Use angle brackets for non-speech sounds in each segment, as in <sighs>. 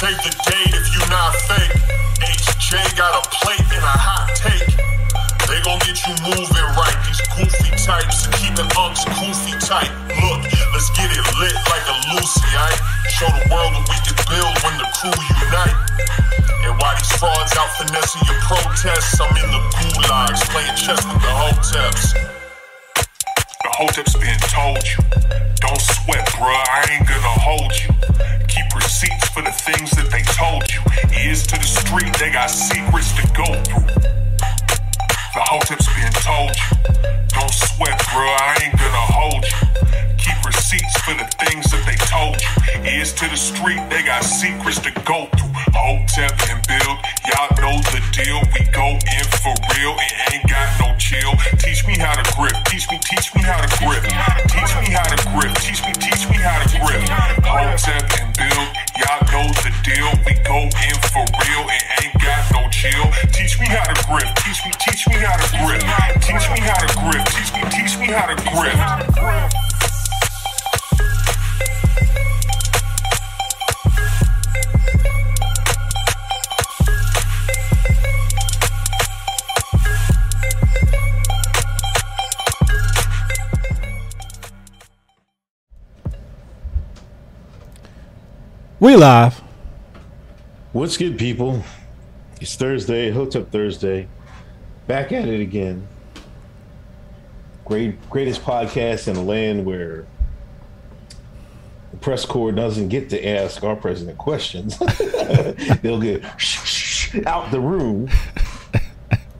Save the date if you not fake. HJ got a plate and a hot take. They gon' get you moving right. These goofy types and keeping unks goofy tight. Look, let's get it lit like a Lucy, aight? Show the world what we can build when the crew unite. And while these frauds out finessing your protests, I'm in the gulags playing chess with the hoteps. The hoteps been told you. Don't sweat, bruh, I ain't gonna hold you. Receipts for the things that they told you. Ears to the street, they got secrets to go through. The hoteps been told you. Don't sweat, bro, I ain't gonna hold you. Keep receipts for the things that they told you. Ears to the street, they got secrets to go through. Hotep and build, y'all know the deal. We go in for real and ain't got no chill. Teach me how to grip, teach me, teach me how to grip. Teach me how to grip, teach me, teach me how to grip. Hotep and build, y'all know the deal. We go in for real and ain't got no chill. Teach me how to grip, teach me, teach me how to grip. Teach me how to grip, teach me, teach me how to grip. We live. What's good, people? It's Thursday, Hotep Thursday. Back at it again. Great, greatest podcast in the land where the press corps doesn't get to ask our president questions. <laughs> They'll get out the room.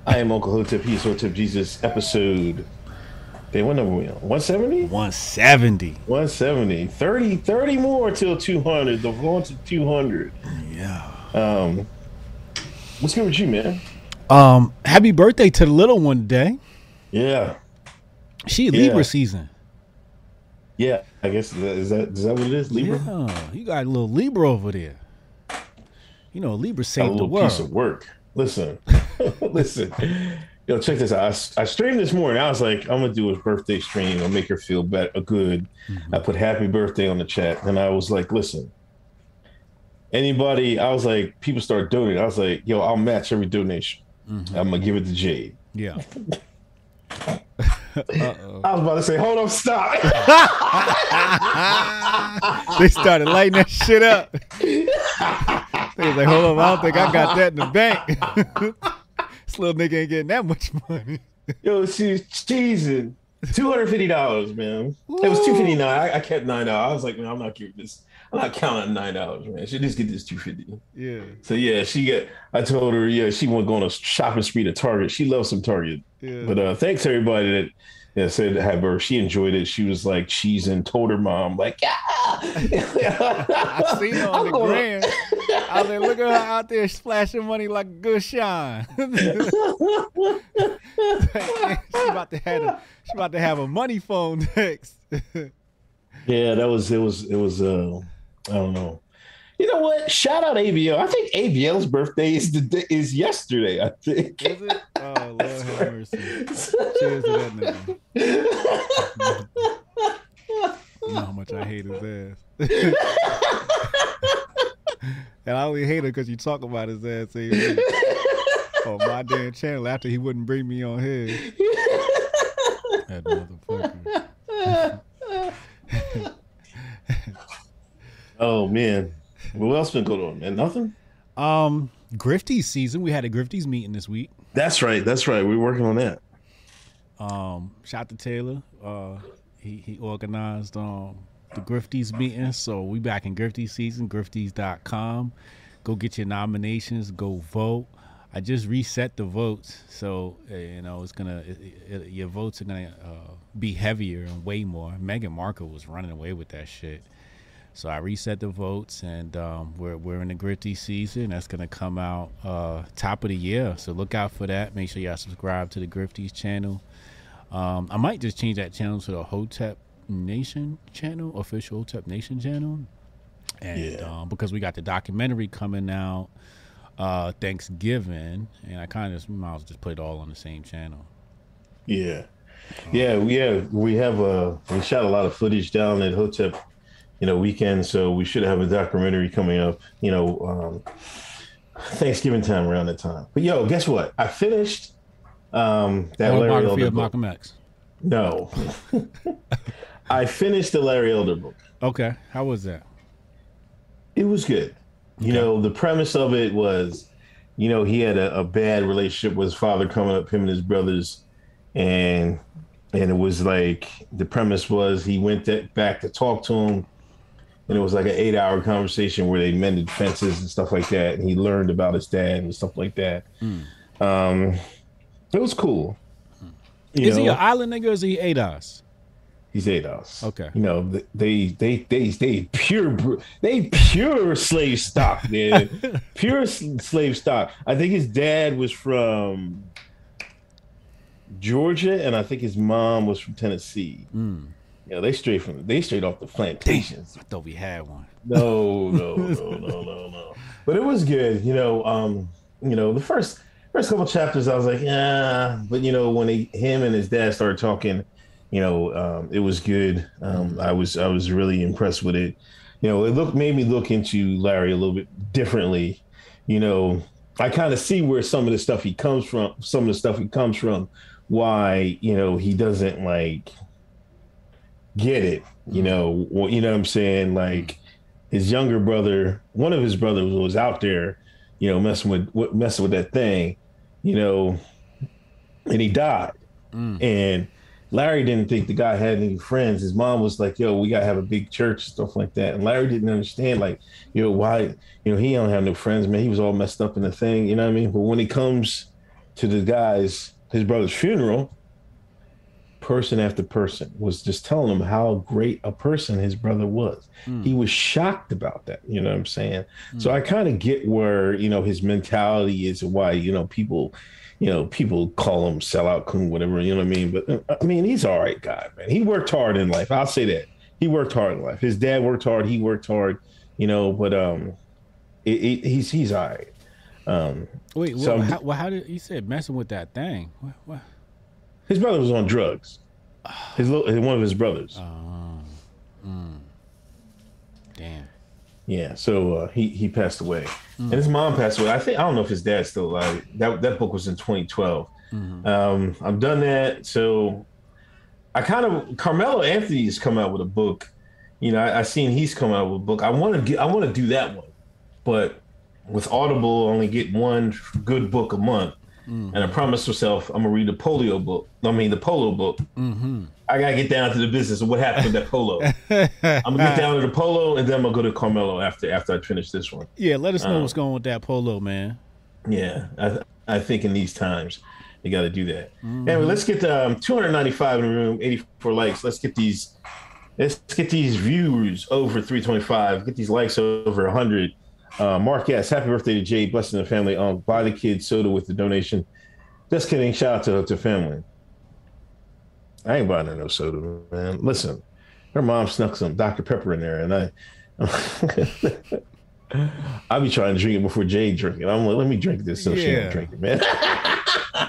I am Uncle Hotep. He's Hotep Jesus. Episode. They what number we on? 170? 170. 170. 30, 30 more till 200. They're going to 200. Yeah. Um, what's good with you, man? Um, happy birthday to the little one today. Yeah, She Yeah. Libra season. yeah. I guess that, is that is that what it is? Libra, Yeah, you got a little Libra over there. You know, Libra a saved the world. piece of work. Listen, <laughs> listen. Yo, check this out. I streamed this morning. I was like, I'm gonna do a birthday stream. I'll make her feel better, good. Mm-hmm. I put happy birthday on the chat, and I was like, listen. Anybody, I was like, people start donating. I was like, yo, I'll match every donation. Mm-hmm. I'm gonna give it to Jade. Yeah. <laughs> Uh-oh. I was about to say, hold up, stop. <laughs> they started lighting that shit up. <laughs> they was like, hold on, I don't think I got that in the bank. This little nigga ain't getting that much money. Yo, she's cheesing. Two hundred fifty dollars, man. It was two fifty nine. I, I kept nine dollars. I was like, man, I'm not giving this. I'm not counting nine dollars, man. She just get this two fifty. Yeah, So yeah, she get. I told her, yeah, she went going to shopping spree to Target. She loves some Target. yeah. But uh thanks everybody that that said have her. She enjoyed it. She was like, she's and told her mom, like, yeah. <laughs> <laughs> <laughs> I seen her on the gram. I was like, look at her out there splashing money like a good shine. she about to have a, she about to have a money phone next. Yeah, that was it. Was it was uh I don't know. You know what? Shout out ABL. I think ABL's birthday is the day, is yesterday. I think. Is it? Oh <laughs> Lord have mercy. Cheers to that nigga. You know how much I hate his ass. <laughs> and I only hate him because you talk about his ass on oh, my damn channel after he wouldn't bring me on his. That motherfucker. <laughs> Oh man, what else been going on, man? Nothing. Um, Grifties season. We had a Grifties meeting this week. That's right. That's right. We're working on that. Um, shout to Taylor. Uh, he he organized um the Grifties meeting. So we back in Grifties season. Grifties.com. Go get your nominations. Go vote. I just reset the votes, so uh, you know it's gonna it, it, your votes are gonna uh, be heavier and way more. Meghan Markle was running away with that shit. So I reset the votes, and um, we're we're in the Grifty season. That's gonna come out uh, top of the year. So look out for that. Make sure y'all subscribe to the Grifties channel. Um, I might just change that channel to the Hotep Nation channel, official Hotep Nation channel, and Yeah. um, because we got the documentary coming out uh, Thanksgiving, and I kind of might as well just put it all on the same channel. Yeah, yeah, we yeah we have uh we shot a lot of footage down at Hotep you know, weekend. So we should have a documentary coming up, you know, um, Thanksgiving time around that time. But yo, guess what? I finished um, that Larry Elder of book. Malcolm X. No, <laughs> I finished the Larry Elder book. Okay, how was that? It was good. You know, the premise of it was, you know, he had a, a bad relationship with his father coming up, him and his brothers, and and it was like the premise was he went that, back to talk to him, and it was like an eight hour conversation where they mended fences and stuff like that, and he learned about his dad and stuff like that. Um, it was cool. You Is he an island nigga or is he ADOS? He's ADOS. Okay. You know, they they they they pure they pure slave stock, man. <laughs> pure slave stock. I think his dad was from Georgia, and I think his mom was from Tennessee. Hmm. Yeah, they straight from they straight off the plantations. I thought we had one. No, no, no, no, no, no. But it was good. You know, um, you know, the first first couple chapters, I was like, yeah. But you know, when he, him and his dad started talking, you know, um, it was good. Um, I was I was really impressed with it. You know, it looked made me look into Larry a little bit differently. You know, I kind of see where some of the stuff he comes from, some of the stuff he comes from, why you know he doesn't like get it. You mm-hmm. know, well, you know what I'm saying? Mm-hmm. Like his younger brother, one of his brothers was out there, you know, messing with messing with that thing, you know, and he died. Mm. And Larry didn't think the guy had any friends. His mom was like, "Yo, we gotta have a big church, stuff like that." And Larry didn't understand, like, you know, why, you know, he don't have no friends, man. He was all messed up in the thing, you know what I mean? But when he comes to the guy's his brother's funeral, person after person was just telling him how great a person his brother was. He was shocked about that. You know what I'm saying? So I kind of get where, you know, his mentality is why, you know, people, you know, people call him sellout coon, whatever, you know what I mean? But uh, I mean, he's all right guy, man. He worked hard in life. I'll say that. He worked hard in life. His dad worked hard. He worked hard, you know, but um, it, it, he's, he's all right. Um, Wait, So well, how, well, how did you said messing with that thing? What? what? His brother was on drugs. His little, one of his brothers. Damn. Yeah, so uh, he he passed away, and his mom passed away. I think I don't know if his dad's still alive. That that book was in 2012. Um, I've done that, so I kind of Carmelo Anthony has come out with a book. You know, I, I seen he's come out with a book. I want to get I want to do that one, but with Audible, I only get one good book a month. And I promised myself I'm gonna read the polio book. I mean the polo book. I gotta get down to the business of what happened with that polo. <laughs> I'm gonna get down to the polo, and then I'm gonna go to Carmelo after after I finish this one. Yeah, let us know Uh, what's going with that polo, man. Yeah, I I think in these times you got to do that. Anyway, let's get um, 295 in the room, 84 likes. Let's get these. Let's get these views over 325. Get these likes over 100. Uh, Mark yes, Happy birthday to Jay. Blessing the family. Um, buy the kids soda with the donation. Just kidding. Shout out to to family. I ain't buying no soda, man. Listen, her mom snuck some Dr. Pepper in there, and I. <laughs> I be trying to drink it before Jay drink it. I'm like, let me drink this so she Yeah. don't drink it, man. <laughs>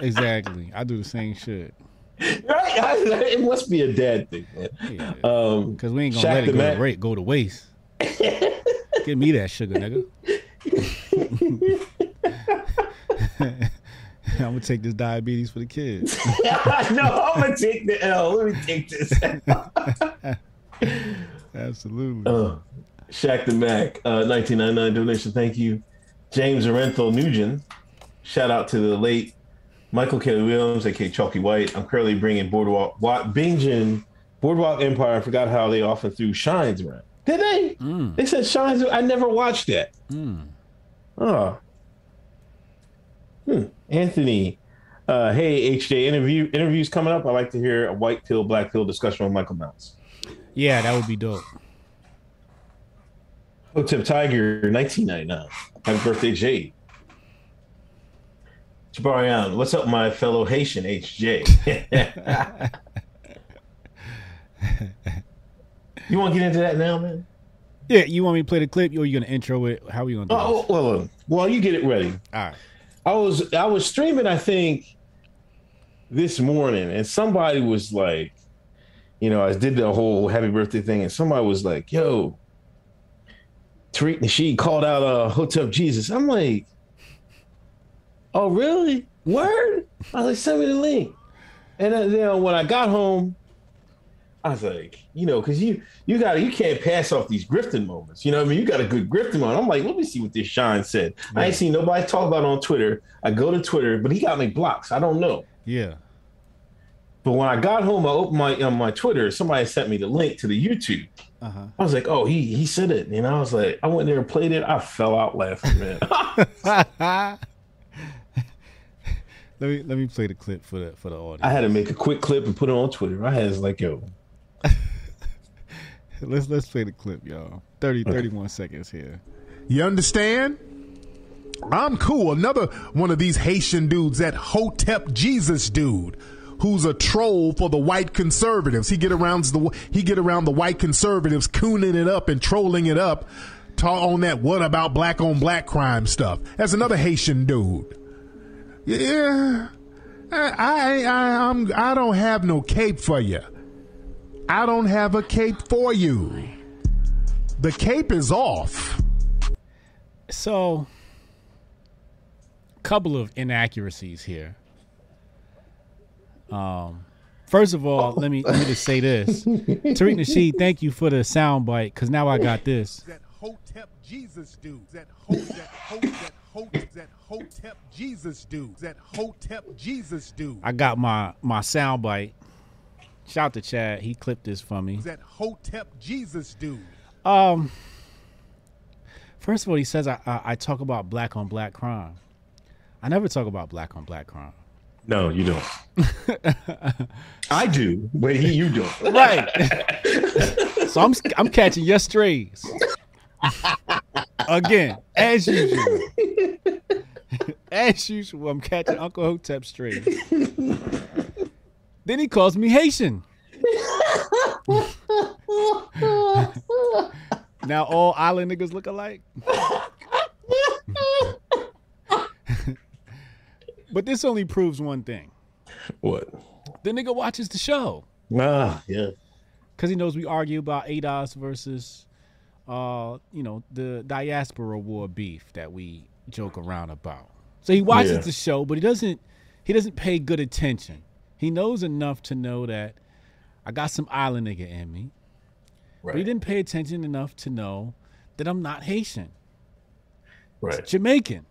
Exactly. I do the same shit. right? I- it must be a dad thing, man. Yeah. Um, Because we ain't gonna Shaq let it go Mac- to, rate, go to waste. <laughs> Give me that sugar, nigga. <laughs> I'm gonna take this diabetes for the kids. <laughs> no, I'm gonna take the L. Let me take this. <laughs> Absolutely. uh, Shaq the Mac, uh, 1999 donation. Thank you, James Arenthal Nugent. Shout out to the late Michael Kelly Williams, aka Chalky White. I'm currently bringing Boardwalk, wa- binging Boardwalk Empire. I forgot how they often threw Shines around. Did they? Mm. They said Shines. I never watched that. Mm. Oh. Hmm. Anthony. Uh, hey, HJ, interview interviews coming up. I like to hear a white pill, black pill discussion with Michael Mounts. Yeah, that would be dope. Hotep Tiger, 1999. Happy birthday, Jade. Jabarian, what's up, my fellow Haitian HJ? <laughs> <laughs> <laughs> you want to get into that now, man? Yeah, you want me to play the clip or you gonna intro it? How are we gonna do Oh, well, uh, well, you get it ready. All right. I was I was streaming, I think, this morning, and somebody was like, you know, I did the whole happy birthday thing, and somebody was like, "Yo, Tariq Nasheed called out uh Hotel Jesus. I'm like, oh really? Word? I was like, send me the link. And then you know, when I got home, I was like, you know, because you you got you can't pass off these grifting moments. You know what I mean? You got a good grifting moment. I'm like, let me see what this Shine said. I ain't seen nobody talk about it on Twitter. I go to Twitter, but he got me blocked. I don't know. Yeah. But when I got home, I opened my on my Twitter. Somebody sent me the link to the YouTube. Uh-huh. I was like, oh, he he said it. And I was like, I went there and played it. I fell out laughing, man. <laughs> let me let me play the clip for the for the audience. I had to make a quick clip and put it on Twitter. I had like, yo, <laughs> let's let's play the clip, y'all. 30 31 seconds here. You understand? I'm cool. Another one of these Haitian dudes, that Hotep Jesus dude, who's a troll for the white conservatives. He get around the he get around the white conservatives, cooning it up and trolling it up, talk on that what about black on black crime stuff. That's another Haitian dude. Yeah, I I I I'm I don't have no cape for you. I don't have a cape for you. The cape is off. So, couple of inaccuracies here. Um, first of all, let me let me just say this: <laughs> Tariq Nasheed, thank you for the soundbite because now I got this. That Hotep Jesus dude. That Ho that Ho that Ho that Hotep Jesus dude. That Hotep Jesus dude. I got my my soundbite. Shout out to Chad, he clipped this for me. Is that Hotep Jesus dude. Um, first of all, he says I, I I talk about black on black crime. I never talk about black on black crime. no, you don't. <laughs> I do, but he, you don't. <laughs> Right. so I'm I'm catching your strays. <laughs> Again, as usual. As usual, I'm catching Uncle Hotep strays. Then he calls me Haitian. now all island niggas look alike. but this only proves one thing. What? The nigga watches the show. Ah, yeah. because he knows we argue about ADOS versus, uh, you know, the diaspora war beef that we joke around about. So he watches Yeah. the show, but he doesn't. He doesn't pay good attention. He knows enough to know that I got some island nigga in me, but he didn't pay attention enough to know that I'm not Haitian, Right. Jamaican.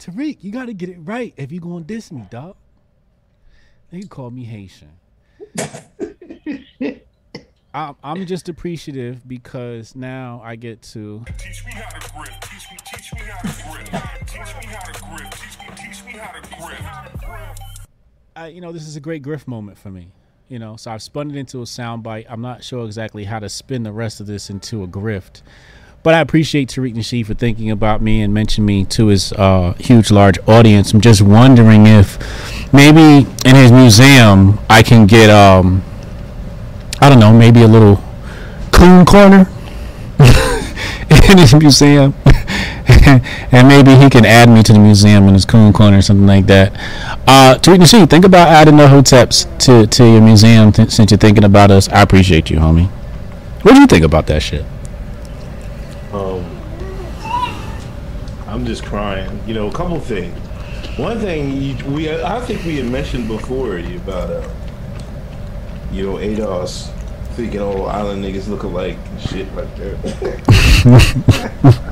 Tariq, you got to get it right if you gonna diss me, dog. They call me Haitian. <laughs> I'm, I'm just appreciative because now I get to Teach me how to grip. Teach me, teach me how to grip. Teach me how to grip. I, you know, this is a great grift moment for me. You know, so I've spun it into a soundbite. I'm not sure exactly how to spin the rest of this into a grift, but I appreciate Tariq Nasheed for thinking about me and mentioning me to his uh, huge, large audience. I'm just wondering if maybe in his museum I can get, um, I don't know, maybe a little coon corner <laughs> in his museum. And maybe he can add me to the museum in his coon corner or something like that. Uh, Tariq Nasheed, think about adding the hoteps to, to your museum th- since you're thinking about us. I appreciate you, homie. What do you think about that shit? Um, I'm just crying. You know, a couple things. One thing you, we, I think we had mentioned before about, uh, you know, ADOS thinking all island niggas look alike and shit like that.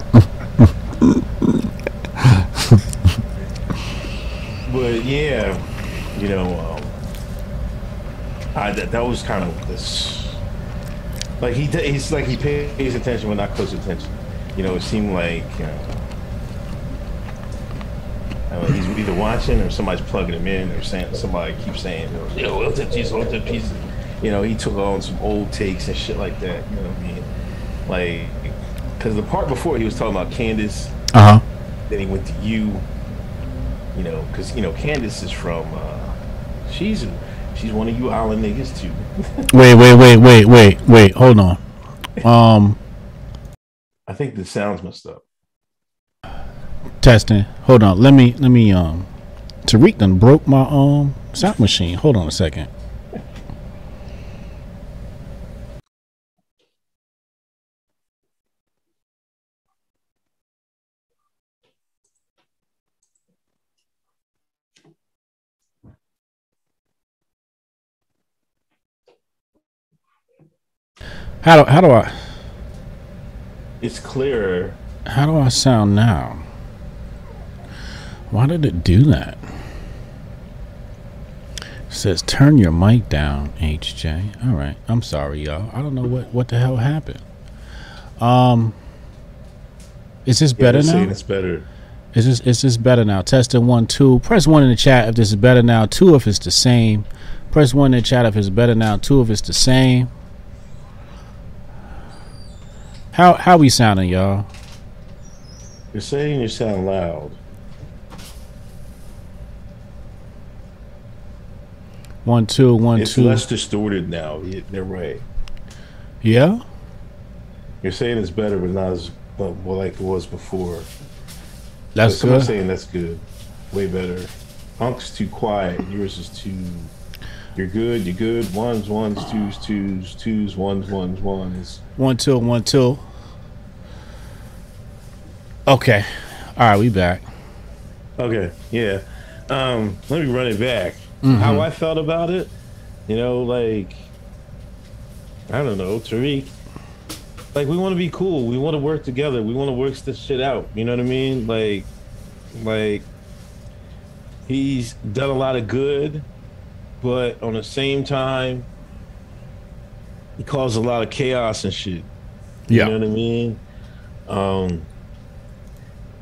<laughs> <laughs> but yeah, you know, um, I, that, that was kind of this. Like he, he's like he pays attention but not close attention. You know, it seemed like I don't know, he's either watching or somebody's plugging him in or saying somebody keeps saying, "Yo, what's up, Jesus? What's Jesus?" You know, he took on some old takes and shit like that. You know what I mean? Like, because the part before he was talking about Candace, Uh huh. then he went to you. You know, because you know Candace is from. Uh, she's she's one of you island niggas too. <laughs> Wait, wait, wait, wait, wait, wait. Hold on. Um, I think the sounds messed up. testing. Hold on. Let me, let me. Um, Tariq done broke my um sound machine. Hold on a second. How do how do I It's clearer. how do I sound now? Why did it do that? It says turn your mic down, HJ. All right. I'm sorry, y'all. I don't know what what the hell happened. Um Is this better They're now? saying It's better. Is this is this better now? Testing one, two. Press one in the chat if this is better now. Two if it's the same. Press one in the chat if it's better now. Two if it's the same. How how we sounding, y'all? You're saying you sound loud. One, two, one, It's two. less distorted now. They're right. Yeah. You're saying it's better, but not as well, like it was before. That's Someone's good. I'm saying that's good. Way better. Punk's too quiet. Yours is too. You're good. You're good. Ones, ones, twos, twos, twos, ones, ones, ones. One, two, one, two. Okay. All right, we back. Okay. Yeah. Um. Let me run it back. How I felt about it. You know, like I don't know, Tariq. Like we want to be cool. We want to work together. We want to work this shit out. You know what I mean? Like, like he's done a lot of good, but on the same time, he caused a lot of chaos and shit. You know what I mean? Um,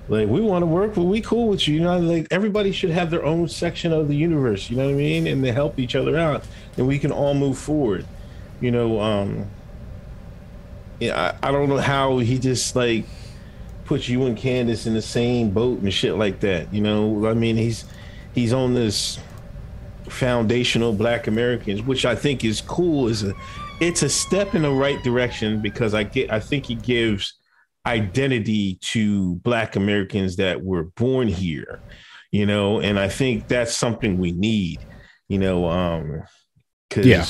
like we want to work, but we cool with you. You know, like everybody should have their own section of the universe. You know what I mean? And they help each other out, and we can all move forward. You know, um, yeah, I, I don't know how he just like puts you and Candace in the same boat and shit like that. You know, I mean, he's he's on this foundational Black Americans, which I think is cool. Is a it's a step in the right direction because I get I think it gives identity to Black Americans that were born here, you know, and I think that's something we need, you know, um, because Yeah.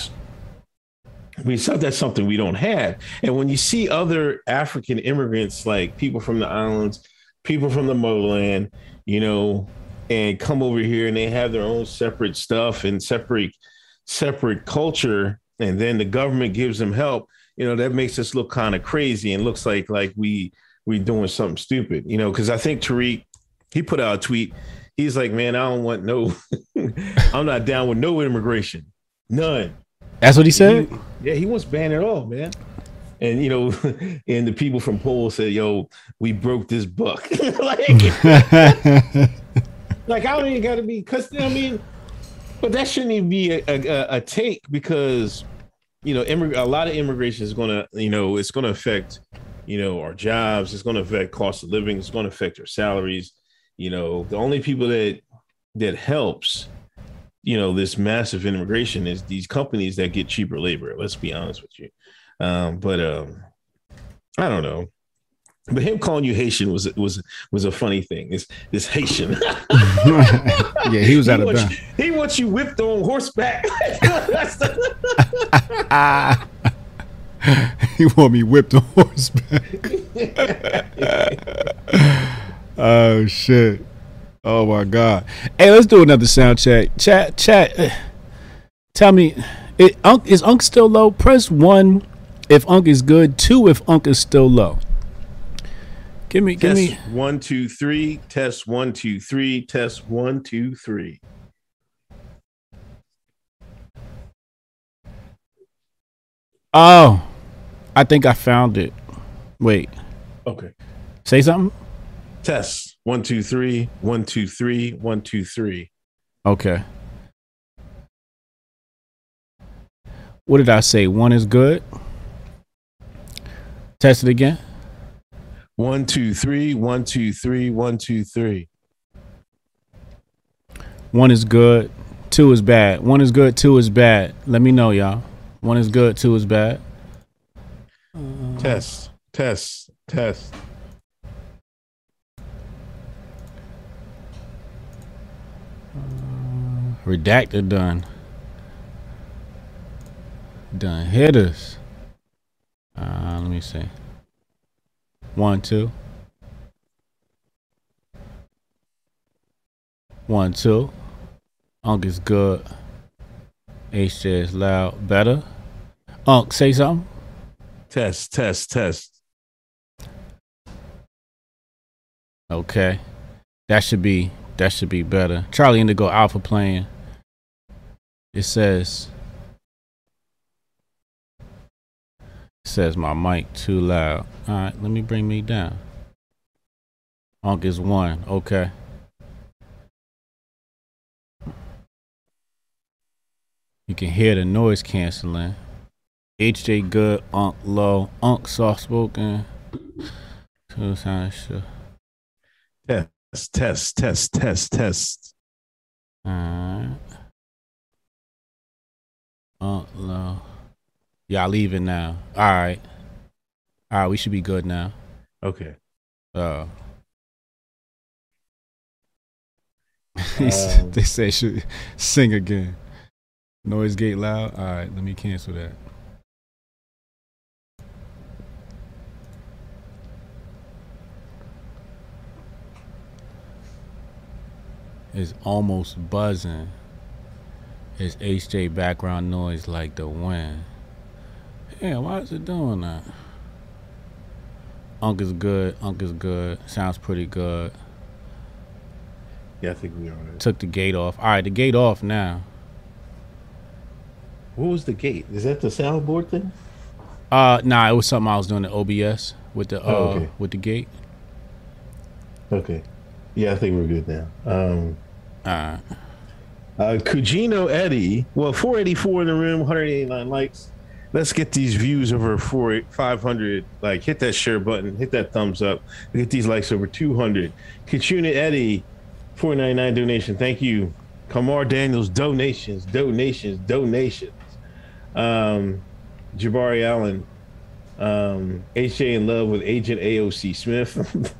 we said that's something we don't have. And when you see other African immigrants, like people from the islands, people from the motherland, you know, and come over here and they have their own separate stuff and separate separate culture, and then the government gives them help, you know, that makes us look kind of crazy and looks like like we we doing something stupid, you know, because I think Tariq he put out a tweet. He's like, man, I don't want no, <laughs> I'm not down with no immigration, none. That's what he said. He- yeah, he wants to ban it all, man. And you know, <laughs> and the people from Pole said, "Yo, we broke this buck." <laughs> like, like I don't even got to be, cause I mean, but that shouldn't even be a, a, a take because you know, immig- a lot of immigration is gonna, you know, it's gonna affect, you know, our jobs. It's gonna affect cost of living. It's gonna affect our salaries. You know, the only people that that helps you know this massive immigration is these companies that get cheaper labor let's be honest with you um but um i don't know but him calling you haitian was was was a funny thing this this haitian <laughs> <laughs> yeah, he was he, out of wants bounds. you, he wants you whipped on horseback <laughs> That's the- he want me whipped on horseback. oh shit. Oh my god. Hey, let's do another sound check. Chat chat. eh, Tell me, it, Unc, is Unc still low? Press one if Unc is good. Two if Unc is still low. Give me, give test me. one two three test one two three test one two three Oh, I think I found it. Wait, okay say something. test one two three one two three one two three Okay. What did I say? One is good. Test it again. One two three one two three one two three One is good. Two is bad. One is good. Two is bad. Let me know, y'all. One is good. Two is bad. Test, test, test. Redacted done. Done hit us. Uh, let me see. One, two. One, two. Unc is good. HJ is loud. Better. Unc, say something. Test, test, test. Okay. That should be that should be better. Charlie Indigo Alpha playing. It says says my mic too loud. Alright, let me bring me down. Onk is one. Okay. You can hear the noise canceling. HJ good, Unk low, Unk soft spoken. Two sound sure. Test, test, test, test, test. Alright. Unk low. Y'all leaving now. Alright. Alright, we should be good now. Okay. Uh <laughs> Um, they say should sing again. Noise gate loud. All right, let me cancel that. It's almost buzzing. It's HJ background noise like the wind. Yeah, why is it doing that? Unk is good. Unk is good. Sounds pretty good. Yeah, I think we are. Right. Took the gate off. All right, the gate off now. What was the gate? Is that the soundboard thing? Uh, nah, it was something I was doing at OBS with the uh Oh, okay. with the gate. Okay. Yeah, I think we're good now. Um, All right. uh, Kujino Eddie, well, 484 in the room, 189 likes. Let's get these views over four, 500. Like, hit that share button, hit that thumbs up. Get these likes over 200. Kujino Eddie, 499 donation. Thank you. Kamar Daniels, donations, donations, donations. Um, Jabari Allen, um, HJ in love with Agent AOC Smith. <laughs>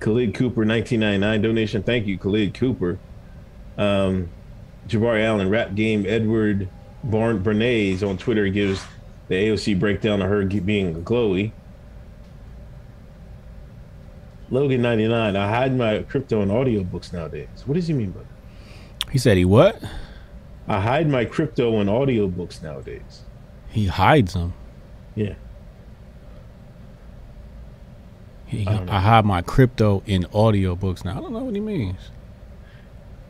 Khalid Cooper, 1999 donation. Thank you, Khalid Cooper. Um, Jabari Allen, rap game. Edward Barn Bernays on Twitter gives the AOC breakdown of her being Chloe. Logan 99, I hide my crypto in audiobooks nowadays. What does he mean by that? He said he what? I hide my crypto in audiobooks nowadays. He hides them. Yeah. He, I. I hide my crypto in audiobooks now. I don't know what he means.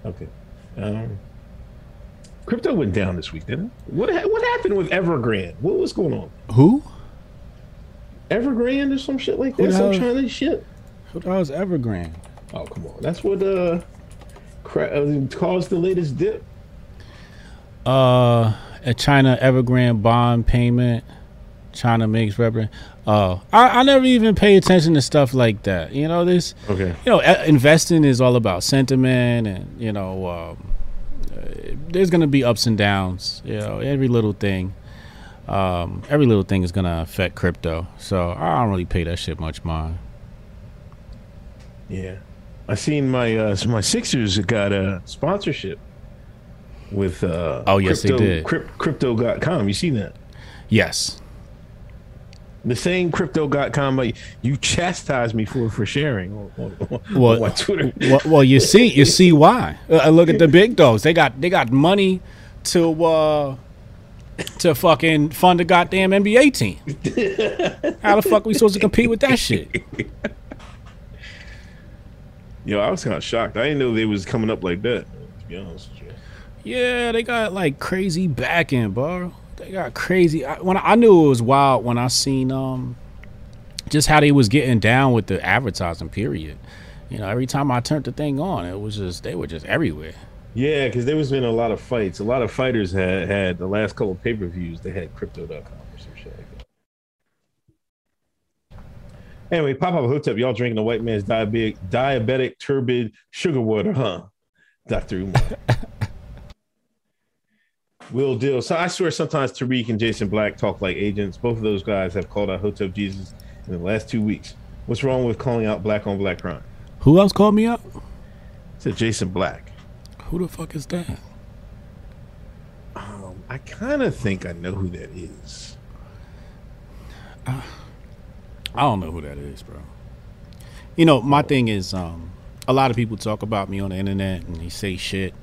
Okay. Um, crypto went down this week, didn't it? What ha- what happened with Evergrande? What was going on? Who? Evergrande or some shit like that? Some Chinese shit. Who the hell is Evergrande? Oh come on, that's what uh, cra- uh caused the latest dip. Uh, a China Evergrande bond payment. China makes represent. Oh, I, I never even pay attention to stuff like that. You know this. Okay. you know, investing is all about sentiment, and you know, um, there's gonna be ups and downs. You know, every little thing, um, every little thing is gonna affect crypto. So I don't really pay that shit much mind. Yeah, I seen my uh my Sixers got a sponsorship with uh. Oh, yes, they crypto, did. Crypt, crypto.com. You seen that? Yes. The same crypto.com like, you chastised me for for sharing on, on, on Well, my Twitter. well, well, you see, you see why. Uh, look at the big dogs. They got they got money to uh to fucking fund the goddamn NBA team. <laughs> How the fuck are we supposed to compete with that shit? Yo, I was kind of shocked. I didn't know they was coming up like that. To be honest with you. Yeah, they got like crazy backing, bro. They got crazy. I, when I, I knew it was wild when I seen um just how they was getting down with the advertising. Period. You know, every time I turned the thing on, it was just they were just everywhere. Yeah, because there was been a lot of fights. A lot of fighters had had the last couple pay per views. They had crypto.com or some shit like that. Anyway, pop up hotep. Y'all drinking the white man's diabetic, diabetic turbid sugar water, huh? Doctor Umar. <laughs> Will deal. So I swear sometimes Tariq and Jason Black talk like agents. Both of those guys have called out Hotep Jesus in the last two weeks. What's wrong with calling out black on black crime? Who else called me up? Said Jason Black. Who the fuck is that? Um, I kind of think I know who that is. I don't know who that is, bro. You know, my thing is, um, a lot of people talk about me on the internet and they say shit.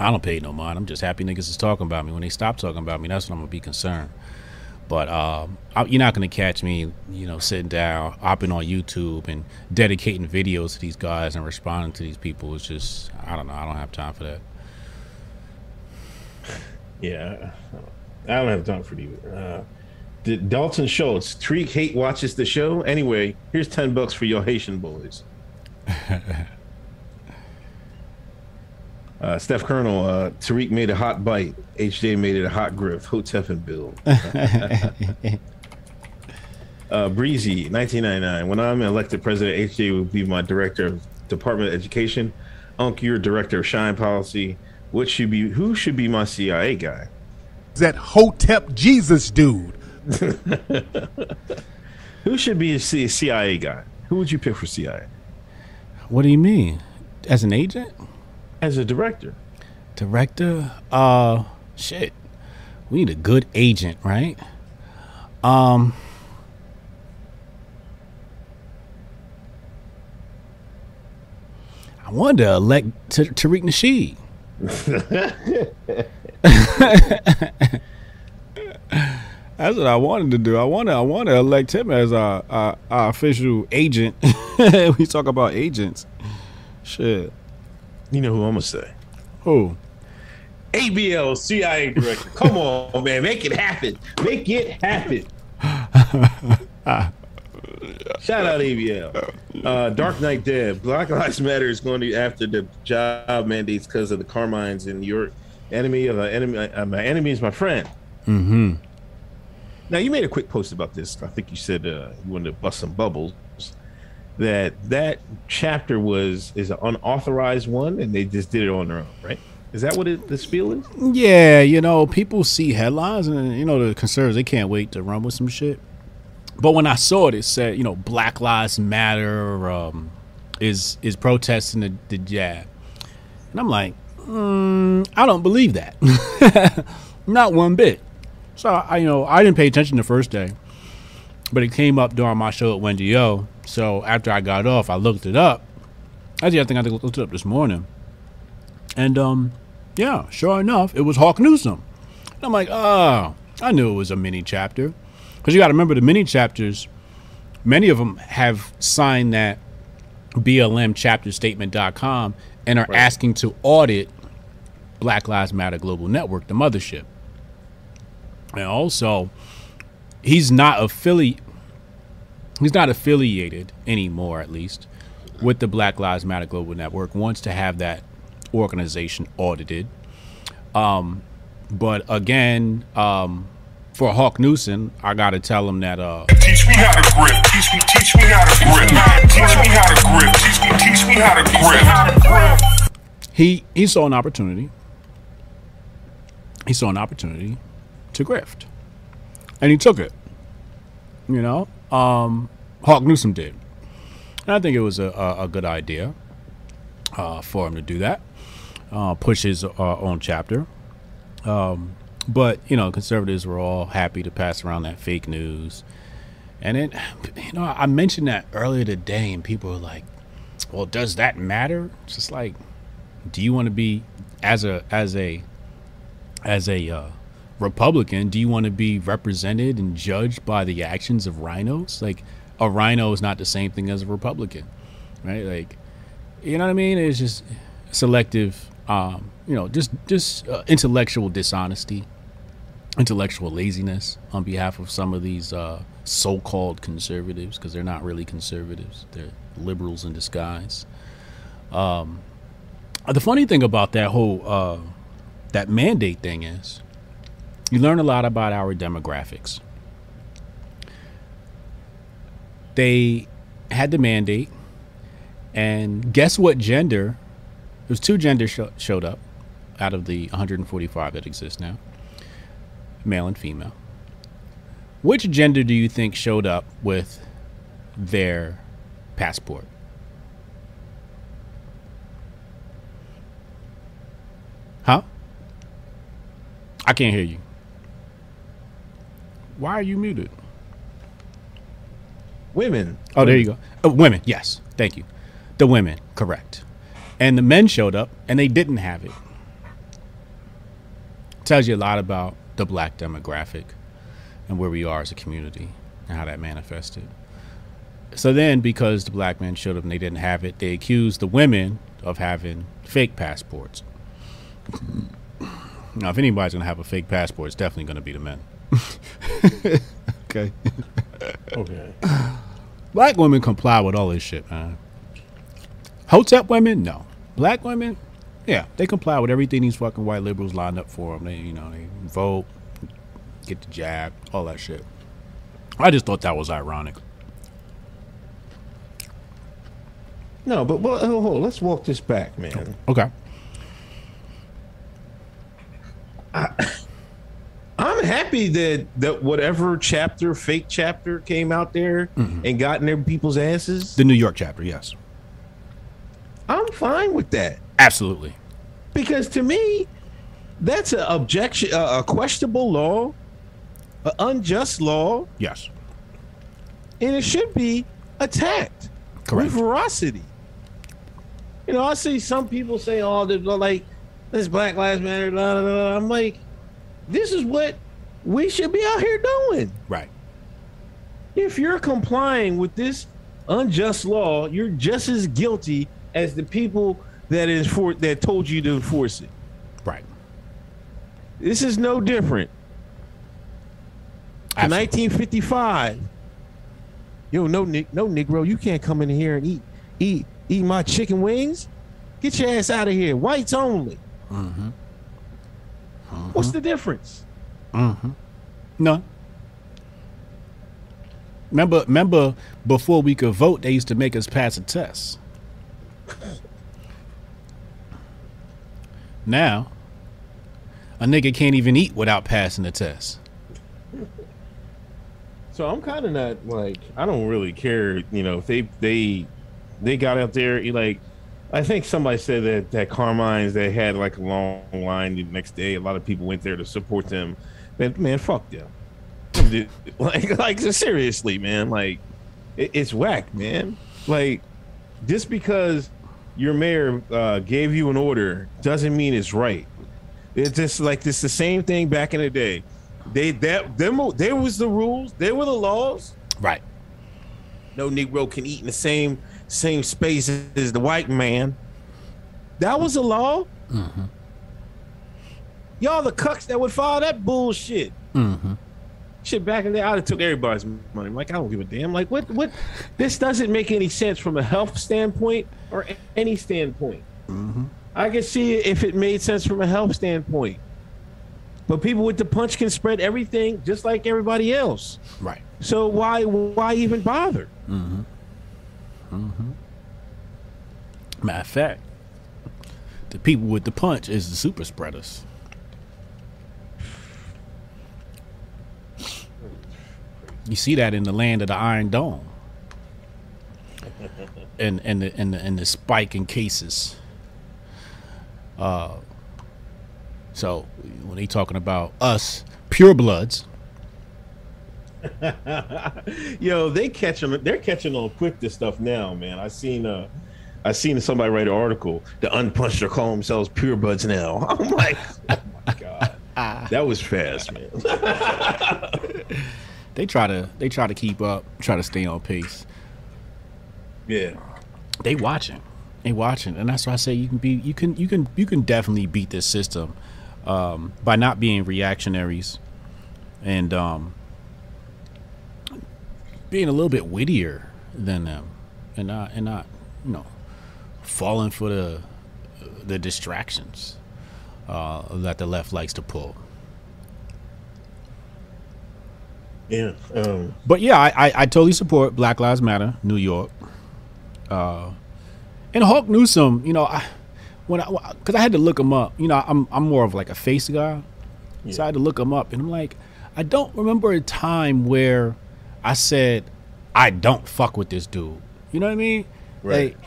I don't pay no mind. I'm just happy niggas is talking about me. When they stop talking about me, that's when I'm gonna be concerned. But um, I, you're not gonna catch me, you know, sitting down, hopping on YouTube and dedicating videos to these guys and responding to these people. It's just, I don't know, I don't have time for that. <laughs> Yeah, I don't have time for you. Uh, D- Dalton Schultz, Tariq hate watches the show. Anyway, here's ten bucks for your Haitian boys. <laughs> uh, Steph Colonel, uh, Tariq made a hot bite. HJ made it a hot grip. Hotep and Bill. <laughs> uh, Breezy, 1999. When I'm elected president, HJ will be my director of Department of Education. Unc, you're director of Shine Policy. What should be? Who should be my CIA guy? That Hotep Jesus dude. <laughs> Who should be a CIA guy? Who would you pick for CIA What do you mean? As an agent? As a director? Director? Uh, shit. We need a good agent, right? Um, I wanted to elect T- Tariq Nasheed. <laughs> That's what I wanted to do. I want to. I want to elect him as our, our, our official agent. <laughs> we talk about agents. Shit. You know who I'm gonna say? Who? ABL CIA director. <laughs> Come on, man, make it happen. Make it happen. <laughs> Shout out ABL. Uh, Dark Knight Dead. Black Lives Matter is going to after the job mandates because of the Carmines and your enemy of an enemy. Uh, my enemy is my friend. Mm-hmm. Now you made a quick post about this. I think you said uh, you wanted to bust some bubbles. That that chapter was is an unauthorized one, and they just did it on their own, right? Is that what it, the spiel is? Yeah, you know, people see headlines, and you know the conservatives they can't wait to run with some shit. But when I saw it, it said, you know, Black Lives Matter um, is is protesting the, the jab, and I'm like, mm, I don't believe that, <laughs> not one bit. So I, you know, I didn't pay attention the first day, but it came up during my show at Wendy O. So after I got off, I looked it up. Actually, I think I looked it up this morning, and um, yeah, sure enough, it was Hawk Newsome. And I'm like, oh, I knew it was a mini chapter. Because you got to remember the mini chapters, many of them have signed that BLM chapter statement.com and are asking to audit Black Lives Matter Global Network, the mothership. And also, he's not affili- he's not affiliated anymore, at least, with the Black Lives Matter Global Network. Wants to have that organization audited. Um, but again, um, for Hawk Newsome, I got to tell him that uh, Teach me how to grip. Teach me, teach me how to grip. Teach me how to grip. Teach me, teach me how to grip. he he saw an opportunity. He saw an opportunity to grift, and he took it. You know, um, Hawk Newsome did, and I think it was a, a, a good idea uh, for him to do that. Uh, push his uh, own chapter, um, but you know, conservatives were all happy to pass around that fake news. And then, you know, I mentioned that earlier today, and people were like, "Well, does that matter?" It's just like, do you want to be as a as a as a uh, Republican? Do you want to be represented and judged by the actions of rhinos? Like, a rhino is not the same thing as a Republican, right? Like, you know what I mean? It's just selective, um, you know, just just uh, intellectual dishonesty, intellectual laziness on behalf of some of these uh, so-called conservatives because they're not really conservatives; they're liberals in disguise. Um, the funny thing about that whole uh, that mandate thing is, you learn a lot about our demographics. They had the mandate, and guess what gender? There's two genders sho- showed up out of the 145 that exist now, male and female. Which gender do you think showed up with their passport? Huh? I can't hear you. Why are you muted? Women. Oh, there you go. Oh, women, yes. Thank you. The women, correct. And the men showed up and they didn't have it. Tells you a lot about the black demographic. and where we are as a community and how that manifested. So then, because the black men showed up and they didn't have it, they accused the women of having fake passports. Now, if anybody's gonna have a fake passport, it's definitely gonna be the men. <laughs> okay. Okay. Black women comply with all this shit, man. Hotep women, no. Black women, yeah, they comply with everything these fucking white liberals lined up for them. They, you know, they vote, get the jab, all that shit. I just thought that was ironic. No, but well, hold, hold, let's walk this back, man. Okay. I'm happy that that whatever chapter, fake chapter, came out there mm-hmm. and got in their people's asses. The New York chapter, yes. I'm fine with that Absolutely. because to me, that's an objection, a, a questionable law, an unjust law, Yes. and it should be attacked Correct. with ferocity. You know, I see some people say, "Oh, like this Black Lives Matter." Blah, blah, blah. I'm like, this is what we should be out here doing. Right. If you're complying with this unjust law, you're just as guilty as the people that is for that told you to enforce it. Right. This is no different. In Absolutely. 1955. Yo, no, no Negro, you can't come in here and eat, eat, eat my chicken wings. Get your ass out of here. Whites only. Mm-hmm. What's mm-hmm. the difference? Mm-hmm. No. Remember, remember, before we could vote, they used to make us pass a test. Now, a nigga can't even eat without passing the test. So I'm kind of not like I don't really care, you know, if they they they got out there like I think somebody said that that Carmine's they had like a long line the next day. A lot of people went there to support them. Man, man fuck them. like <laughs> like seriously, man. Like it, it's whack, man. Like just because your mayor uh, gave you an order doesn't mean it's right. It's just like it's the same thing back in the day. They that them there was the rules, there were the laws. Right. No Negro can eat in the same same space as the white man. That was a law. Y'all the cucks that would follow that bullshit. Mm-hmm. Shit back in there, I'd have took everybody's money. I'm like, I don't give a damn. Like, what? What? This doesn't make any sense from a health standpoint or any standpoint. Mm-hmm. I can see if it made sense from a health standpoint. But people with the punch can spread everything just like everybody else. Right. So why why even bother? Mm-hmm. Matter of fact, the people with the punch is the super spreaders. You see that in the land of the Iron Dome, <laughs> and and the and the, and the spike in cases. Uh, so when they talking about us purebloods, <laughs> Yo, they catch them. They're catching on quick this stuff now, man. I seen uh, I seen somebody write an article. The unpunched are calling themselves purebuds now. <laughs> I'm like, oh my god, that was fast, man. They try to they try to keep up, try to stay on pace. yeah, they watching. They watching. And that's why i say you can be you can you can you can definitely beat this system um, by not being reactionaries and um, being a little bit wittier than them and not and not you know falling for the the distractions uh, that the left likes to pull yeah. Um, But yeah, I, I, I totally support Black Lives Matter, New York. Uh, and Hawk Newsome, you know, I, when I because I had to look him up. You know, I'm I'm more of like a face guy, so I had to look him up, and I'm like, I don't remember a time where I said I don't fuck with this dude. You know what I mean? Right. Like,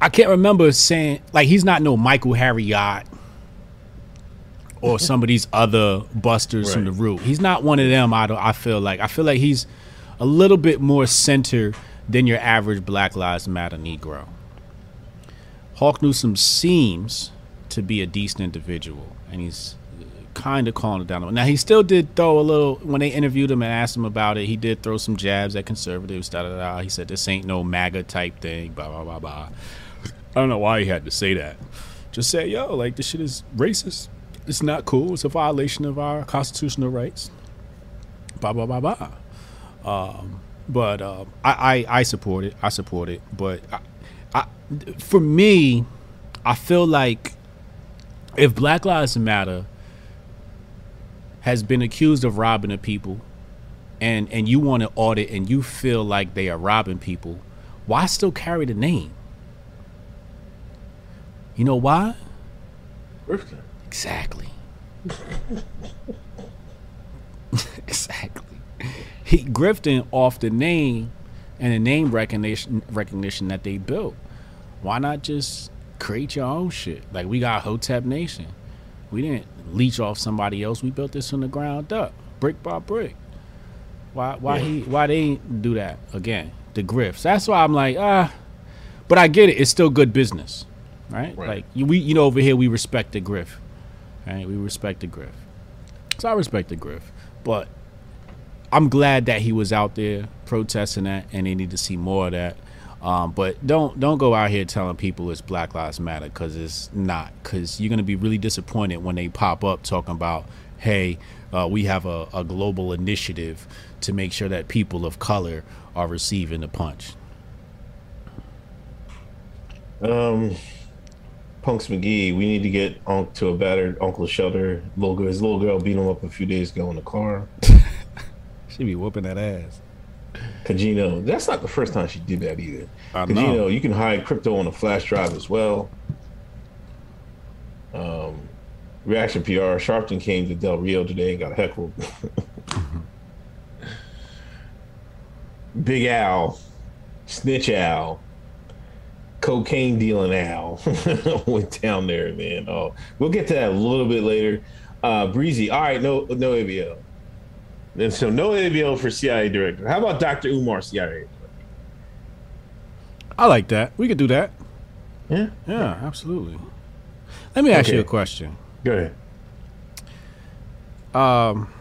I can't remember saying like he's not no Michael Harriot or some of these other busters from the root. He's not one of them. I don't, I feel like I feel like he's a little bit more center than your average Black Lives Matter Negro. Hawk Newsome seems to be a decent individual, and he's kind of calling it down. Now he still did throw a little when they interviewed him and asked him about it. He did throw some jabs at conservatives. Da da da. He said this ain't no MAGA type thing. Blah blah blah blah. I don't know why he had to say that. Just say yo, like this shit is racist. It's not cool. It's a violation of our constitutional rights. Blah blah blah blah. Um, but uh, I, I I support it. I support it. But I, I, for me, I feel like if Black Lives Matter has been accused of robbing the people and and you want to audit and you feel like they are robbing people, why still carry the name? You know why? Grifting. Exactly. <laughs> exactly. He grifting off the name and the name recognition recognition that they built. Why not just create your own shit? Like we got Hotep Nation. We didn't leech off somebody else. We built this from the ground up, brick by brick. Why why Yeah. he why they do that again? The grifts. That's why I'm like, ah but I get it, it's still good business. Right? Right. Like we you know over here we respect the griff. Right? We respect the griff. So I respect the griff. But I'm glad that he was out there protesting that, and they need to see more of that. Um, but don't don't go out here telling people it's Black Lives Matter because it's not. Because you're gonna be really disappointed when they pop up talking about, hey, uh, we have a, a global initiative to make sure that people of color are receiving the punch. Um, Punks McGee, we need to get Unc to a battered Uncle Shelter. Little girl, his little girl beat him up a few days ago in the car. <laughs> She be whooping that ass. Kajino, that's not the first time she did that either. I Kajino, know. you can hide crypto on a flash drive as well. Um, Reaction PR, Sharpton came to Del Rio today and got heckled. <laughs> Big Al, Snitch Al, cocaine dealing Al <laughs> went down there, man. Oh, we'll get to that a little bit later. Uh, Breezy, all right, no, no ABL. And so no ABL for CIA director. How about Dr. Umar, CIA? I like that. We could do that. Yeah, Yeah, absolutely. Let me ask you a question. go ahead. um,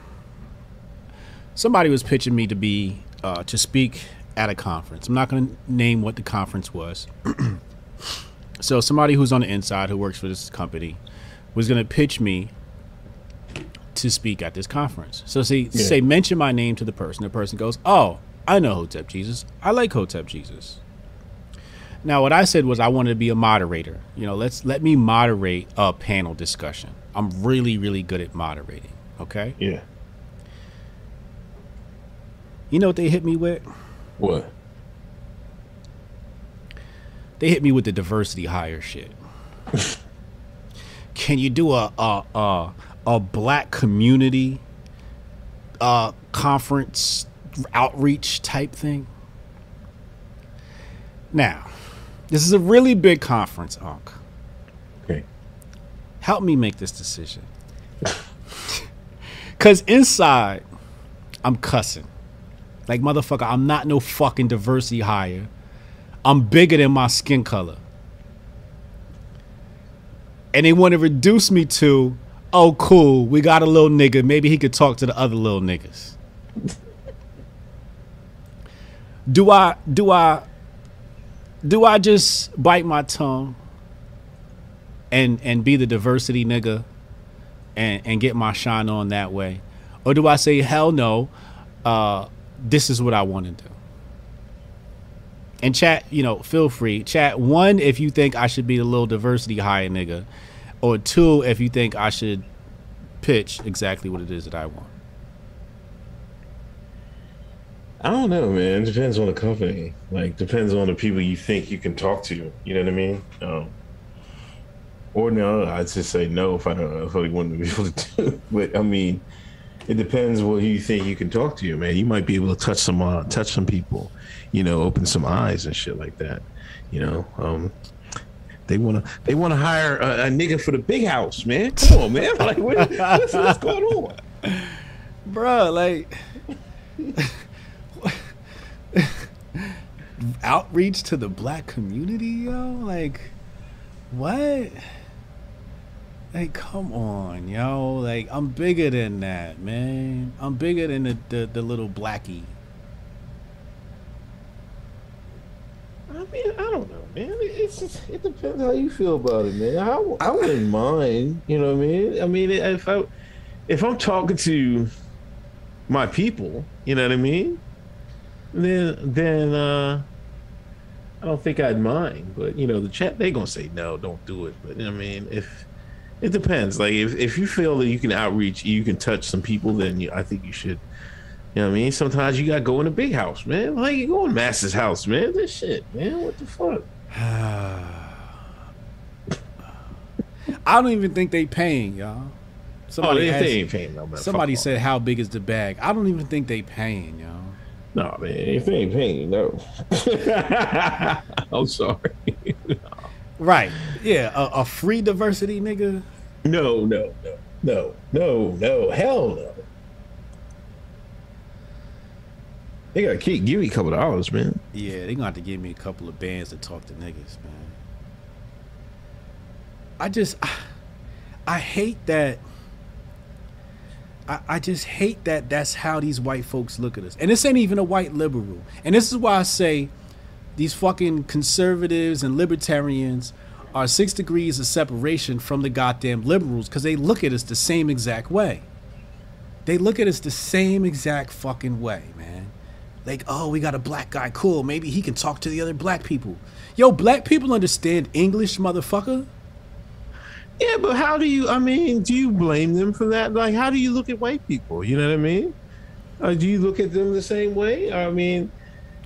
somebody was pitching me to be uh, to speak at a conference. I'm not going to name what the conference was. <clears throat> so somebody who's on the inside who works for this company was going to pitch me to speak at this conference. So see, Yeah. say mention my name to the person. The person goes, "Oh, I know Hotep Jesus. I like Hotep Jesus." Now, what I said was I wanted to be a moderator. You know, let's let me moderate a panel discussion. I'm really, really good at moderating. Okay. Yeah. You know what they hit me with? What? They hit me with the diversity hire shit. <laughs> Can you do a a a, a black community uh conference outreach type thing? Now, this is a really big conference, Unc. Okay. help me make this decision. <laughs> Cause inside, I'm cussing. Like motherfucker, I'm not no fucking diversity hire. I'm bigger than my skin color. And they want to reduce me to, oh cool, we got a little nigga. Maybe he could talk to the other little niggas. do I do I do I just bite my tongue and and be the diversity nigga and and get my shine on that way or do i say hell no uh this is what i want to do and chat you know feel free chat one if you think i should be a little diversity high nigga or two if you think i should pitch exactly what it is that i want I don't know, man. It depends on the company. Like, depends on the people you think you can talk to. You know what I mean? Um, or no, I'd just say no if I don't know if I want to be able to do. But I mean, it depends what you think you can talk to. You, man, you might be able to touch some, uh, touch some people. You know, open some eyes and shit like that. You know, um, they want to they want to hire a, a nigga for the big house, man. Come on, man. <laughs> Like, what, what's, what's going on? Bruh, like <laughs> outreach to the black community, yo. Like, what? Like, come on, yo. Like, I'm bigger than that, man. I'm bigger than the, the, the little blackie. I mean, I don't know, man. It's just, it depends how you feel about it, man. I, I wouldn't mind, you know what I mean? I mean, if I if I'm talking to my people, you know what I mean? Then then uh I don't think I'd mind. But you know, the chat they gonna say no, don't do it. But you know I mean, if it depends. Like if, if you feel that you can outreach, you can touch some people, then you, I think you should. You know what I mean? Sometimes you gotta go in a big house, man. Like you go in Mass's house, man. This shit, man. What the fuck? <sighs> I don't even think they paying, y'all. Oh, Somebody, they, asked- they ain't paying no man. somebody said, "How big is the bag?" I don't even think they paying, y'all. No, man. If they ain't paying, no. <laughs> I'm sorry. <laughs> Right? Yeah, a, a free diversity, nigga. No, no, no, no, no, no. Hell no. They gotta keep give me a couple of dollars, man. Yeah, they gonna have to give me a couple of bands to talk to niggas, man. I just, I, I hate that. I, I just hate that that's how these white folks look at us. And this ain't even a white liberal. And this is why I say these fucking conservatives and libertarians are six degrees of separation from the goddamn liberals because they look at us the same exact way. They look at us the same exact fucking way, man. Like, oh, we got a black guy, cool. Maybe he can talk to the other black people. Yo, black people understand English, motherfucker. Yeah, but how do you? I mean, do you blame them for that? Like, how do you look at white people? You know what I mean? Uh, do you look at them the same way? I mean,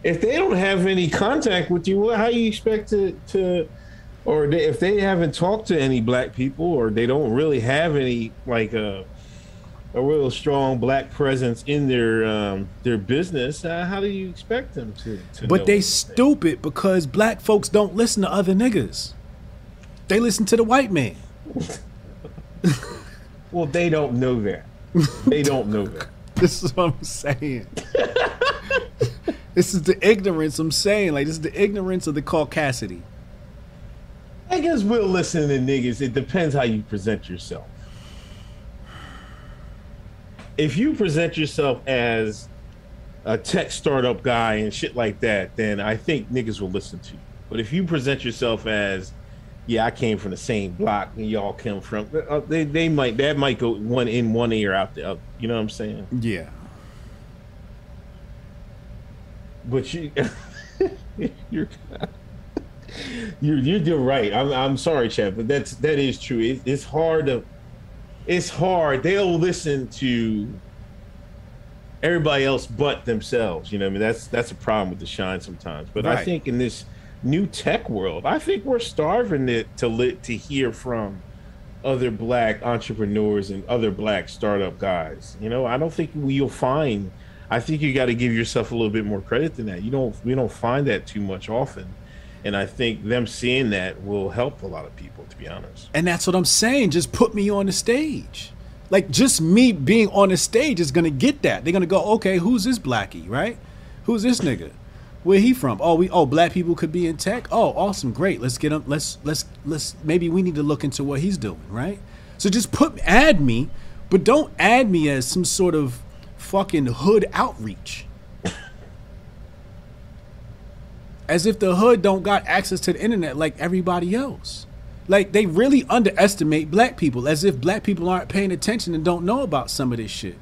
if they don't have any contact with you, how you expect to to, or they, if they haven't talked to any black people, or they don't really have any like a a real strong black presence in their um, their business, uh, how do you expect them to? to But they stupid because black folks don't listen to other niggas. They listen to the white man. <laughs> well, they don't know that. They don't know that. <laughs> This is what I'm saying. <laughs> this is the ignorance I'm saying. Like this is the ignorance of the caucasity. I guess we'll listen to niggas. It depends how you present yourself. If you present yourself as a tech startup guy and shit like that, then I think niggas will listen to you. But if you present yourself as, yeah, I came from the same block and y'all come from, uh, they, they might that might go one in one ear out the other. You know what I'm saying? Yeah. But you, <laughs> you're, you're you're you're right. I'm I'm sorry, Chad, but that's that is true. It, it's hard to, it's hard. They'll listen to everybody else but themselves. You know, I mean that's that's a problem with the shine sometimes. But I think in this new tech world, I think we're starving it to lit to hear from other black entrepreneurs and other black startup guys. You know, I don't think you'll find. I think you got to give yourself a little bit more credit than that. You don't. We don't find that too much often, and I think them seeing that will help a lot of people. To be honest. And that's what I'm saying. Just put me on the stage. Like just me being on the stage is gonna get that. They're gonna go, okay, who's this blackie, right? Who's this nigga? Where he from? Oh, we oh black people could be in tech. Oh, awesome, great. Let's get him. Let's let's let's maybe we need to look into what he's doing, right? So just put add me, but don't add me as some sort of fucking hood outreach. As if the hood don't got access to the internet like everybody else. Like they really underestimate black people as if black people aren't paying attention and don't know about some of this shit.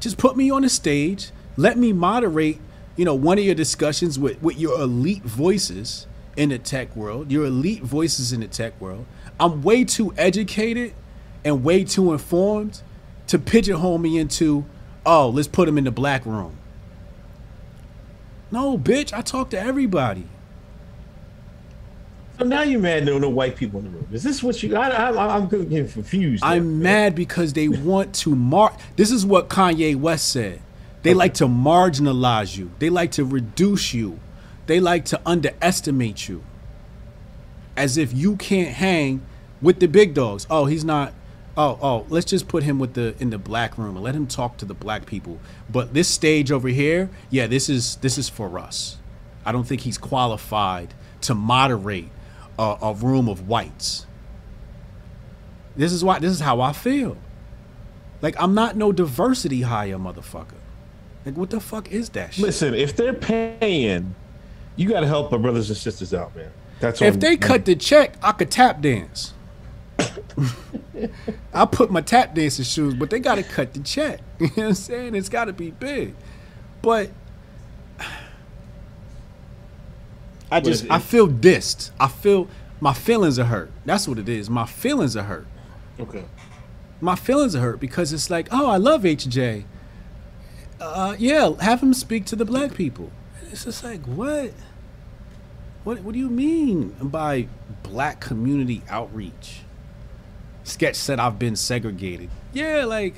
Just put me on the stage, let me moderate, you know, one of your discussions with, with your elite voices in the tech world, your elite voices in the tech world. I'm way too educated and way too informed to pigeonhole me into, oh, let's put him in the black room. No, bitch, I talk to everybody. So now you're mad no no white people in the room. Is this what you? I, I, I'm getting confused. I'm mad because they want to mar. This is what Kanye West said. They like to marginalize you. They like to reduce you. They like to underestimate you. As if you can't hang with the big dogs. Oh, he's not. Oh, oh, let's just put him with the in the black room and let him talk to the black people. But this stage over here, yeah, this is this is for us. I don't think he's qualified to moderate a, a room of whites. This is why. This is how I feel. Like I'm not no diversity hire, motherfucker. Like what the fuck is that shit? Listen, if they're paying, you got to help our brothers and sisters out, man. That's if they cut the check, I could tap dance. <laughs> I put my tap dancing shoes, but they gotta cut the check. <laughs> You know what I'm saying? It's gotta be big. But I just I feel dissed. I feel my feelings are hurt. That's what it is. My feelings are hurt. Okay. My feelings are hurt because it's like, oh, I love HJ. Uh, yeah, have him speak to the black people. It's just like, what? What what do you mean by black community outreach? Sketch said I've been segregated. Yeah, like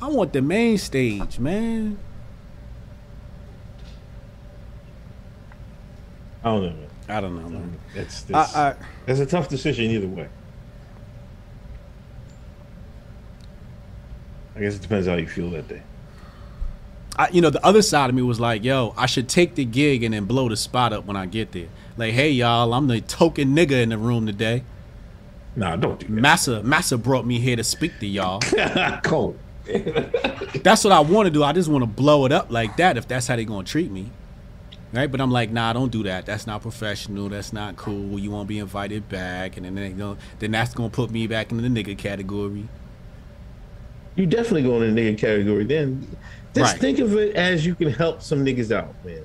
I want the main stage, man. I don't know, man. I don't know, man. It's, it's, I, I, it's a tough decision either way. I guess it depends how you feel that day. I, you know, the other side of me was like, yo, I should take the gig and then blow the spot up when I get there. Like, hey, y'all, I'm the token nigga in the room today. Nah, don't do that. Massa, Massa brought me here to speak to y'all. that. <laughs> Cold. That's what I want to do. I just want to blow it up like that if that's how they're gonna treat me. Right? But I'm like, nah, don't do that. That's not professional. That's not cool. You won't be invited back. And then they gonna, then that's gonna put me back in the nigga category. You definitely go in the nigga category then. Just Right. think of it as you can help some niggas out, man.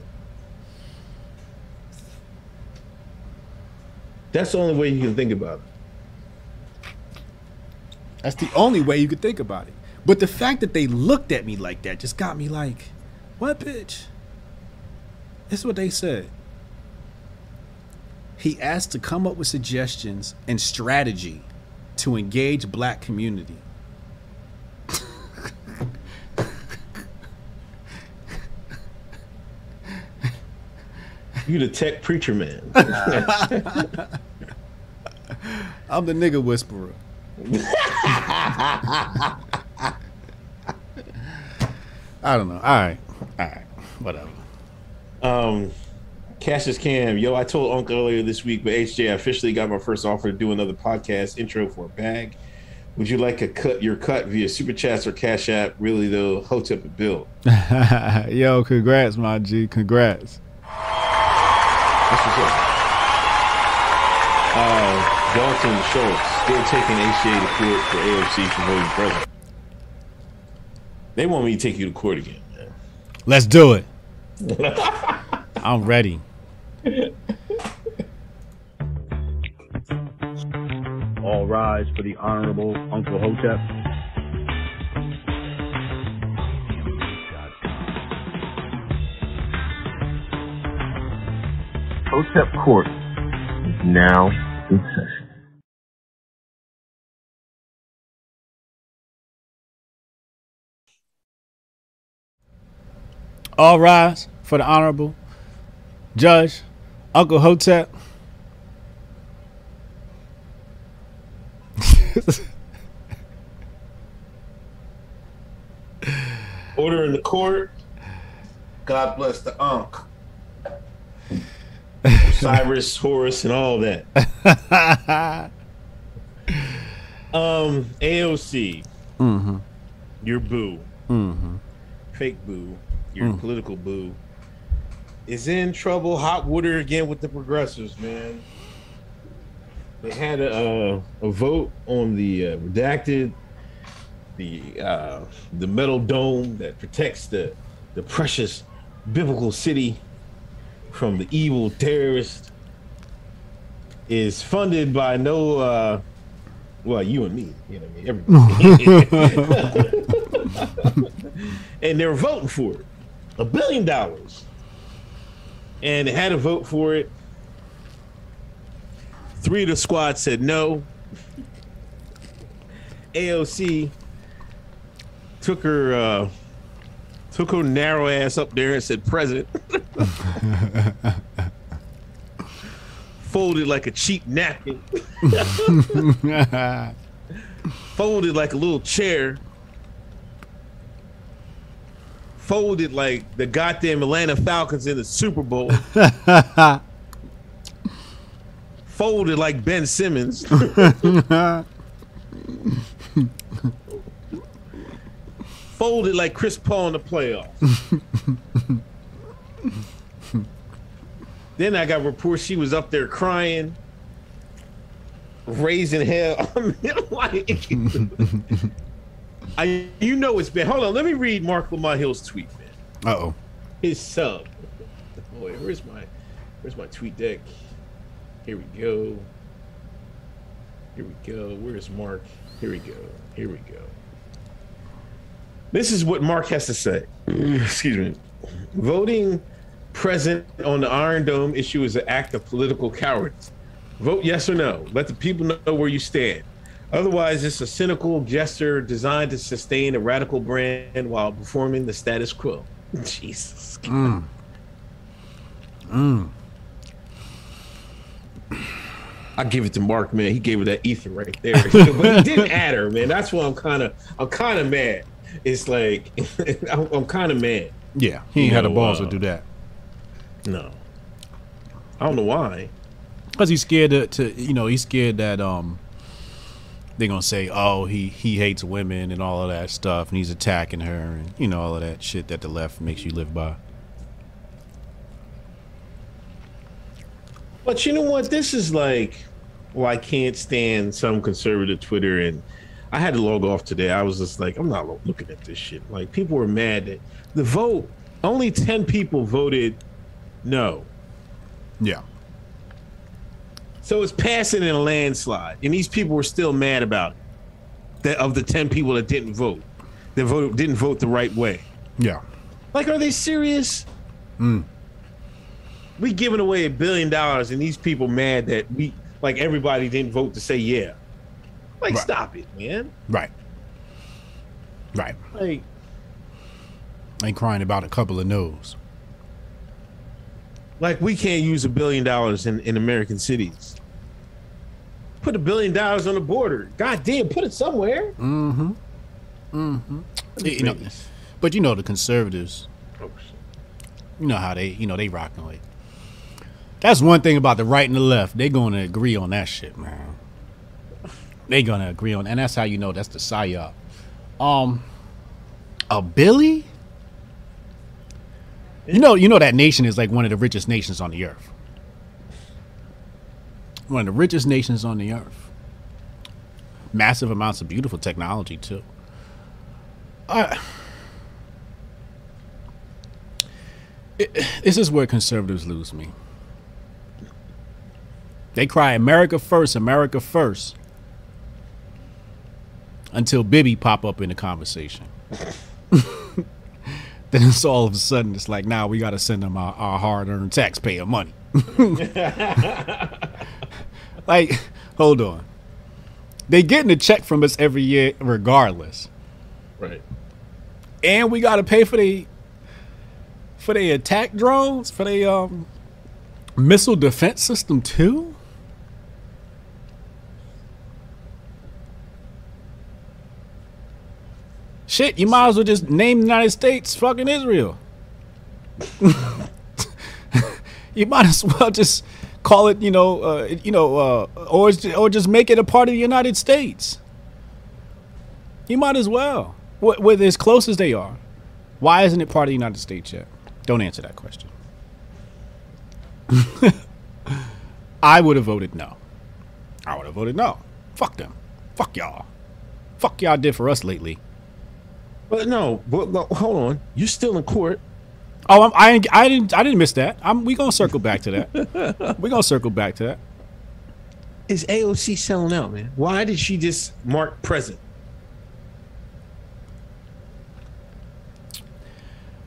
That's the only way you can think about it. That's the only way you could think about it. But the fact that they looked at me like that just got me like, what bitch? This is what they said. He asked to come up with suggestions and strategy to engage black community. You the tech preacher man. <laughs> I'm the nigga whisperer. <laughs> I don't know. All right. All right. Whatever. Um, Cassius Cam, yo, I told Uncle earlier this week, but HJ, I officially got my first offer to do another podcast intro for a bag. Would you like a cut your cut via super chats or cash app? Really though, Hotep and Bill. <laughs> Yo, congrats, my G. Congrats. That's what's up. Uh, Dalton Schultz still taking HJ to court for AOC for voting president. They want me to take you to court again, man. Let's do it. <laughs> I'm ready. All rise for the Honorable Uncle Hotep. Hotep Court is now in session. All rise for the honorable Judge Uncle Hotep. Order in the court. God bless the Unc. Cyrus, Horus, and all that. <laughs> um, AOC, Mm-hmm. your boo, Mm-hmm. fake boo, your Mm. political boo, is in trouble, hot water again with the progressives, man. They had a, uh, a vote on the uh, redacted, the uh, the metal dome that protects the the precious biblical city from the evil terrorist is funded by no uh well you and me you know I mean everybody <laughs> <laughs> and they're voting for it a billion dollars. And had a vote for it. Three of the squad said no. AOC took her uh took her narrow ass up there and said president. <laughs> Folded like a cheap napkin. <laughs> <laughs> Folded like a little chair folded like the goddamn Atlanta Falcons in the Super Bowl <laughs> folded like Ben Simmons. <laughs> folded like Chris Paul in the playoffs. <laughs> then I got reports she was up there crying, raising hell. I mean, like, I, you know it's been. Hold on, let me read Marc Lamont Hill's tweet, man. Uh oh. His sub. Boy, where's my, where's my TweetDeck? Here we go. Here we go. Where's Marc? Here we go. Here we go. This is what Marc has to say. <clears throat> Excuse me. Voting present on the Iron Dome issue is an act of political cowardice. Vote yes or no. Let the people know where you stand. Otherwise, it's a cynical gesture designed to sustain a radical brand while performing the status quo. <laughs> Jesus. Mm. Mm. I give it to Marc, man. He gave her that ether right there. <laughs> but he didn't add her, man. That's why I'm kind of, I'm kind of mad. It's like, <laughs> I'm, I'm kind of mad. Yeah, he ain't you had the balls uh, to do that. No, I don't know why. Cause he's scared to, to, you know, he's scared that um they're gonna say, oh, he he hates women and all of that stuff, and he's attacking her, and you know all of that shit that the left makes you live by. But you know what? This is like, well, I can't stand some conservative Twitter, and I had to log off today. I was just like, I'm not looking at this shit. Like, people were mad that the vote, only 10 people voted no. Yeah. So it's passing in a landslide, and these people were still mad about it. That of the 10 people that didn't vote, that voted didn't vote the right way. Yeah. Like, are they serious? Mm we giving away a billion dollars and these people mad that we like everybody didn't vote to say yeah. Like right. stop it, man. Right. Right. Like ain't crying about a couple of no's. Like we can't use a billion dollars in, in American cities. Put a billion dollars on the border. God damn, put it somewhere. Mm-hmm. Mm-hmm. You know, but you know the conservatives. Oh, you know how they, you know, they rocking like that's one thing about the right and the left. They're going to agree on that shit, man. They're going to agree on, and that's how you know that's the psyop. Um, a Billy. You know, you know that nation is like one of the richest nations on the earth. One of the richest nations on the earth. Massive amounts of beautiful technology too. Uh, it, this is where conservatives lose me. They cry America first, America first. Until Bibi pop up in the conversation. <laughs> then it's all of a sudden it's like, now nah, we gotta send them our, our hard earned taxpayer money. <laughs> <laughs> like, hold on. They getting a check from us every year regardless. Right. And we gotta pay for the for the attack drones, for the um missile defense system too? Shit, you might as well just name the United States fucking Israel. <laughs> you might as well just call it, you know, uh, you know, uh, or or just make it a part of the United States. You might as well, with as close as they are. Why isn't it part of the United States yet? Don't answer that question. <laughs> I would have voted no. I would have voted no. Fuck them. Fuck y'all. Fuck y'all did for us lately. But no, but, but hold on. You're still in court. Oh, I'm, I I didn't I didn't miss that. I'm we gonna circle back to that. we gonna circle back to that. Is AOC selling out, man? Why did she just mark present?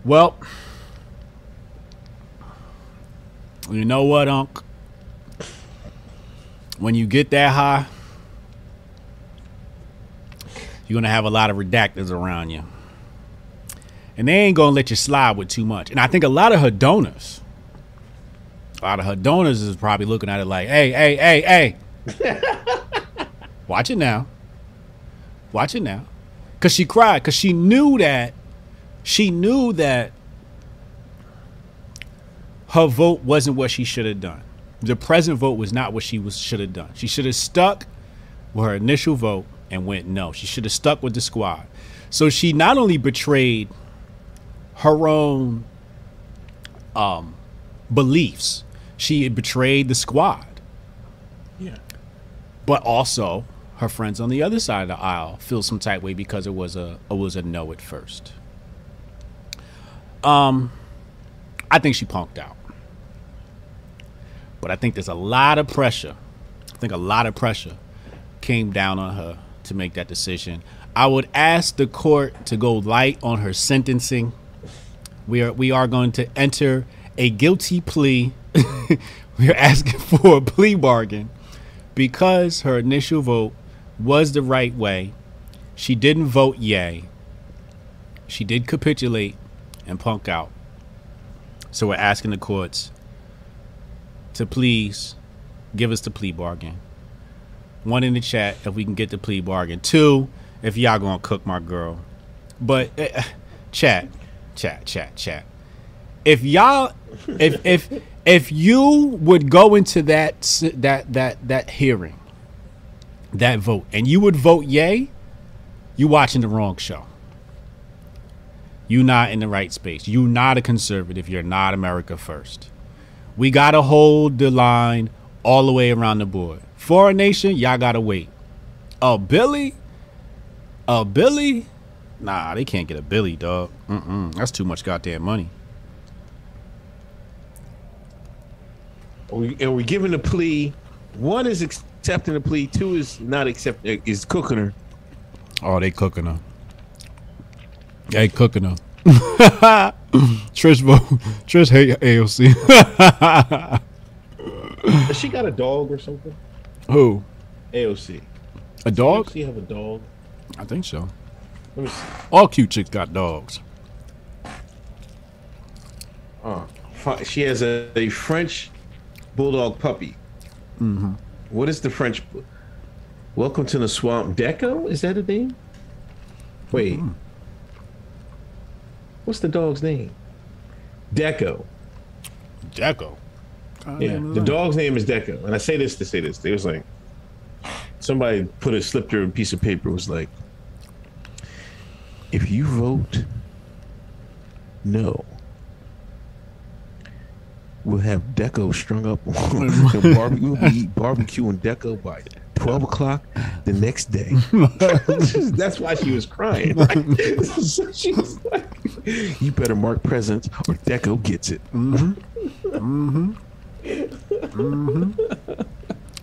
Well, you know what, Unc? When you get that high, you're gonna have a lot of redactors around you and they ain't gonna let you slide with too much. And I think a lot of her donors, a lot of her donors is probably looking at it like, hey, hey, hey, hey, <laughs> watch it now, watch it now, because she cried because she knew that she knew that her vote wasn't what she should have done. the present vote was not what she was should have done. She should have stuck with her initial vote and went no. She should have stuck with the squad. So she not only betrayed her own um, beliefs, she betrayed the squad. Yeah. But also, her friends on the other side of the aisle feel some type way because it was a it was a no at first. Um, I think she punked out, but I think there's a lot of pressure. I think a lot of pressure came down on her to make that decision. I would ask the court to go light on her sentencing. We are we are going to enter a guilty plea. <laughs> we are asking for a plea bargain because her initial vote was the right way. She didn't vote yay. She did capitulate and punk out. So we're asking the courts to please give us the plea bargain. One in the chat if we can get the plea bargain. Two, if y'all gonna cook my girl. But uh, chat, chat, chat, chat. If y'all, if if if you would go into that that that that hearing, that vote, and you would vote yay, you watching the wrong show. You not in the right space. You not a conservative. You're not America first. We gotta hold the line all the way around the board. For a nation, y'all gotta wait. Oh Billy, oh Billy, nah, they can't get a Billy, dog. Mm-mm, that's too much goddamn money. And we- we're giving a plea. One is accepting the plea. Two is not accepting. Is cooking her. Oh, they cooking her. They cooking her. <laughs> Trish vote. <laughs> Trish hate AOC. Has she got a dog or something? Who? AOC. A dog? Does she have a dog? I think so. Let me see. All cute chicks got dogs. Fi- She has a, a French bulldog puppy. Mm-hmm. What is the French? Welcome to the swamp. Deco? Is that a name? Wait. What's the dog's name? Deco. Deco. Yeah, the dog's name is Deco. And I say this to say this. They was like, somebody put a slipped her a piece of paper. Was like, if you vote no, we'll have Deco strung up. <laughs> on <laughs> barbecue. We'll be barbecuing Deco by twelve o'clock the next day. <laughs> That's why she was crying. Like, she was like, "You better mark presents, or Deco gets it." Mm hmm. Mm hmm. Mm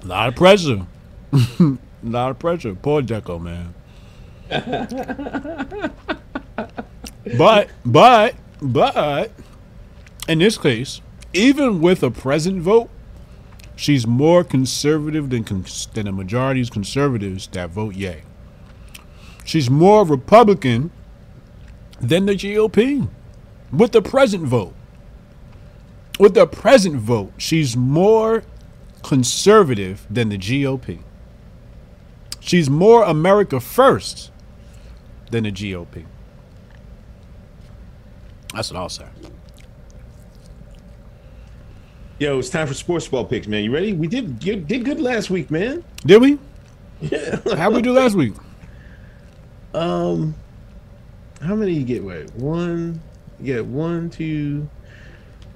A lot of pressure. A lot of pressure. Poor Deco, man. But, but, but, in this case, even with a present vote, she's more conservative than cons- than the majority of conservatives that vote yay. She's more Republican than the GOP with the present vote. With the present vote, she's more conservative than the GOP. She's more America first than the GOP. That's what I'll say. Yo, it's time for sports ball picks, man. You ready? We did did, did good last week, man. Did we? Yeah. How'd we do last week? Um, how many you get? Wait, one. You get one, two,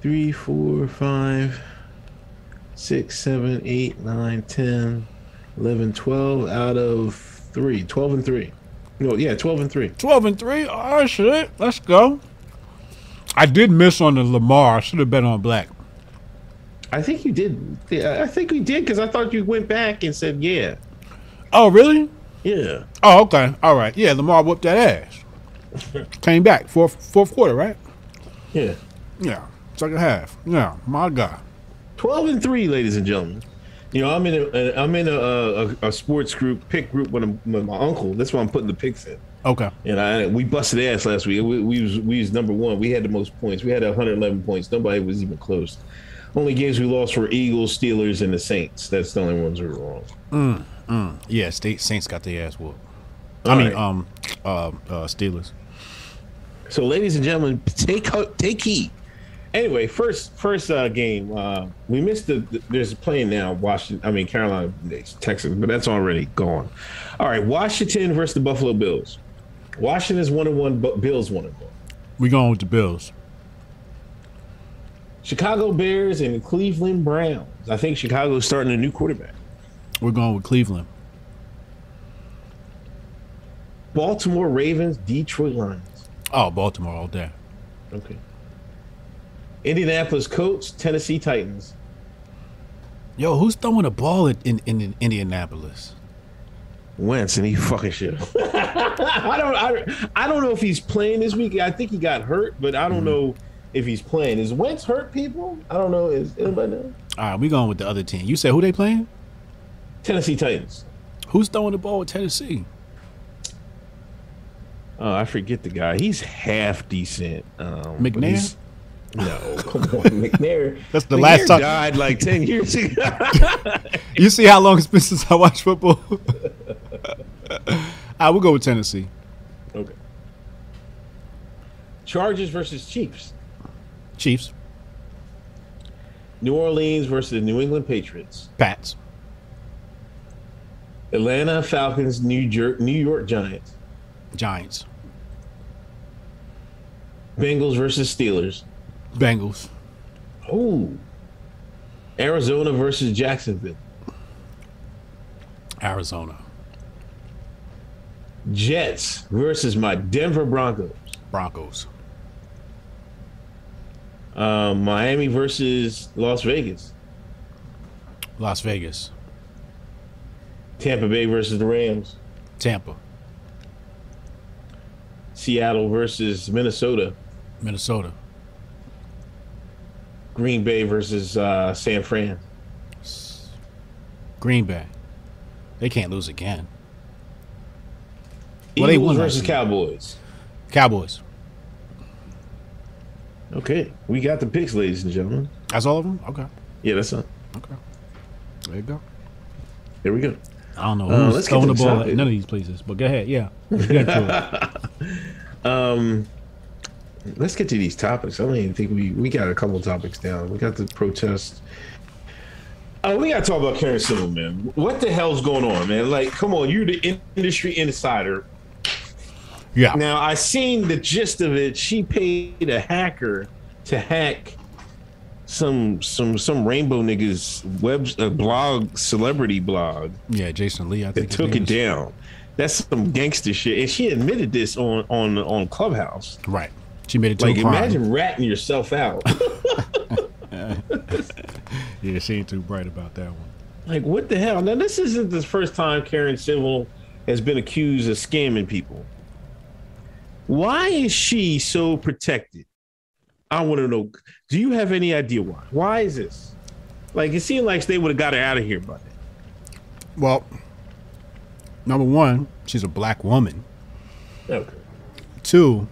three, four, five, six, seven, eight, nine, ten, eleven, twelve out of three. Twelve and three. No, yeah, twelve and three. 12 and 3. Oh, shit. Let's go. I did miss on the Lamar. I should have bet on black. I think you did. Yeah, I think we did because I thought you went back and said, yeah, Oh, really? yeah. Oh, okay. All right. Yeah, Lamar whooped that ass. <laughs> Came back fourth fourth quarter, right? Yeah. Yeah. Second half. Yeah. My God. 12 and 3 ladies and gentlemen you know i'm in a i'm in a, a, a sports group pick group with, a, with my uncle. That's why i'm putting the picks in Okay. and I, we busted ass last week. We, we was we was number one. We had the most points. We had 111 points. Nobody was even close. Only games we lost were eagles steelers and the saints. That's the only ones we were wrong. Yeah, State Saints got their ass whooped. I mean, Alright. um, uh, uh, Steelers. so ladies and gentlemen take take heed Anyway, first first uh, game uh, we missed the, the there's a playing now Washington I mean Carolina Texas but that's already gone. All right, Washington versus the Buffalo Bills. Washington is one and one, but Bills one and one. We going with the Bills. Chicago Bears and Cleveland Browns. I think Chicago's starting a new quarterback. We're going with Cleveland. Baltimore Ravens, Detroit Lions. Oh, Baltimore all day. Okay. Indianapolis Colts, Tennessee Titans. Yo, who's throwing a ball in, in, in Indianapolis? Wentz and he fucking shit. <laughs> I don't I, I don't know if he's playing this week. I think he got hurt, but I don't know if he's playing. Is Wentz hurt people? I don't know. Is anybody know? All right, we going with the other team. You said who they playing? Tennessee Titans. Who's throwing the ball with Tennessee? Oh, I forget the guy. He's half decent. Um, McNair? No, <laughs> come on, McNair. That's the McNair last time- Died like ten years ago. <laughs> You see how long it's been since I watched football? <laughs> Ah, I will go with Tennessee. okay. Chargers versus Chiefs. Chiefs, New Orleans versus the New England Patriots. Pats, Atlanta Falcons, New York, New York Giants. Giants, Bengals versus Steelers. Bengals, Oh. Arizona versus Jacksonville. Arizona, Jets versus my Denver Broncos. Broncos, Um, Miami versus Las Vegas. Las Vegas, Tampa Bay versus the Rams. Tampa, Seattle versus Minnesota. Minnesota, Green Bay versus uh, San Fran. Green Bay. They can't lose again. Eagles Well, they won versus. Cowboys. Cowboys. Okay, we got the picks, ladies and gentlemen. That's all of them. Okay. Yeah, that's it. Okay. There you go. Here we go. I don't know Uh, who's let's throwing the ball at none of these places, but go ahead. Yeah. Let's get to it. Um, let's get to these topics. I don't even think we we got a couple topics down. We got the protest. Uh, we got to talk about Karen Civil, man. What the hell's going on, man? Like, come on, you're the in- industry insider. Yeah. Now, I seen the gist of it. She paid a hacker to hack some some some rainbow niggas web uh, blog celebrity blog Yeah, Jason Lee, I think. his took name it is. down. That's some gangster shit, and she admitted this on on on Clubhouse. Right. She made it to Like, a crime. imagine ratting yourself out. <laughs> Yeah, she ain't too bright about that one. like, what the hell? Now, this isn't the first time Karen Civil has been accused of scamming people. Why is she so protected? I want to know. Do you have any idea why? Why is this? Like, it seemed like they would have got her out of here by now. Well, number one, she's a black woman. Okay. Two,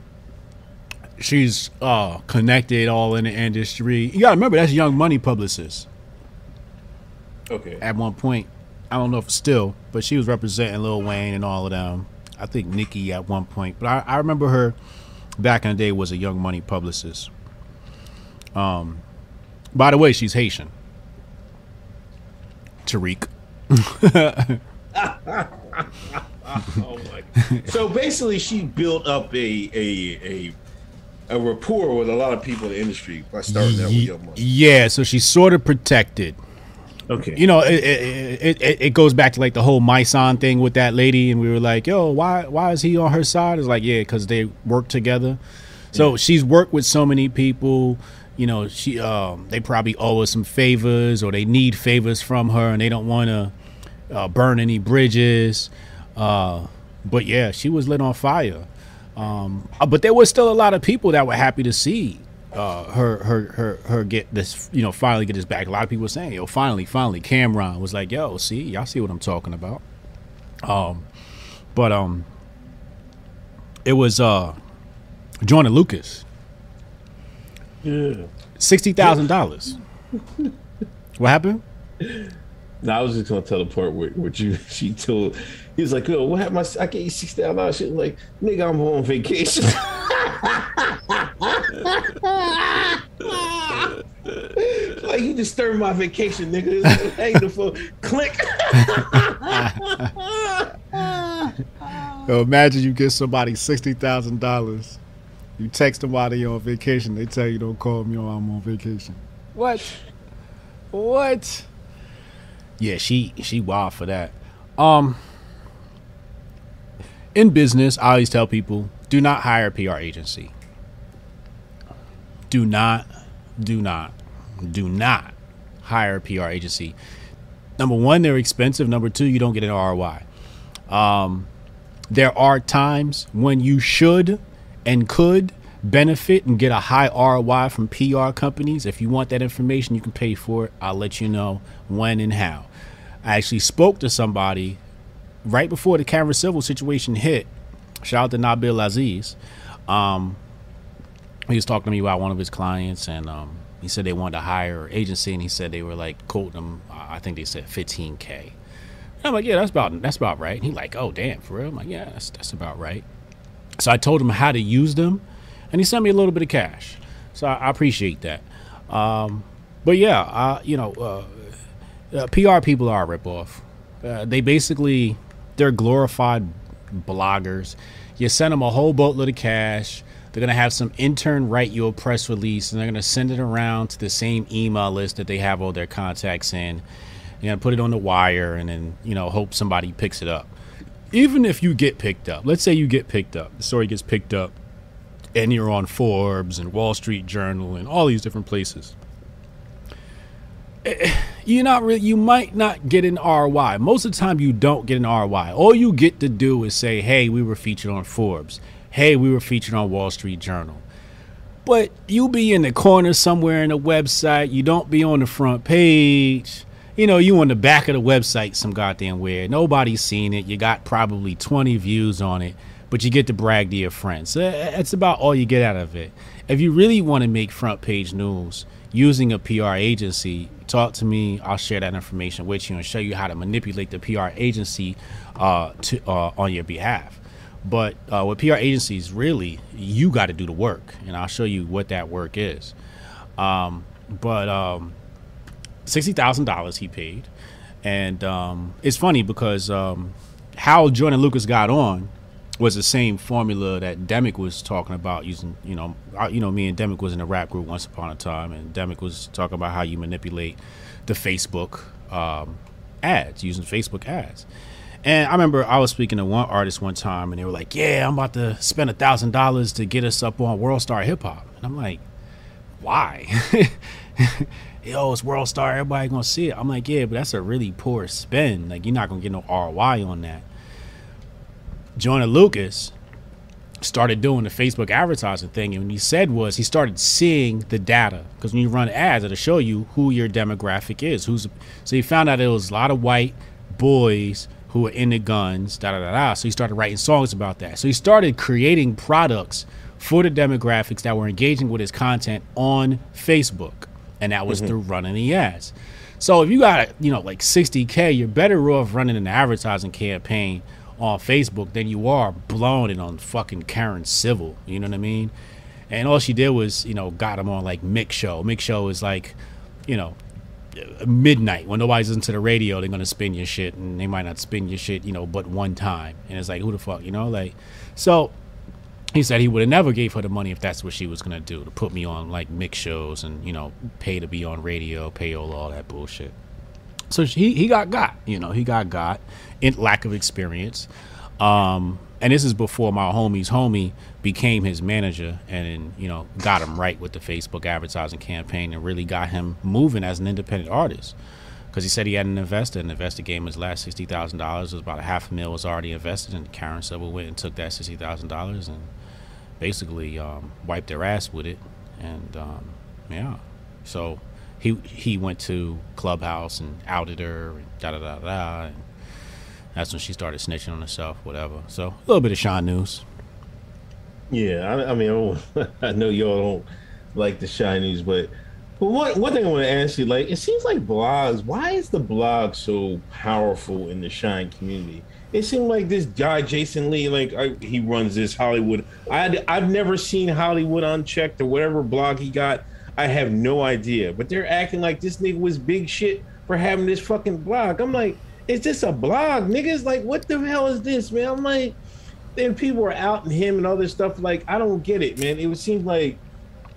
she's uh connected all in the industry. You gotta remember that's Young Money publicist Okay. at one point. I don't know if still, but she was representing Lil Wayne and all of them. I think Nicki at one point, but I, I remember her back in the day was a Young Money publicist. Um, by the way, she's Haitian. Tariq. <laughs> <laughs> Oh my. so basically, she built up a a a a rapport with a lot of people in the industry by starting out with Ye- Young Money. Yeah, so she's sort of protected. Okay. you know, it, it, it, it goes back to like the whole Myson thing with that lady, and we were like, yo, why why is he on her side? It's like, yeah, because they work together. So she's worked with so many people. You know, she um, they probably owe her some favors, or they need favors from her, and they don't want to uh, burn any bridges. Uh, but yeah, she was lit on fire. Um, uh, but there was still a lot of people that were happy to see uh, her, her, her, her get this, you know, finally get this back. A lot of people were saying, "Yo, finally, finally." Cameron was like, "Yo, see, y'all see what I'm talking about." Um, but um, it was uh, Joyner Lucas, yeah. sixty thousand dollars. What happened? No, I was just gonna tell the part where, where you <laughs> she told he was like, "Yo, what happened? My, I gave you six thousand dollars." She was like, "Nigga, I'm on vacation." <laughs> like you disturbed my vacation, nigga. Hey, the phone. Click. <laughs> Yo, imagine you get somebody sixty thousand dollars. You text them while they're on vacation. They tell you don't call me while I'm on vacation. What? What? Yeah, she she wild for that. Um, in business, I always tell people do not hire a PR agency. Do not, do not, do not hire a PR agency. Number one, they're expensive. Number two, you don't get an ROI. Um, there are times when you should and could benefit and get a high ROI from PR companies. If you want that information, you can pay for it. I'll let you know when and how. I actually spoke to somebody right before the Karen Civil situation hit. Shout out to Nabil Aziz. Um, he was talking to me about one of his clients, and um, he said they wanted to hire an agency, and he said they were like quoting him. I think they said 15k. I'm like, yeah, that's about that's about right. And he like, oh damn, for real? I'm like, yeah, that's that's about right. So I told him how to use them, and he sent me a little bit of cash. So I, I appreciate that. Um, but yeah, uh, you know, uh, uh, PR people are a ripoff. Uh, they basically they're glorified bloggers. You send them a whole boatload of cash. They're gonna have some intern write you a press release, and they're gonna send it around to the same email list that they have all their contacts in. You're gonna put it on the wire, and then you know hope somebody picks it up. Even if you get picked up, let's say you get picked up, the story gets picked up, and you're on Forbes and Wall Street Journal and all these different places you're not really you might not get an ROI. Most of the time you don't get an ROI. All you get to do is say, "Hey, we were featured on Forbes. Hey, we were featured on Wall Street Journal." But you be in the corner somewhere in the website. You don't be on the front page. You know, you on the back of the website some goddamn where nobody's seen it. You got probably 20 views on it, but you get to brag to your friends. Uh, that's about all you get out of it. If you really want to make front page news using a PR agency, talk to me. I'll share that information with you and show you how to manipulate the PR agency uh, to uh, on your behalf. But uh, with PR agencies, really, you got to do the work, and I'll show you what that work is. Um, but um, sixty thousand dollars he paid, and um, it's funny because um, how Joyner Lucas got on was the same formula that Demic was talking about using. You know, you know, me and Demic was in a rap group once upon a time, and Demic was talking about how you manipulate the Facebook um, ads using Facebook ads. And I remember I was speaking to one artist one time, and they were like, "Yeah, I'm about to spend a thousand dollars to get us up on World Star Hip Hop," and I'm like, "Why?" <laughs> Yo, it's World Star. Everybody gonna see it. I'm like, yeah, but that's a really poor spend. Like, you're not gonna get no ROI on that. Joyner Lucas started doing the Facebook advertising thing, and what he said was he started seeing the data because when you run ads, it'll show you who your demographic is. Who's so he found out it was a lot of white boys who were into guns, da da da da. So he started writing songs about that. So he started creating products for the demographics that were engaging with his content on Facebook, and that was mm-hmm. through running the ads. So if you got you know like 60k, you're better off running an advertising campaign on Facebook than you are blowing it on fucking Karen Civil. You know what I mean? And all she did was, you know, got him on like Mix Show. Mix Show is like, you know, midnight when nobody's into the radio. They're gonna spin your shit, and they might not spin your shit, you know, but one time. And it's like, who the fuck, you know? Like, so he said he would have never gave her the money if that's what she was gonna do to put me on like mix shows and you know pay to be on radio, payola, all that bullshit. So he he got got, you know, he got got in lack of experience. Um, and this is before my homie's homie became his manager and you know got him right with the Facebook advertising campaign and really got him moving as an independent artist. Because he said he had an investor, and the investor gave him his last sixty thousand dollars. Was about a half a mil was already invested, and Karen Civil went and took that sixty thousand dollars and basically um, wiped their ass with it. And um, yeah, so he he went to Clubhouse and outed her and da da da da. And that's when she started snitching on herself, whatever. So a little bit of Sean news. Yeah, I, I mean, <laughs> oh, I know y'all don't like the Shine news, but but one one thing I want to ask you, like, it seems like blogs. Why is the blog so powerful in the Shine community? It seemed like this guy Jason Lee, like I, he runs this Hollywood. I I've never seen Hollywood Unchecked or whatever blog he got. I have no idea. But they're acting like this nigga was big shit for having this fucking blog. I'm like, is this a blog? Niggas like, what the hell is this, man? I'm like, then people were outing him and all this stuff. Like, I don't get it, man. It would seem like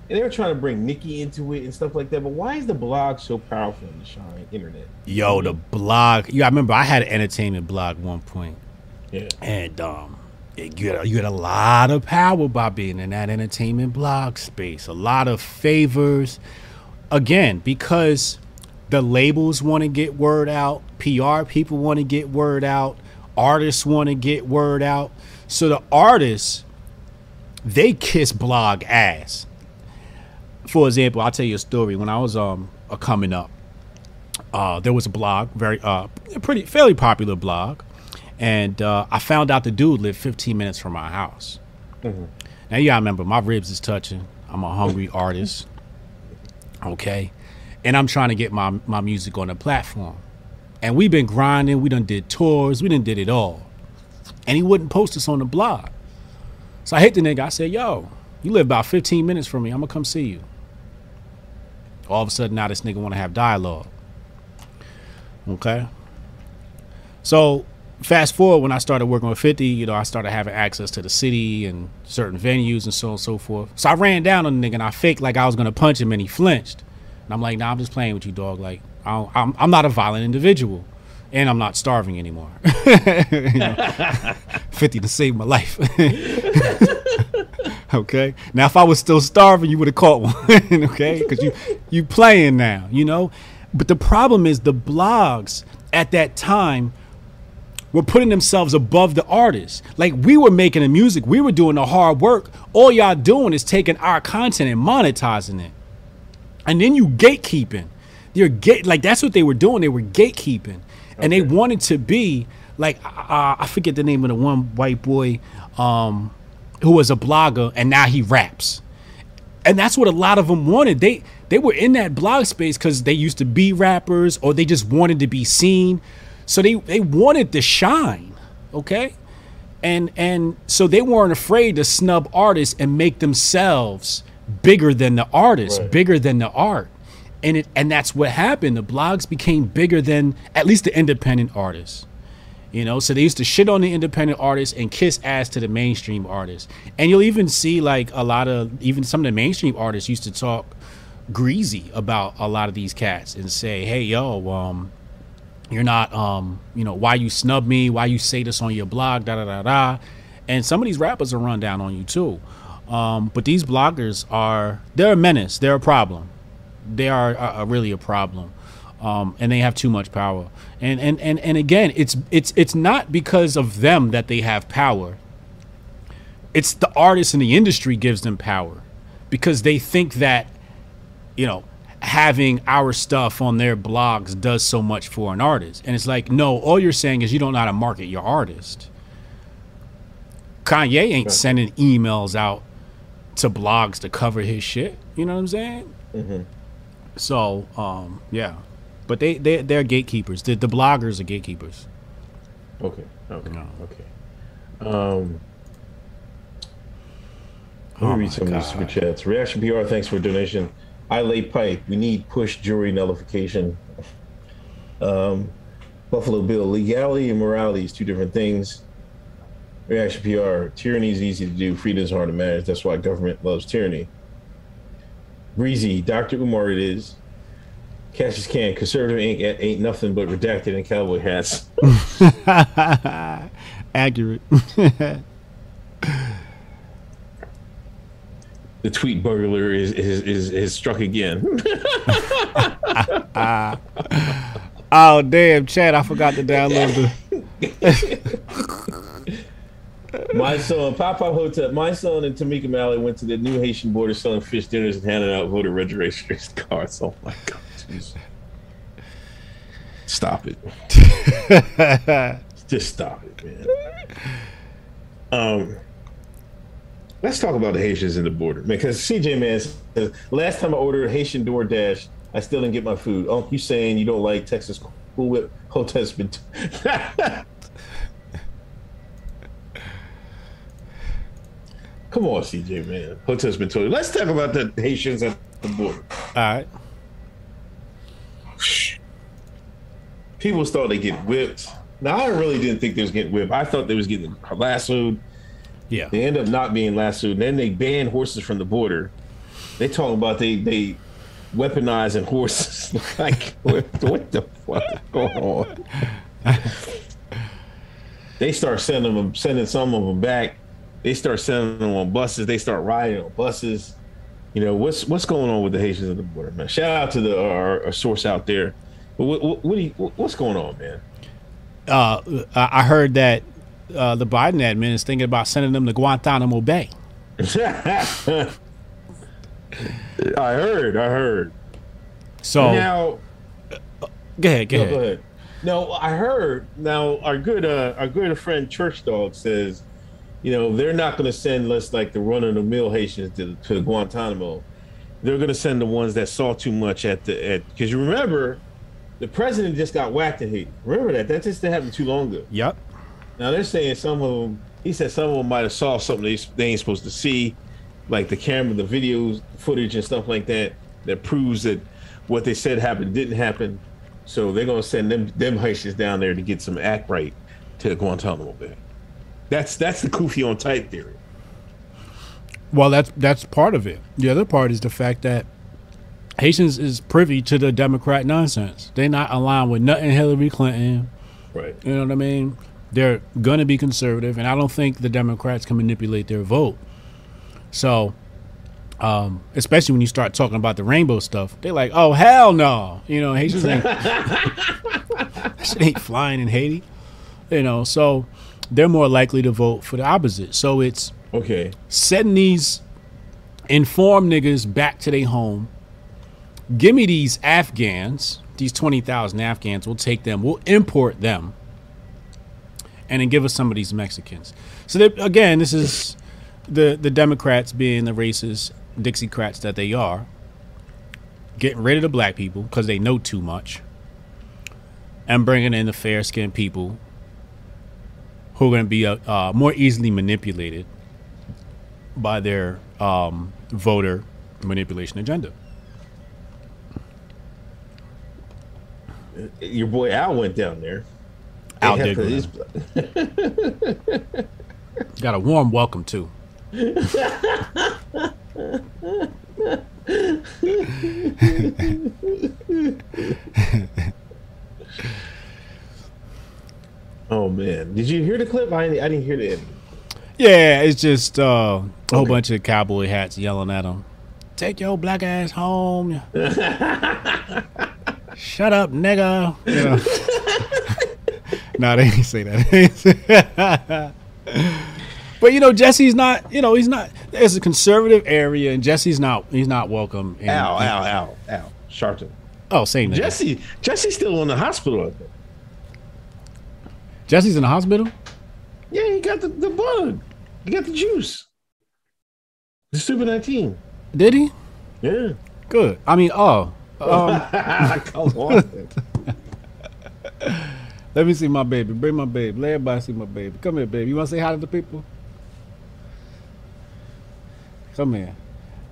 and they were trying to bring Nikki into it and stuff like that. But why is the blog so powerful in the shine internet? Yo, the blog. Yeah, I remember I had an entertainment blog at one point, Yeah. and um, you a, you had a lot of power by being in that entertainment blog space. A lot of favors, again, because the labels want to get word out, PR people want to get word out, artists want to get word out. So the artists, they kiss blog ass. For example, I'll tell you a story. When I was um coming up, uh, there was a blog, very uh, pretty fairly popular blog, and uh, I found out the dude lived 15 minutes from my house. Now you gotta remember, my ribs is touching. I'm a hungry <laughs> artist, okay, and I'm trying to get my my music on the platform. And we've been grinding. We done did tours. We done did it all, and he wouldn't post us on the blog. So I hit the nigga. I said, "Yo, you live about 15 minutes from me. I'm gonna come see you." All of a sudden, now this nigga want to have dialogue. Okay. So fast forward when I started working with 50, you know, I started having access to the city and certain venues and so on and so forth. So I ran down on the nigga and I faked like I was gonna punch him and he flinched. And I'm like, nah, I'm just playing with you, dog. Like, I I'm, I'm not a violent individual. And I'm not starving anymore. <laughs> Know, <laughs> 50 to save my life. <laughs> okay. Now, if I was still starving, you would have caught one. okay, because you you playing now, you know. But the problem is the blogs at that time were putting themselves above the artists. Like we were making the music, we were doing the hard work. All y'all doing is taking our content and monetizing it, and then you gatekeeping. You're gate like that's what they were doing. They were gatekeeping, and they wanted to be like uh, I forget the name of the one white boy um, who was a blogger, and now he raps and that's what a lot of them wanted. They they were in that blog space because they used to be rappers or they just wanted to be seen. So they they wanted to shine, okay, and and so they weren't afraid to snub artists and make themselves bigger than the artist, Right. bigger than the art, and it and that's what happened. The blogs became bigger than at least the independent artists. You know, so they used to shit on the independent artists and kiss ass to the mainstream artists. And you'll even see like a lot of even some of the mainstream artists used to talk greasy about a lot of these cats and say, "Hey, yo, um, you're not, um, you know, why you snub me? Why you say this on your blog? Da da da da." And some of these rappers are run down on you too. Um, but these bloggers are they're a menace. They're a problem. They are really a problem. Um, and they have too much power. And, and and and again, it's it's it's not because of them that they have power. It's the artists in the industry gives them power because they think that you know having our stuff on their blogs does so much for an artist. And it's like, no, all you're saying is you don't know how to market your artist. Kanye ain't sending emails out to blogs to cover his shit. You know what I'm saying? So, um, yeah, but they they they're gatekeepers. The, the bloggers are gatekeepers. Okay. Okay. No. Okay. Um. Let me Oh read some of these super chats. Reaction PR, thanks for donation. I lay pipe. We need push jury nullification. Um, Buffalo Bill, legality and morality is two different things. Reaction PR, tyranny is easy to do, freedom is hard to manage. That's why government loves tyranny. Breezy, Dr. Umar it is. Cassius Can, conservative Inc. ain't- nothing but redacted in cowboy hats. <laughs> Accurate. <laughs> the tweet burglar is is is, is struck again. <laughs> oh damn, Chad! I forgot to download the. <laughs> my son, Pop Pop Hotel, my son and Tamika Mallory went to the new Haitian border selling fish dinners and handing out voter registration <laughs> cards. Oh my god, jeez. Stop it. Just stop it, man. Um, let's talk about the Haitians in the border, man. Because CJ man says last time I ordered Haitian DoorDash, I still didn't get my food. Oh, you saying you don't like Texas Cool Whip <laughs> oh, Hotep's been? <laughs> Come on, CJ man. Hotep's been told. Let's talk about the Haitians at the border. All right. People thought they get whipped. Now I really didn't think they was getting whipped. I thought they was getting lassoed. Yeah. They end up not being lassoed. And then they ban horses from the border. They talk about they they weaponizing horses. <laughs> like what, what the fuck is going on? they start sending them sending some of them back. They start sending them on buses. They start riding on buses. You know what's what's going on with the Haitians at the border, man? Shout out to the our, our source out there. What, what, what do you, what's going on, man? Uh, I I heard that uh, the Biden admin is thinking about sending them to Guantanamo Bay. <laughs> I heard, I heard. So Now, go ahead, go no, ahead. go ahead. No, I heard. Now, our good, uh, our good friend Church Dog says, you know, they're not going to send less like the run of the mill Haitians to, to Guantanamo. They're going to send the ones that saw too much at the at because you remember, the president just got whacked in Haiti. Remember that? That just happened too long ago. Yep. Now they're saying some of them. He said some of them might have saw something they, they ain't supposed to see, like the camera, the videos, footage, and stuff like that. That proves that what they said happened didn't happen. So they're gonna send them them Haitians down there to get some act right to Guantanamo Bay. That's that's the Kufi on tight theory. Well, that's that's part of it. The other part is the fact that Haitians is privy to the Democrat nonsense. They're not aligned with nothing Hillary Clinton. Right. You know what I mean? They're going to be conservative, and I don't think the Democrats can manipulate their vote. So, um, especially when you start talking about the rainbow stuff, they're like, "Oh hell no!" You know, Haitians ain't <laughs> shit ain't flying in Haiti. You know, so they're more likely to vote for the opposite. So it's Okay. setting these informed niggas back to their home. Give me these Afghans, these 20,000 Afghans. We'll take them, we'll import them, and then give us some of these Mexicans. So, that, again, this is the, the Democrats being the racist Dixiecrats that they are, getting rid of the black people because they know too much, and bringing in the fair skinned people who are going to be uh, uh, more easily manipulated by their um, voter manipulation agenda. Your boy Al went down there. Al They did have go he's- <laughs> Got a warm welcome too. <laughs> Oh man, did you hear the clip? I didn't, I didn't hear the end. Yeah, it's just uh, a whole Okay. bunch of cowboy hats yelling at him. Take your black ass home. <laughs> Shut up, nigga. You know. <laughs> no, they didn't say that. <laughs> but you know, Jesse's not. You know, he's not. It's a conservative area, and Jesse's not. He's not welcome. In, Al, Al, Al, Al, Sharpton. Oh, same. Jesse, Jesse's still in the hospital. Jesse's in the hospital. Yeah, he got the, the bug. He got the juice. The Super 19. Did he? Yeah. Good. I mean, oh. Um, <laughs> Come on. Let me see my baby. Bring my baby. Let everybody see my baby. Come here, baby. You want to say hi to the people? Come here.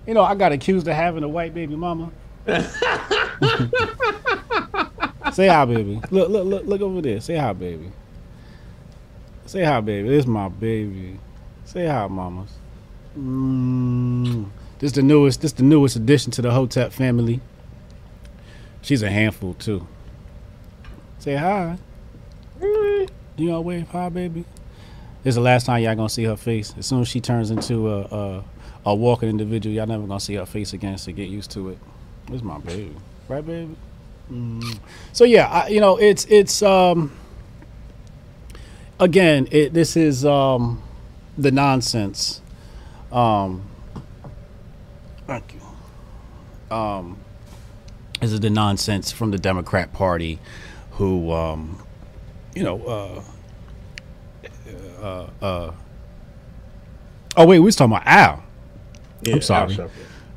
You know, I got accused of having a white baby mama. <laughs> say hi, baby. Look, look, look, look over there. Say hi, baby. Say hi, baby. This is my baby. Say hi, mamas. Mm. This the newest. This the newest addition to the Hotep family. She's a handful too. Say hi. You all wave hi, baby. This is the last time y'all gonna see her face. As soon as she turns into a a, a walking individual, y'all never gonna see her face again. So get used to it. This is my baby, right, baby? Mm. So yeah, I, you know, it's it's um. Again, it this is um, the nonsense. Um. Thank you. Um. This is the nonsense from the Democrat Party, who um, you know, uh, uh, uh, oh wait, we was talking about Al. Yeah, I'm sorry. Al Sharpton.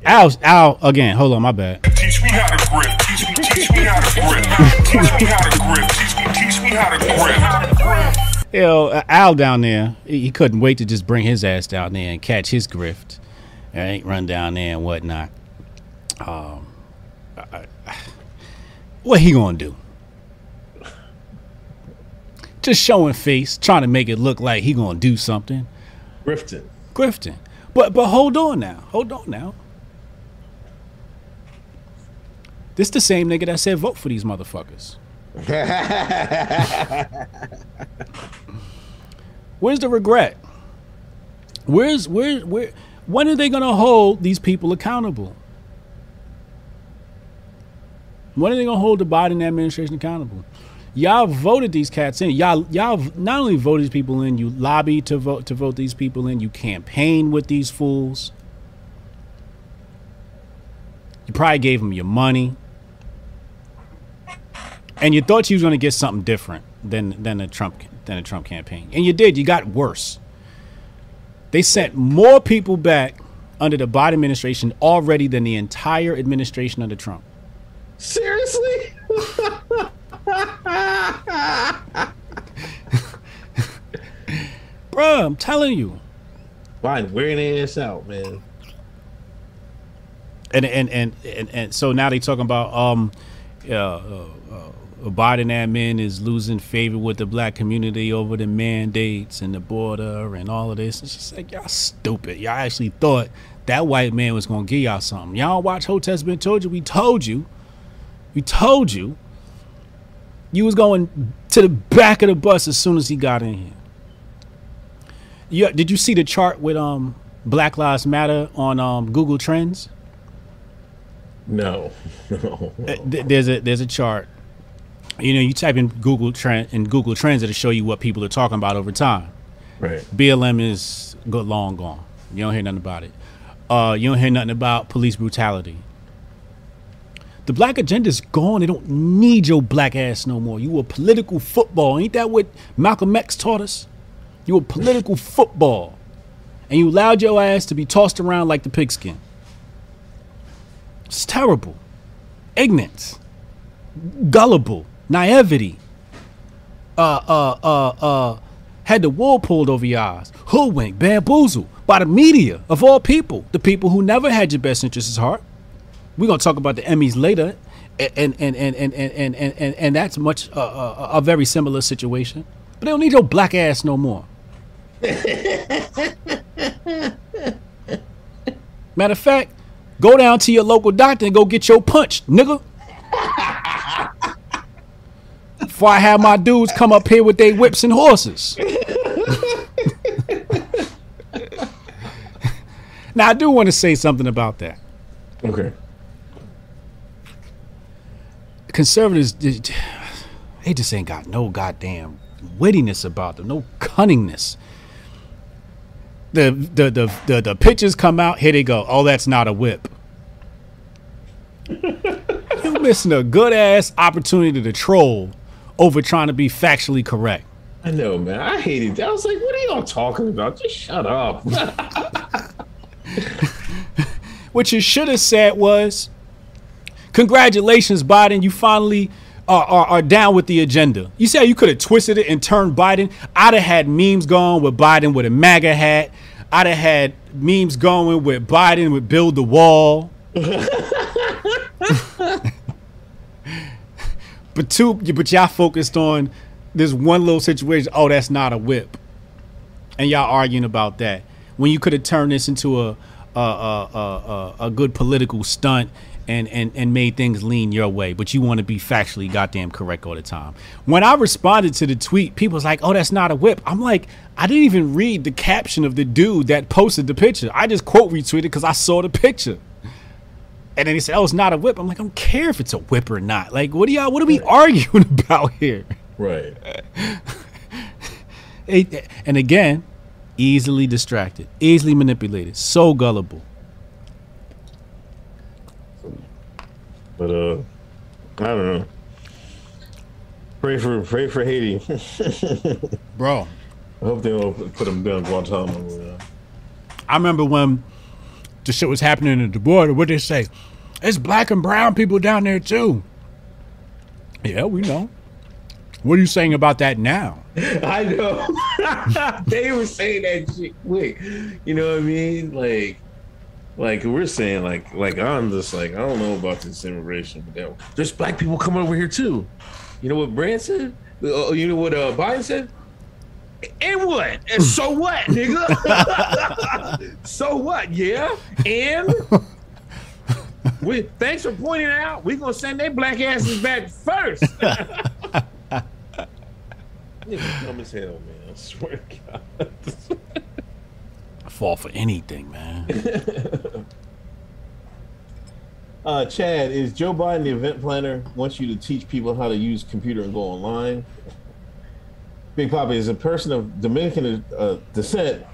Al, Al again. Hold on, my bad. Teach me how to grip. Teach me, teach me how to grip. Teach me how to grip. Teach me, teach me how to grip. You know, uh, Al down there, he, he couldn't wait to just bring his ass down there and catch his grift, and run down there and whatnot. Um, I, I, what he gonna do? Just showing face, trying to make it look like he gonna do something. Grifton. Grifting. But but hold on now. Hold on now. This the same nigga that said vote for these motherfuckers. <laughs> Where's the regret? Where's where where when are they gonna hold these people accountable? When are they gonna hold the Biden administration accountable? Y'all voted these cats in. Y'all y'all not only voted these people in, you lobbied to vote to vote these people in. You campaigned with these fools. You probably gave them your money, and you thought you was gonna get something different than than the Trump than the Trump campaign, and you did. You got worse. They sent more people back under the Biden administration already than the entire administration under Trump. Seriously? <laughs> <laughs> Bruh, I'm telling you. Fine, wearing their ass out, man. And and and and, and so now they talking about um uh, uh, uh, Biden admin is losing favor with the black community over the mandates and the border and all of this. It's just like y'all stupid. Y'all actually thought that white man was gonna give y'all something. Y'all watch Hotep's been told you. We told you. We told you. You was going to the back of the bus as soon as he got in here. You, did you see the chart with um Black Lives Matter on um Google Trends? No. no. <laughs> Uh, there's a there's a chart. You know, you type in Google Trend in Google Trends, it'll show you what people are talking about over time. Right. BLM is go long gone. You don't hear nothing about it. Uh, you don't hear nothing about police brutality. The black agenda's gone. They don't need your black ass no more. You a political football. Ain't that what Malcolm X taught us? You a political <laughs> football. And you allowed your ass to be tossed around like the pigskin. It's terrible. Ignorance. Gullible. Naivety. Uh, uh, uh, uh, had the wool pulled over your eyes. Hoodwinked, bamboozled by the media of all people. The people who never had your best interests at heart. We're gonna talk about the Emmys later, and and and and and and and, and, and that's much uh, a, a very similar situation. But they don't need your black ass no more. Matter of fact, go down to your local doctor and go get your punch, nigga. Before I have my dudes come up here with their whips and horses. <laughs> now I do want to say something about that. Okay. Conservatives they just ain't got no goddamn wittiness about them, no cunningness. The the the the, the pitches come out, here they go. Oh, that's not a whip. <laughs> you missing a good ass opportunity to troll over trying to be factually correct. I know, man. I hated that. I was like, what are y'all talking about? Just shut up. <laughs> What you should have said was, "Congratulations, Biden! You finally are, are, are down with the agenda." You how you could have twisted it and turned Biden. I'd have had memes going with Biden with a MAGA hat. I'd have had memes going with Biden with build the wall. <laughs> but two, but y'all focused on this one little situation. Oh, that's not a whip, and y'all arguing about that when you could have turned this into a a, a, a, a good political stunt and, and, and made things lean your way, but you want to be factually goddamn correct all the time. When I responded to the tweet, people was like, "Oh, that's not a whip." I'm like, I didn't even read the caption of the dude that posted the picture. I just quote retweeted because I saw the picture. And then he said, "Oh, it's not a whip." I'm like, I don't care if it's a whip or not. Like, what are y'all? What are we arguing <laughs> about here? right. <laughs> And again, easily distracted, easily manipulated, so gullible. But uh I don't know. Pray for pray for Haiti. <laughs> Bro, I hope they don't put him down Guantanamo. I remember when the shit was happening at the border. What they say? It's black and brown people down there too. Yeah, we know. What are you saying about that now? <laughs> I know. <laughs> they were saying that shit quick. You know what I mean? Like, Like we're saying, like like I'm just like I don't know about this immigration, but there's black people coming over here too. You know what Brand said? Uh, you know what uh, Biden said? And what? And so <laughs> what, nigga? <laughs> so what? Yeah. And <laughs> we thanks for pointing it out. We gonna send their black asses back first. Nigga dumb as hell, man. I swear to God. I fall for anything, man. <laughs> Uh, Chad, is Joe Biden the event planner? Wants you to teach people how to use computer and go online. Big Papa is a person of Dominican uh, descent.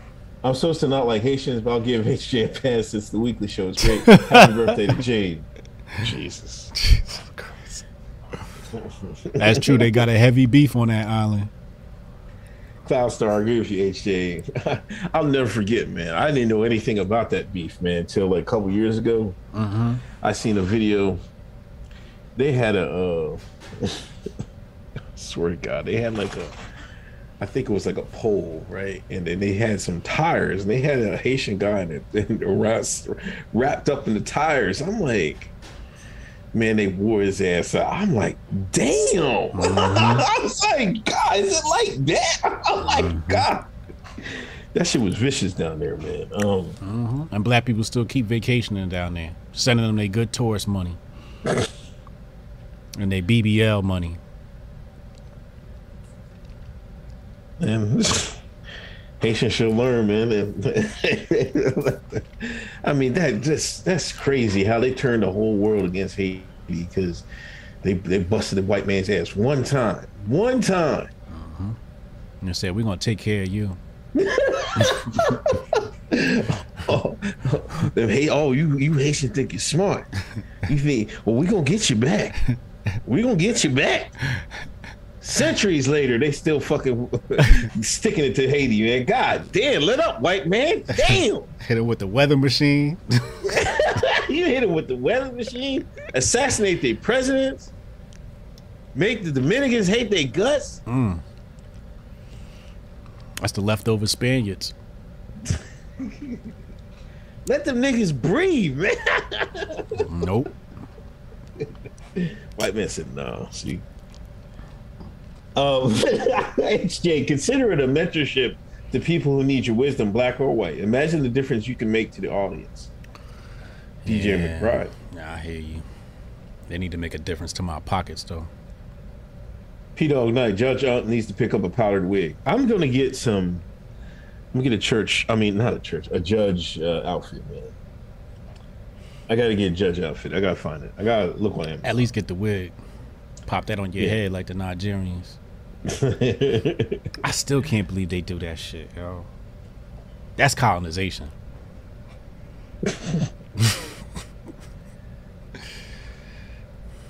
I'm supposed to not like Haitians, but I'll give <laughs> HJ a pass since the weekly show is great. Happy birthday to Jade. Jesus. Jesus Christ. <laughs> That's true. They got a heavy beef on that island. Cloud Star, I agree with you, HJ. <laughs> I'll never forget, man. I didn't know anything about that beef, man, until like a couple years ago. I seen a video. They had a, uh, <laughs> swear to God, they had like a, I think it was like a pole, right? And then they had some tires, and they had a Haitian guy in it, <laughs> and wrapped up in the tires. I'm like, man, they wore his ass out. I'm like, damn. Mm-hmm. <laughs> I was like, God, is it like that? <laughs> I'm like, mm-hmm. God. That shit was vicious down there, man. Um, mm-hmm. And black people still keep vacationing down there, sending them their good tourist money <laughs> and their BBL money. and Haitians should learn, man. <laughs> I mean, that just that's crazy how they turned the whole world against Haiti because they they busted the white man's ass one time, one time. And they said, We're going to take care of you. <laughs> Oh, them hey, oh, you you Haitians think you're smart. You think, well, we gonna get you back. We gonna get you back. Centuries later, they still fucking <laughs> sticking it to Haiti, man. God damn, let up, white man. Damn. <laughs> Hit it with the weather machine. <laughs> you hit him with the weather machine, assassinate their presidents, make the Dominicans hate their guts. Mm. That's the leftover Spaniards. Let them niggas breathe, man. Nope. White man said, "No." See, um, <laughs> HJ, consider it a mentorship to people who need your wisdom, black or white. Imagine the difference you can make to the audience. DJ Yeah. McBride. I hear you. They need to make a difference to my pockets, though. P Dog Night, Judge Unk needs to pick up a powdered wig. I'm gonna get some. I'm gonna get a church. I mean, not a church, a judge uh, outfit, man. I gotta get a judge outfit. I gotta find it. I gotta look on him. At least get the wig. Pop that on your Yeah. head like the Nigerians. I still can't believe they do that shit, yo. That's colonization.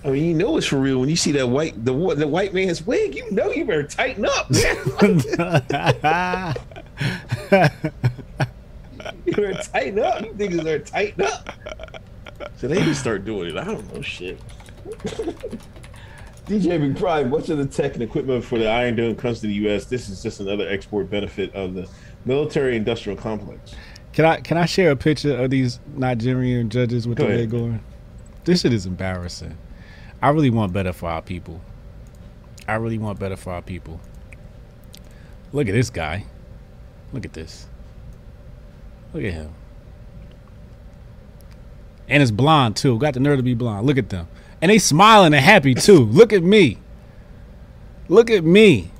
I mean, you know it's for real when you see that white the the white man's wig. You know you better tighten up, <laughs> you better tighten up. You niggas better tighten up. So they just start doing it. I don't know shit. DJ McBride, much of the tech and equipment for the Iron Dome comes to the U.S. This is just another export benefit of the military-industrial complex. Can I can I share a picture of these Nigerian judges with Go the wig going? This shit is embarrassing. I really want better for our people. I really want better for our people. Look at this guy. Look at this. Look at him. And it's blonde too. Got the nerve to be blonde. Look at them. And they smiling and happy too. Look at me. Look at me.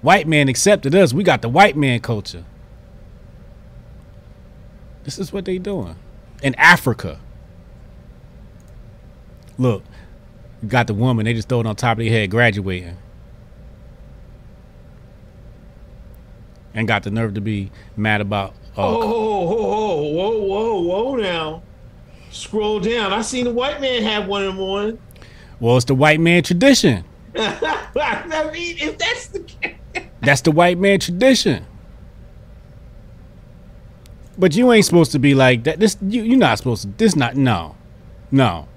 White man accepted us. We got the white man culture. This is what they doing in Africa. Look, got the woman. They just throw it on top of their head, graduating, and got the nerve to be mad about. Oh, Uh, whoa, whoa, whoa, whoa, whoa! Now, scroll down. I seen the white man have one of them on. Well, it's the white man tradition. <laughs> I mean, if that's the. That's the white man tradition. But you ain't supposed to be like that. This you you're not supposed to. This not no, no,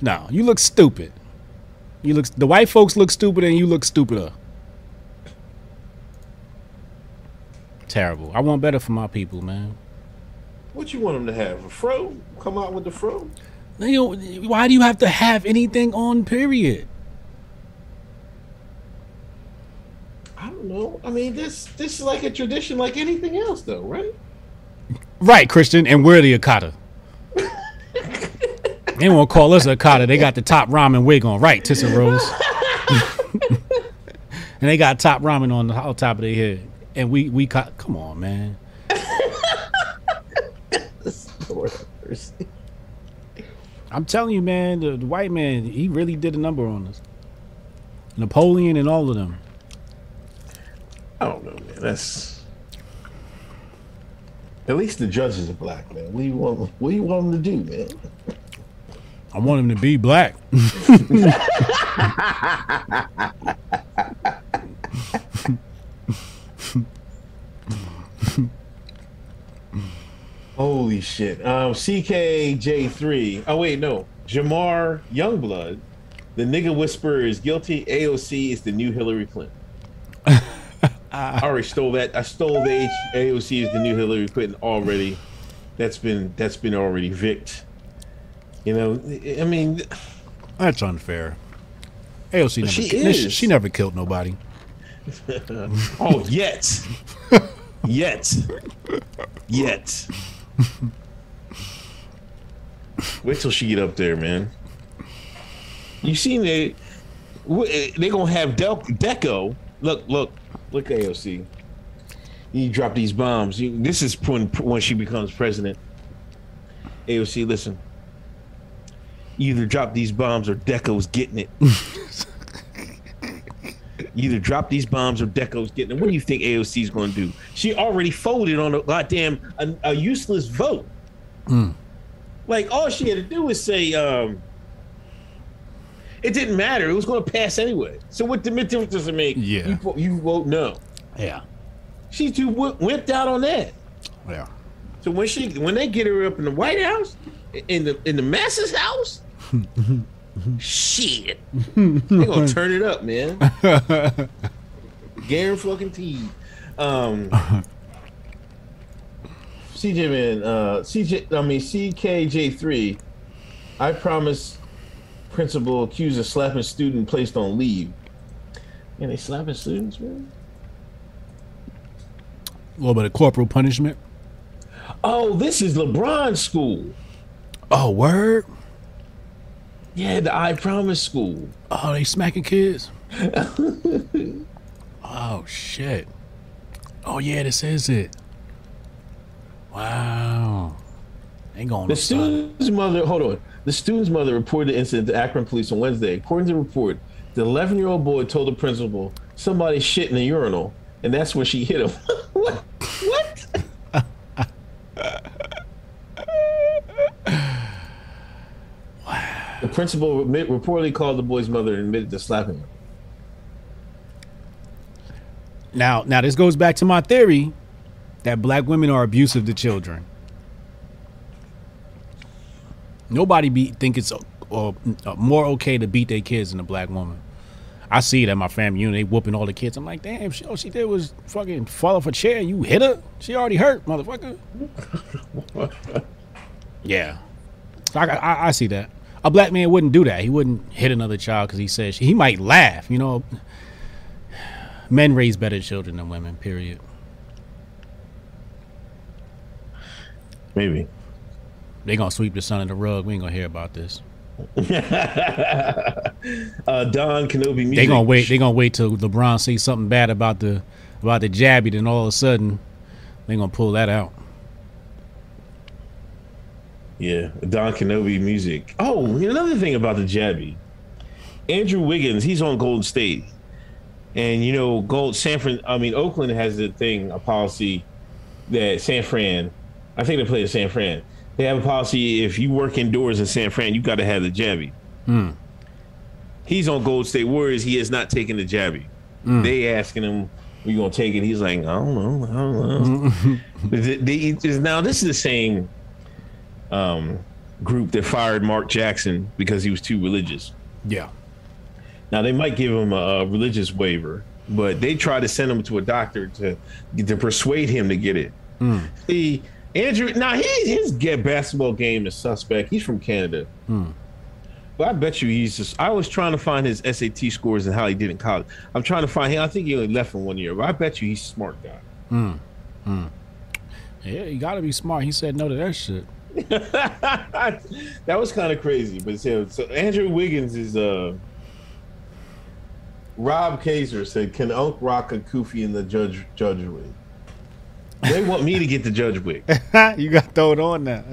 no. You look stupid. You look. The white folks look stupid, and you look stupider. Terrible. I want better for my people, man. What you want him to have? A fro? Come out with the fro? You know, why do you have to have anything on? Period. I don't know. I mean, this this is like a tradition, like anything else, though, right? Right, Christian, and we're the Akata. <laughs> they won't call us Akata. They got the top ramen wig on, right, Tissa Rose. <laughs> <laughs> and they got top ramen on the top of their head. And we we cut. Come on, man. Lord have mercy. I'm telling you, man. The, the white man, he really did a number on us. Napoleon and all of them. I don't know, man. That's at least the judges are black, man. What do you want? What do you want them to do, man? I want him to be black. <laughs> <laughs> Holy shit. Um, CKJ3. Oh wait, no. Jamar Youngblood. The nigga whisperer is guilty. AOC is the new Hillary Clinton. <laughs> I already stole that. I stole the H- AOC is the new Hillary Clinton already. That's been that's been already vicked. You know, I mean, That's unfair. AOC never, She is. she never killed nobody. <laughs> oh, yet, <laughs> yet, yet. <laughs> Wait till she get up there, man. You seen they? Eh, they gonna have Del- Deco. Look, look, look, AOC. You drop these bombs. You, this is when when she becomes president. AOC, listen. Either drop these bombs or Deco's getting it. <laughs> You either drop these bombs or Deco's getting them. What do you think AOC's going to do? She already folded on a goddamn a, a useless vote. Like all she had to do was say, um, it didn't matter. It was going to pass anyway. So what the difference does it make? Yeah. you, you vote no. Yeah. She too w- went out on that. Yeah. So when she when they get her up in the White House, in the in the masses house, <laughs> shit, <laughs> they gonna turn it up, man. Guarantee. Um, <laughs> CJ man, uh, CJ, I mean CKJ three. I promise, principal accused of slapping student placed on leave. And they slapping students, man. A little bit of corporal punishment. Oh, this is LeBron school. Oh, word. Yeah, the I Promise school. Oh, they smacking kids. <laughs> oh shit. Oh yeah, this is it. Wow. Ain't going The student's mother, hold on. The student's mother reported the incident to Akron police on Wednesday. According to the report, the 11 year old boy told the principal somebody shit in the urinal, and that's when she hit him. <laughs> what? What? The principal admit, reportedly called the boy's mother and admitted to slapping him. Now, now this goes back to my theory that black women are abusive to children. Nobody be think it's uh, uh, more okay to beat their kids than a black woman. I see it at my family unit. They whooping all the kids. I'm like, damn, she, all she did was fucking fall off a chair. You hit her. She already hurt, motherfucker. <laughs> yeah, so I, I, I see that. A black man wouldn't do that. He wouldn't hit another child because he says he might laugh. You know, men raise better children than women. Period. Maybe. They gonna sweep the son of the rug. We ain't gonna hear about this. <laughs> Uh, Don Kenobi music. They gonna wait. They gonna wait till LeBron say something bad about the about the jabby. Then all of a sudden, they gonna pull that out. Yeah, Don Kenobi music. Oh, another thing about the Jabby. Andrew Wiggins, he's on Golden State. And you know, Gold San Fran I mean Oakland has a thing, a policy that San Fran, I think they play in San Fran. They have a policy if you work indoors in San Fran, you gotta have the Jabby. Hmm. He's on Gold State Warriors, he is not taking the Jabby. Hmm. They asking him, are you gonna take it? He's like, I don't know, I don't know. <laughs> But the- the- now this is the same um, group that fired Mark Jackson because he was too religious. Yeah. Now they might give him a, religious waiver, but they try to send him to a doctor to to persuade him to get it. Hmm. See, Andrew, now he, his get basketball game is suspect. He's from Canada. Hmm. But I bet you he's just. I was trying to find his SAT scores and how he did in college. I'm trying to find him. I think he only left in one year, but I bet you he's a smart guy. Hmm. Yeah, you gotta be smart. He said no to that shit. <laughs> that was kind of crazy. But so, so Andrew Wiggins is uh Rob Kaiser said, "Can Unc rock a Kofi in the judge judge wig?" They want me to get the judge wig. <laughs> you got to throw it on now.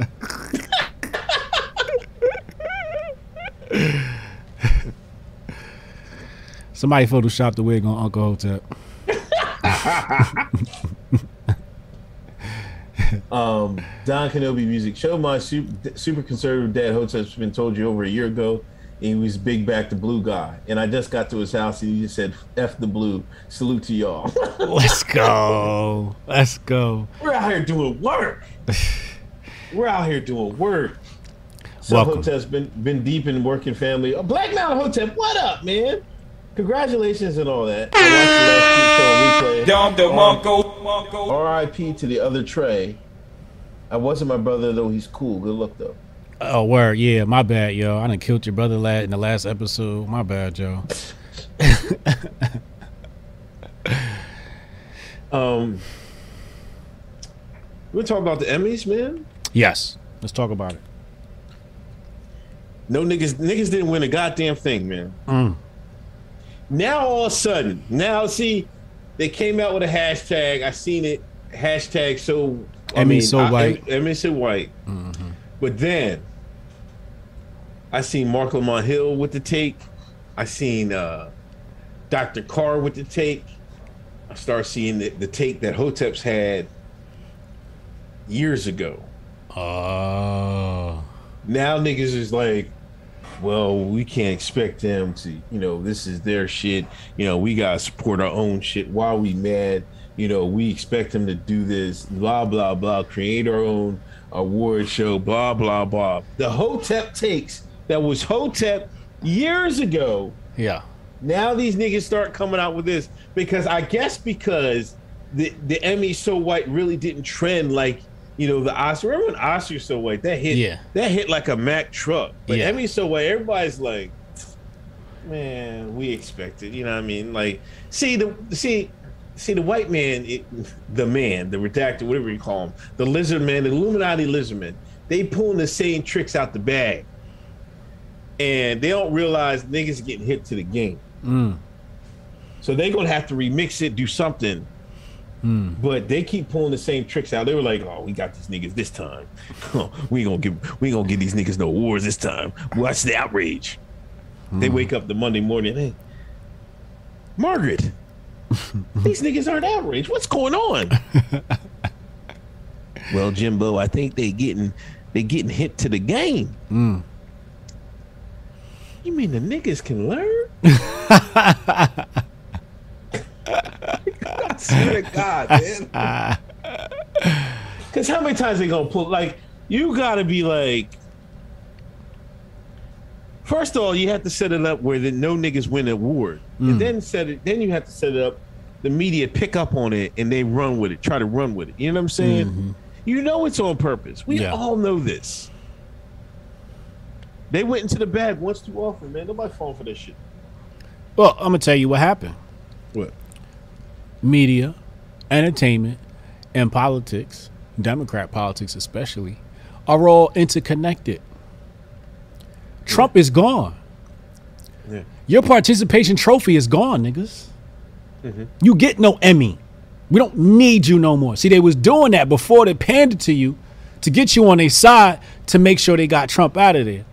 <laughs> Somebody photoshopped the wig on Uncle Hotep. <laughs> Um, Don Kenobi music. Show my super, super conservative dad Hotep's been told you over a year ago. He was big back the blue guy, and I just got to his house and he just said, "F the blue." Salute to y'all. <laughs> Let's go. Let's go. We're out here doing work. <sighs> We're out here doing work. So. Hotep's been been deep in working family. Oh, Black Mountain Hotep, what up, man? Congratulations and all that. I watched the last two show on replay. Dom Marco. R.I.P. to the other Trey. I wasn't my brother though. He's cool. Good luck though. Oh, word. Yeah, my bad, yo. I done killed your brother lad in the last episode. My bad, yo. <laughs> Um, we're talking about the Emmys, man. Yes. Let's talk about it. No niggas, niggas didn't win a goddamn thing, man. Mm. Now all of a sudden, now see, they came out with a hashtag. I seen it. Hashtag so. I Emmy mean, so white. I- white. Emmy so white. But then, I seen Marc Lamont Hill with the take. I seen uh, Dr. Carr with the take. I start seeing the, the take that Hotep's had years ago. Oh. now niggas is like, well, we can't expect them to, you know, this is their shit. You know, we gotta support our own shit. Why are we mad? You know, we expect them to do this, blah, blah, blah, create our own award show, blah, blah, blah. The Hotep takes that was Hotep years ago. Yeah. Now these niggas start coming out with this because I guess because the the Emmy so white really didn't trend like you know the Oscar. Remember when Oscar so white that hit Yeah. that hit like a Mack truck. But Yeah. Emmy so white, everybody's like, man, we expected. You know what I mean? Like, see the see. See the white man, it, the man, the redacted, whatever you call him, the lizard man, the Illuminati lizard man. They pulling the same tricks out the bag, and they don't realize niggas getting hit to the game. Mm. So they're gonna have to remix it, do something. Hmm. But they keep pulling the same tricks out. They were like, "Oh, we got these niggas this time. <laughs> Oh, we ain't gonna give, we gonna give these niggas no awards this time. Watch the outrage." They hmm. wake up the Monday morning, hey, Margaret, <laughs> these niggas aren't outraged. What's going on? <laughs> well, Jimbo, I think they getting they getting hit to the game. Hmm. You mean the niggas can learn? <laughs> I swear to God, <laughs> man. Because how many times they gonna pull? Like, you gotta be like. First of all, you have to set it up where the no niggas win an award, and mm. then set it. Then you have to set it up. The media pick up on it and they run with it, try to run with it. You know what I'm saying? Mm-hmm. You know it's on purpose. We Yeah. all know this. They went into the bag once too often, man. Nobody falling for this shit. Well, I'm gonna tell you what happened. What? Media, entertainment, and politics, Democrat politics especially, are all interconnected. Trump is gone. Yeah. Your participation trophy is gone, niggas. Mm-hmm. You get no Emmy. We don't need you no more. See, they was doing that before they pandered to you to get you on their side to make sure they got Trump out of there.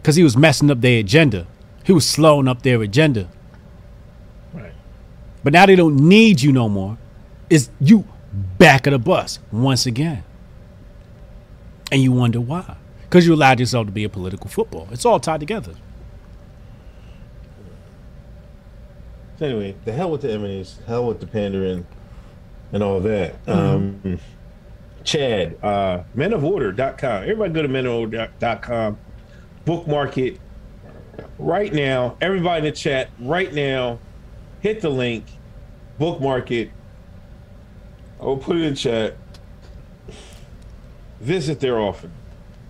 Because he was messing up their agenda. He was slowing up their agenda. But now they don't need you no more. Is you back of the bus once again. And you wonder why. Because you allowed yourself to be a political football. It's all tied together. So anyway, the hell with the Emmys, hell with the pandering, and all that. Um, Chad, uh, menoforder.com. Everybody go to menoforder.com, bookmark it right now. Everybody in the chat right now, hit the link, bookmark it. I'll put it in chat. visit there often.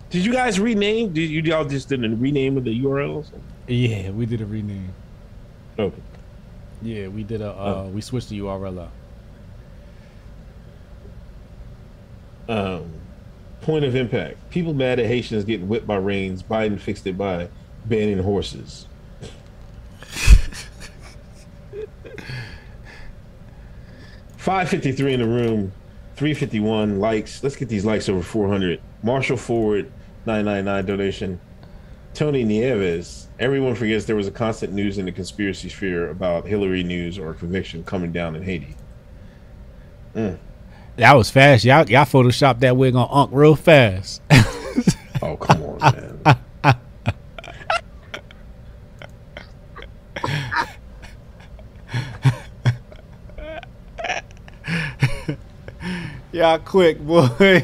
Did you guys rename? Did you y'all just did a rename of the URLs? Yeah, we did a rename. Okay. Yeah, we did a. Uh, We switched the URL out. Um, point of impact. People mad at Haitians getting whipped by reins. Biden fixed it by banning horses. Five fifty three in the room, three fifty one likes. Let's get these likes over four hundred. Marshall Forward, nine nine nine donation. Tony Nieves. Everyone forgets there was a constant news in the conspiracy sphere about Hillary news or conviction coming down in Haiti. Mm. That was fast. Y'all, y'all photoshopped that wig on Unc real fast. Oh come on, man. <laughs> y'all quick, boy. <laughs>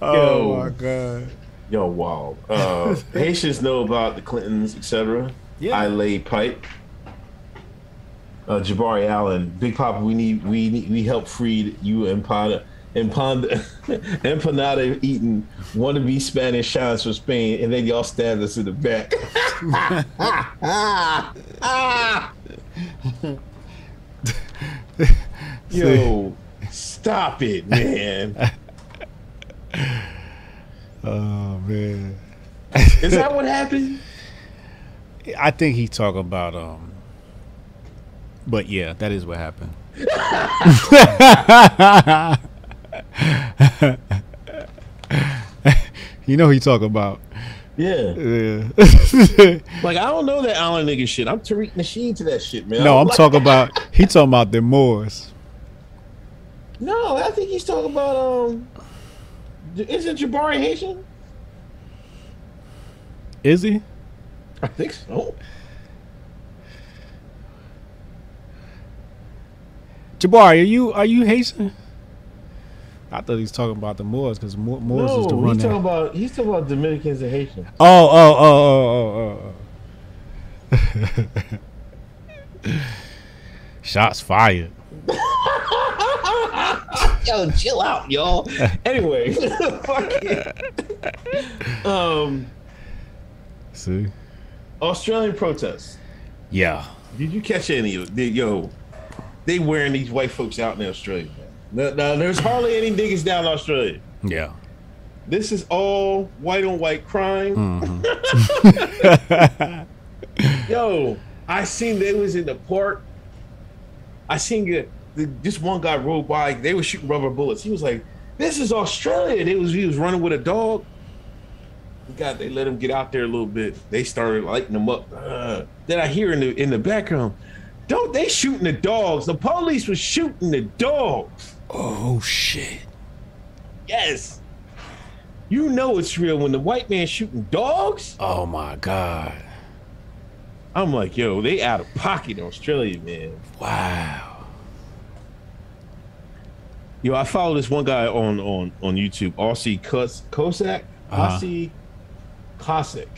oh my god. Yo, wow. Uh, <laughs> Haitians know about the Clintons, etc. Yeah. I lay pipe. Uh, Jabari Allen, Big Papa, we need we need we help freed you empanada empanada <laughs> empanada eating wannabe Spanish shots from Spain, and then y'all stabbed us in the back. <laughs> Yo, stop it, man. <laughs> Oh man. Is that what happened? I think he's talking about um but yeah, that is what happened. <laughs> you know who you talking about. Yeah. Yeah. <laughs> Like I don't know that Allen nigga shit. I'm Tariq Nasheed to that shit, man. no, I'm like- talking <laughs> about he talking about the Moors. No, I think he's talking about um. Isn't Jabari Haitian? Is he? I think so. Jabari, are you are you Haitian? I thought he was talking about the Moors because Mo- Moors is the No, run he's that- talking about he's talking about Dominicans and Haitians. Oh, oh, oh, oh, oh, oh, oh. <laughs> Shots fired. <laughs> Yo, chill out, y'all. <laughs> anyway, fuck it. um, See? Australian protests. Yeah. Did you catch any of it? Yo, they wearing these white folks out in Australia. Now, there's hardly any niggas down in Australia. Yeah. This is all white on white crime. <laughs> Yo, I seen they was in the park. I seen the, the, this one guy rode by. They were shooting rubber bullets. He was like, "This is Australia." They was he was running with a dog. Got they let him get out there a little bit. They started lighting him up. Uh, then I hear in the in the background, "Don't they shooting the dogs? The police was shooting the dogs." Oh shit. Yes. You know it's real when the white man shooting dogs. Oh my god. I'm like, yo, they out of pocket in Australia, man. Wow. Yo, I follow this one guy on on on YouTube, Aussie Cos- Cossack, Uh-huh. Aussie Cossack,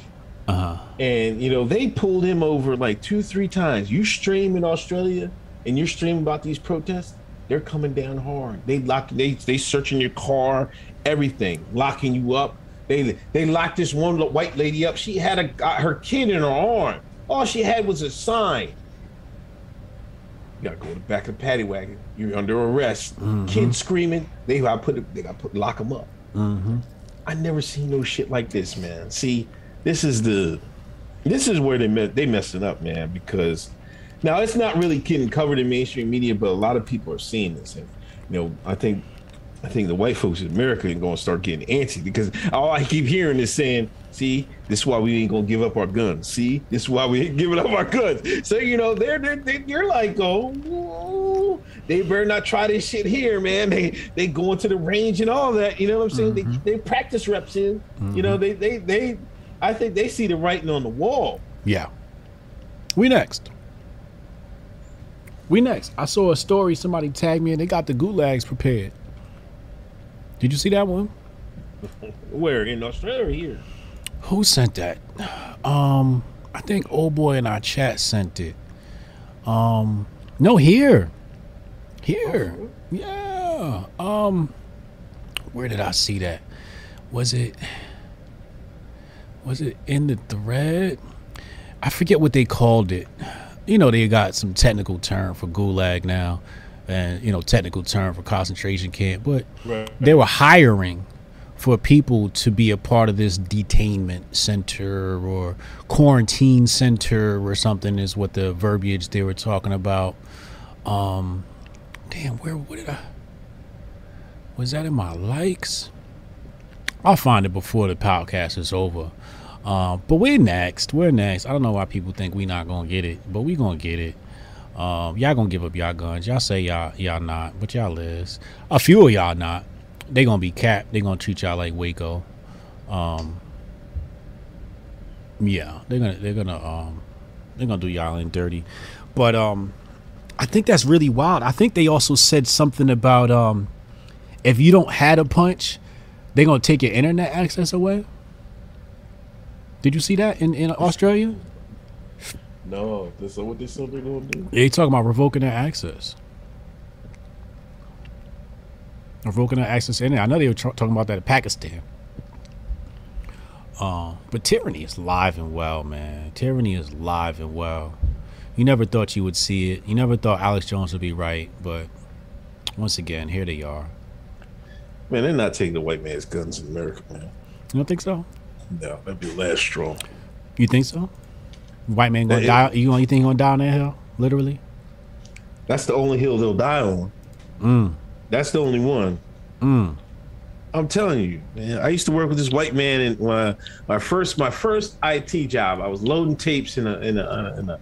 Uh-huh. and you know they pulled him over like two, three times. You stream in Australia, and you're streaming about these protests. They're coming down hard. They lock, they they searching your car, everything, locking you up. They they locked this one white lady up. She had a got her kid in her arm. All she had was a sign. You gotta go to the back of the paddy wagon. You're under arrest. Mm-hmm. Kids screaming. They got put. They got put. Lock them up. Mm-hmm. I never seen no shit like this, man. See, this is the. This is where they me- they messing up, man. Because now it's not really getting covered in mainstream media, but a lot of people are seeing this, and you know, I think. I think the white folks in America are going to start getting antsy because all I keep hearing is saying, "See, this is why we ain't going to give up our guns. See, this is why we ain't giving up our guns." So you know, they're they're, they you're like, "Oh, they better not try this shit here, man. They they go into the range and all that. You know what I'm saying? Mm-hmm. They they practice reps in. You know, mm-hmm. they they they. I think they see the writing on the wall. Yeah. We next. We next. I saw a story somebody tagged me and they got the gulags prepared. Did you see that one? <laughs> Where in Australia or here? Who sent that? Um, I think old boy in our chat sent it. Um, No, here. Here. Yeah. Um where did I see that? Was it was it in the thread? I forget what they called it. You know, they got some technical term for gulag now and you know, technical term for concentration camp, but Right. they were hiring for people to be a part of this detainment center or quarantine center or something is what the verbiage they were talking about. Um damn, where what did I was that in my likes? I'll find it before the podcast is over. Um, but we're next. We're next. I don't know why people think we not gonna get it, but we gonna get it. Um, y'all gonna give up y'all guns. Y'all say y'all y'all not, but y'all is. A few of y'all not. They gonna be capped. They gonna treat y'all like Waco. Um, yeah, they're gonna they're gonna um they're gonna do y'all in dirty. But um, I think that's really wild. I think they also said something about um, if you don't had a punch, they gonna take your internet access away. Did you see that in in Australia? No, that's what they said they're gonna do. They talking about revoking their access. Revoking their access to internet. I know they were tr- talking about that in Pakistan. Um, but tyranny is live and well, man. Tyranny is live and well. You never thought you would see it. You never thought Alex Jones would be right, but once again, here they are. Man, they're not taking the white man's guns in America, man. You don't think so? No, that'd be the last straw. You think so? White man gonna die? You gonna you think he gonna die on that hill? Literally? That's the only hill they'll die on. Mm. That's the only one. Mm. I'm telling you, man. I used to work with this white man, in I, my first my first IT job, I was loading tapes in a in a in a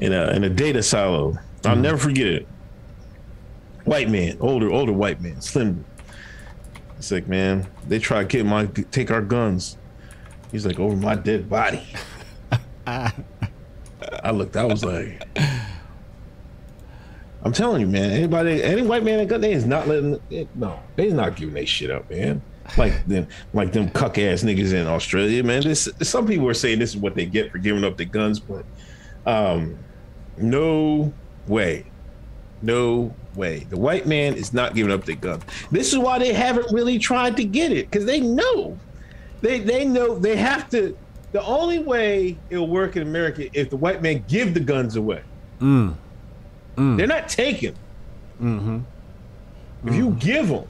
in a, in a data silo. I'll never forget it. White man, older older white man, slim. It's like, man, they try to get my take our guns. He's like, over my dead body. I looked. I was like, I'm telling you, man. Anybody, any white man that got they is not letting. It, no, they's not giving their shit up, man. Like them, like them cuck ass niggas in Australia, man. This some people are saying this is what they get for giving up their guns, but um, no way, no way. The white man is not giving up their guns. This is why they haven't really tried to get it because they know, they they know they have to. The only way it'll work in America if the white man give the guns away. Mm. They're not taking. Mm-hmm. If you give them,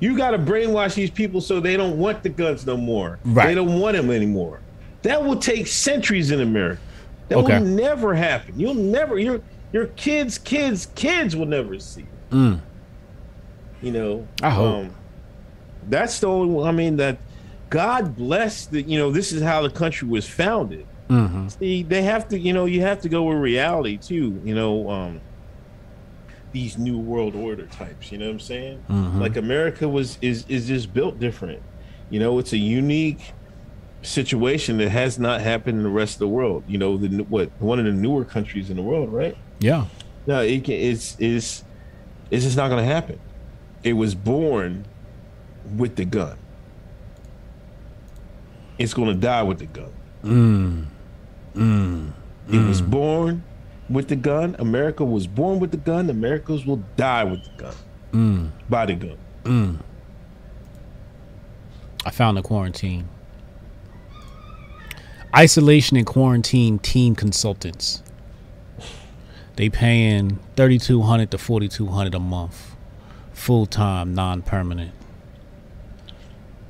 you got to brainwash these people so they don't want the guns no more. Right. They don't want them anymore. That will take centuries in America. That Okay. will never happen. You'll never. Your your kids, kids, kids will never see. it. Mm. You know. um, I hope. that's the only. I mean that. God bless the. You know, this is how the country was founded. Mm-hmm. See, they have to, you know, you have to go with reality too, you know, um these new world order types, you know what I'm saying? Mhm. Like America was is is just built different. You know, it's a unique situation that has not happened in the rest of the world. You know, the what one of the newer countries in the world, right? Yeah. No, it can, it's it's it's just not going to happen. It was born with the gun. It's going to die with the gun. Mm. Mm. It was born with the gun. America was born with the gun. Americans will die with the gun. Mm. By the gun. Mm. I found the quarantine. Isolation and quarantine team consultants. They paying thirty two hundred to forty two hundred a month, full time, non permanent.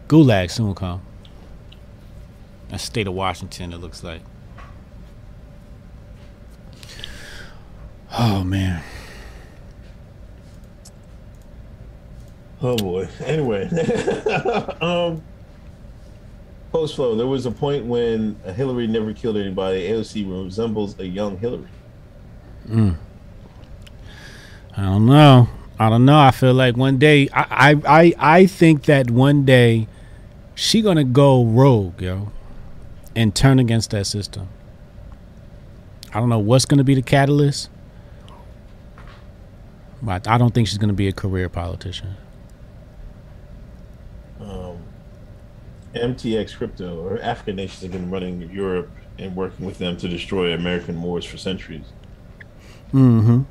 Gulag soon come. That's state of Washington. It looks like. Oh man. Oh boy. Anyway, <laughs> um, post flow. There was a point when Hillary never killed anybody. AOC resembles a young Hillary. Mm. I don't know. I don't know. I feel like one day I I I, I think that one day she gonna go rogue, yo, and turn against that system. I don't know what's gonna be the catalyst, but I don't think she's gonna be a career politician. Um, MTX Crypto or African nations have been running Europe and working with them to destroy American Moors for centuries. Mm-hmm.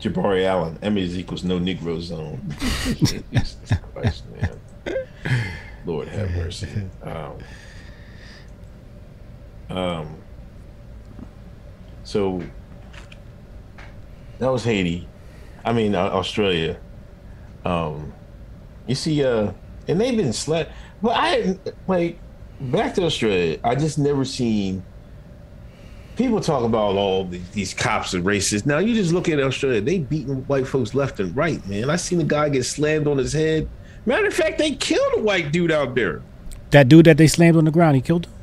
Jabari Allen, M is equals no Negro zone. <laughs> <laughs> Jesus Christ, man. Lord have mercy. Um, um, so that was Haiti. I mean, Australia. Um, you see, uh, and they've been slept. But I like back to Australia. I just never seen people talk about all these, these cops are racist. Now you just look at Australia; they beating white folks left and right. Man, I seen a guy get slammed on his head. Matter of fact, they killed a white dude out there. That dude that they slammed on the ground, he killed him.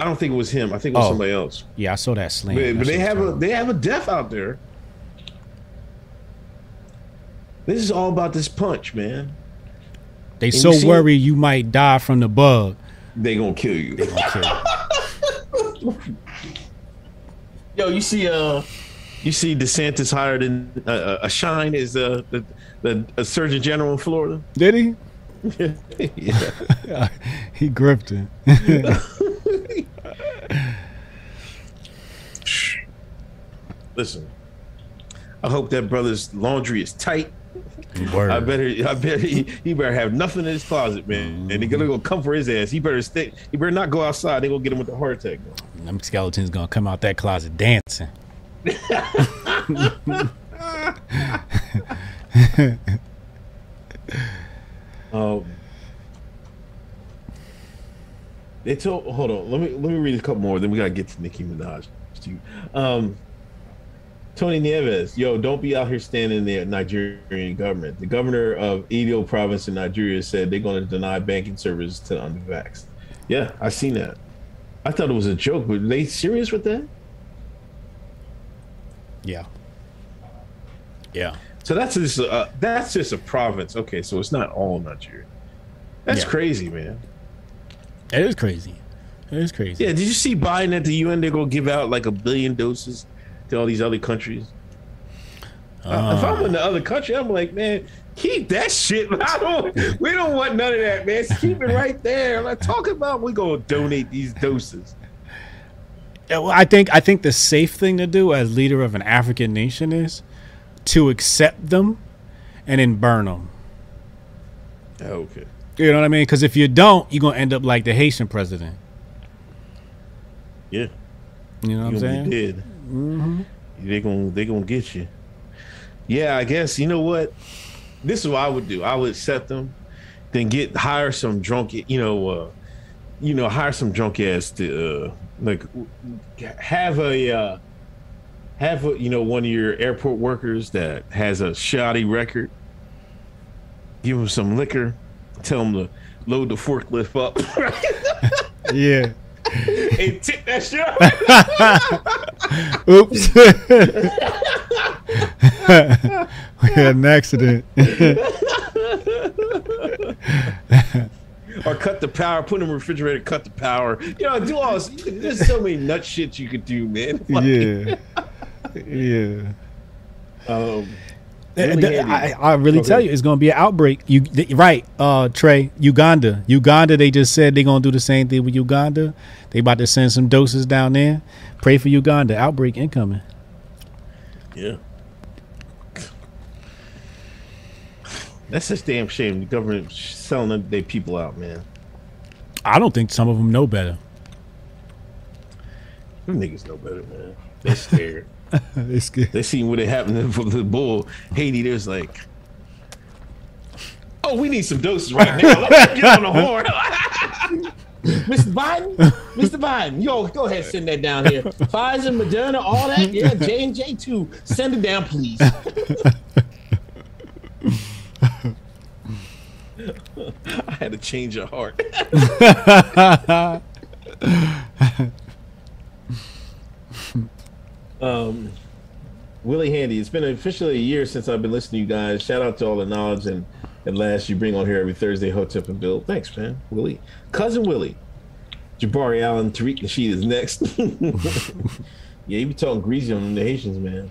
I don't think it was him. I think it was Oh. somebody else. Yeah, I saw that slam. But, but they have a they have a death out there. This is all about this punch, man. They you so see- worried you might die from the bug. They gonna kill you. Okay. <laughs> Yo, you see, uh, you see, DeSantis hired in uh, a shine is uh, the the a Surgeon General in Florida. Did he? Yeah. <laughs> He it. <laughs> Listen, I hope that brother's laundry is tight. Word. I better, I better, he, he better have nothing in his closet, man. And they're gonna go mm-hmm. come for his ass. He better stay. He better not go outside. They gonna get him with the heart attack. Them skeletons gonna come out that closet dancing. <laughs> Um, they told. Hold on. Let me let me read a couple more. Then we gotta get to Nicki Minaj. Um, Tony Nieves, yo, don't be out here standing there, Nigerian government. The governor of Edo province in Nigeria said they're going to deny banking services to the undervaxxed. Yeah, I seen that. I thought it was a joke, but they serious with that? Yeah. Yeah. So that's just uh, that's just a province. Okay, so it's not all Nigeria. That's Yeah. crazy, man. It is crazy. It is crazy. Yeah, did you see Biden at the UN? They're gonna give out like a billion doses to all these other countries. Uh, if I'm in the other country, I'm like, man, keep that shit. <laughs> I don't. We don't want none of that, man. Keep it right there. Not talking about we gonna donate these doses. Yeah, well, I think I think the safe thing to do as leader of an African nation is to accept them and then burn them. Okay. You know what I mean? Because if you don't, you're gonna end up like the Haitian president. Yeah. You know what I'm You gonna saying? be dead. They gonna they gonna get you. Yeah, I guess you know what. This is what I would do. I would accept them, then get hire some drunk. You know, uh, you know, hire some drunk ass to uh, like have a uh, have a, you know one of your airport workers that has a shoddy record. Give him some liquor. Tell him to load the forklift up <laughs> Yeah. <laughs> and tip that shit. up. <laughs> Oops. we had an accident. or cut the power, put in the refrigerator, cut the power. You know, do all this. There's so many nut shit you could do, man. Like, yeah. Yeah. Um, Really. I, I really Okay. tell you, it's going to be an outbreak. You th- right, uh, Trey? Uganda, Uganda. They just said they're going to do the same thing with Uganda. They about to send some doses down there. Pray for Uganda. Outbreak incoming. yeah. That's just damn shame. The government selling their people out, man. I don't think some of them know better. Them niggas know better, man. They scared. <laughs> <laughs> it's good. they seen what it happened to the bull. Haiti, there's like, oh, we need some doses right now. Let's get on the horn. <laughs> Mr. Biden, Mr. Biden, yo, go ahead, send that down here. Pfizer, Moderna, all that, yeah, J and J too. Send it down, please. <laughs> I had to change your heart. Um, Willie Handy, it's been officially a year since I've been listening to you guys. Shout out to all the knowledge and at last you bring on here every Thursday, Hotep and Bill. Thanks, man. Willie. Cousin Willie. Jabari Allen, Tariq Nasheed is next. <laughs> yeah, you be talking greasy on the Haitians, man.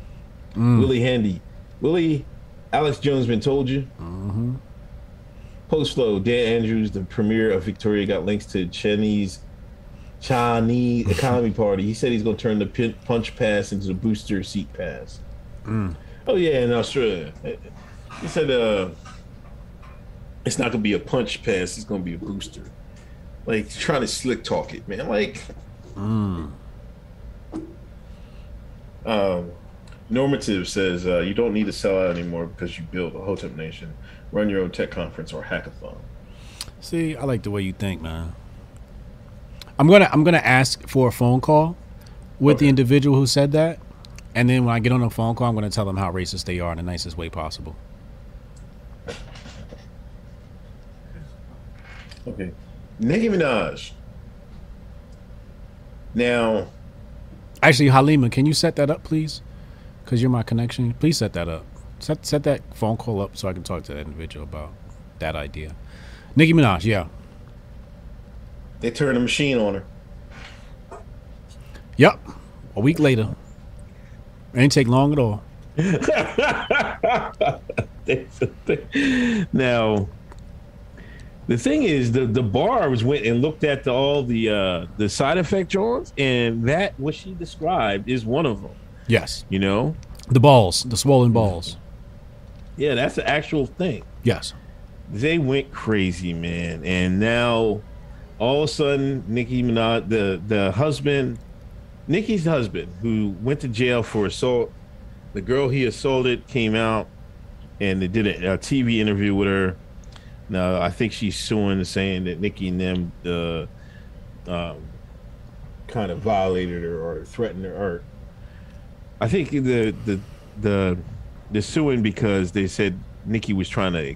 Willie Handy. Willie, Alex Jones been told you. Post flow, Dan Andrews, the premier of Victoria, got links to Chinese Chinese economy party. He said he's going to turn the punch pass into the booster seat pass. Oh yeah, in Australia, he said uh, it's not going to be a punch pass. It's going to be a booster. Like trying to slick talk it, man. Like, um, normative says uh, you don't need to sell out anymore because you built a Hotep Nation. Run your own tech conference or hackathon. See, I like the way you think, man. I'm gonna I'm gonna ask for a phone call with the individual who said that, and then when I get on the phone call, I'm gonna tell them how racist they are in the nicest way possible. Okay. Nicki Minaj. Now, Actually, Halima, can you set that up, please? Because you're my connection. Please set that up. Set set that phone call up so I can talk to that individual about that idea. Nicki Minaj, yeah, they turned the machine on her. yep. A week later, it ain't take long at all. <laughs> now, the thing is, the the Barbz went and looked at the, all the uh, the side effect joints, and that what she described is one of them. Yes, You know, the balls, the swollen balls. yeah, that's the actual thing. Yes, They went crazy, man, and now all of a sudden, Nicki Minaj, the the husband, Nicki's husband, who went to jail for assault, the girl he assaulted came out, and they did a, a TV interview with her. Now I think she's suing, saying that Nicki and them uh, um, kind of violated her or threatened her. Or I think the the the the suing because they said Nicki was trying to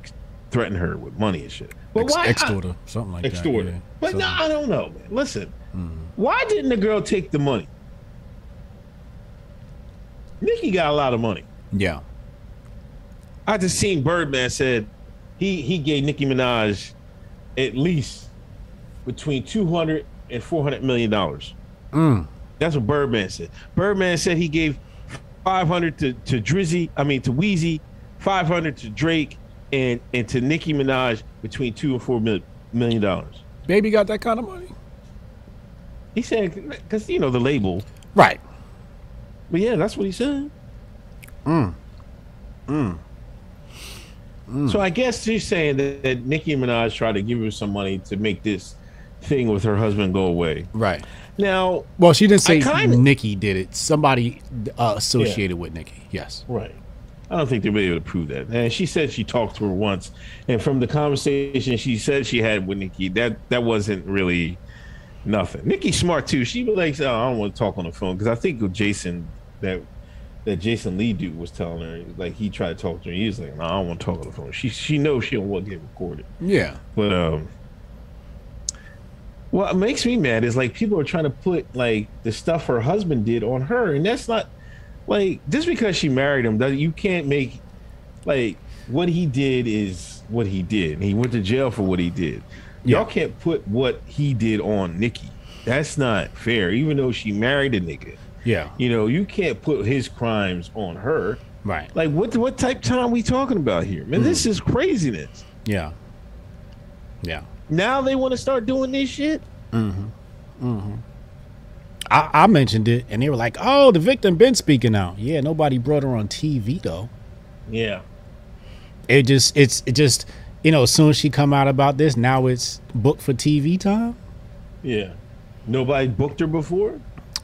threaten her with money and shit. But why- extorter, something like extorter. that. yeah. But no, I don't know, man. Listen, why didn't the girl take the money? Nicki got a lot of money. yeah, I just seen Birdman said he he gave Nicki Minaj at least between 200 and 400 million dollars. Mm. That's what Birdman said. Birdman said he gave 500 to to Drizzy, I mean to Weezy, 500 to Drake and and to Nicki Minaj between 2 and four million, million dollars. baby got that kind of money. He said cuz you know the label. Right. But yeah, that's what he said. Mm. Mm. So I guess she's saying that, that Nicki Minaj tried to give her some money to make this thing with her husband go away. Right. Now, Well, she didn't say I kinda- Nicki did it. Somebody uh, associated with Nicki. Yes. right. I don't think they'll be able to prove that. And she said she talked to her once, and from the conversation she said she had with Nicki, that that wasn't really nothing. Nicki's smart too. She was like, "Oh, I don't want to talk on the phone," because I think with Jason that that Jason Lee dude was telling her, like he tried to talk to her. He was like, "No, I don't want to talk on the phone." She she knows she don't want to get recorded. Yeah. But um, what makes me mad is like people are trying to put like the stuff her husband did on her, and that's not like just because she married him, that you can't make like what he did is what he did. He went to jail for what he did. Yeah. Y'all can't put what he did on Nicki. That's not fair. Even though she married a nigga, Yeah. you know, you can't put his crimes on her. Right. Like what what type of time we talking about here? Man, this mm. is craziness. Yeah. Yeah. Now they want to start doing this shit. Mm-hmm. Mm-hmm. I, I mentioned it, and they were like, "Oh, the victim been speaking out." Yeah. Nobody brought her on TV though. Yeah. It just, it's, it just, you know, as soon as she come out about this, now it's booked for TV time. Yeah. Nobody booked her before?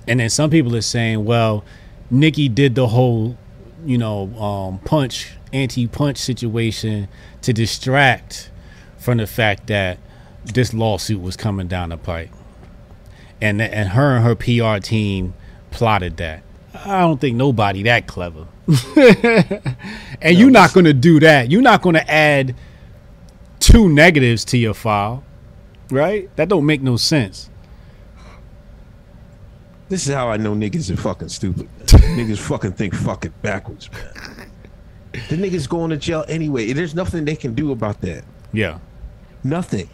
And then some people are saying, well, Nicki did the whole, you know, um, punch, anti punch situation to distract from the fact that this lawsuit was coming down the pike. And, and her and her PR team plotted that. I don't think nobody that clever. <laughs> and you're not going to do that. You're not going to add two negatives to your file, right? That don't make no sense. This is how I know niggas are fucking stupid. <laughs> niggas fucking think fucking backwards, man. The niggas going to jail anyway. There's nothing they can do about that. Yeah. Nothing.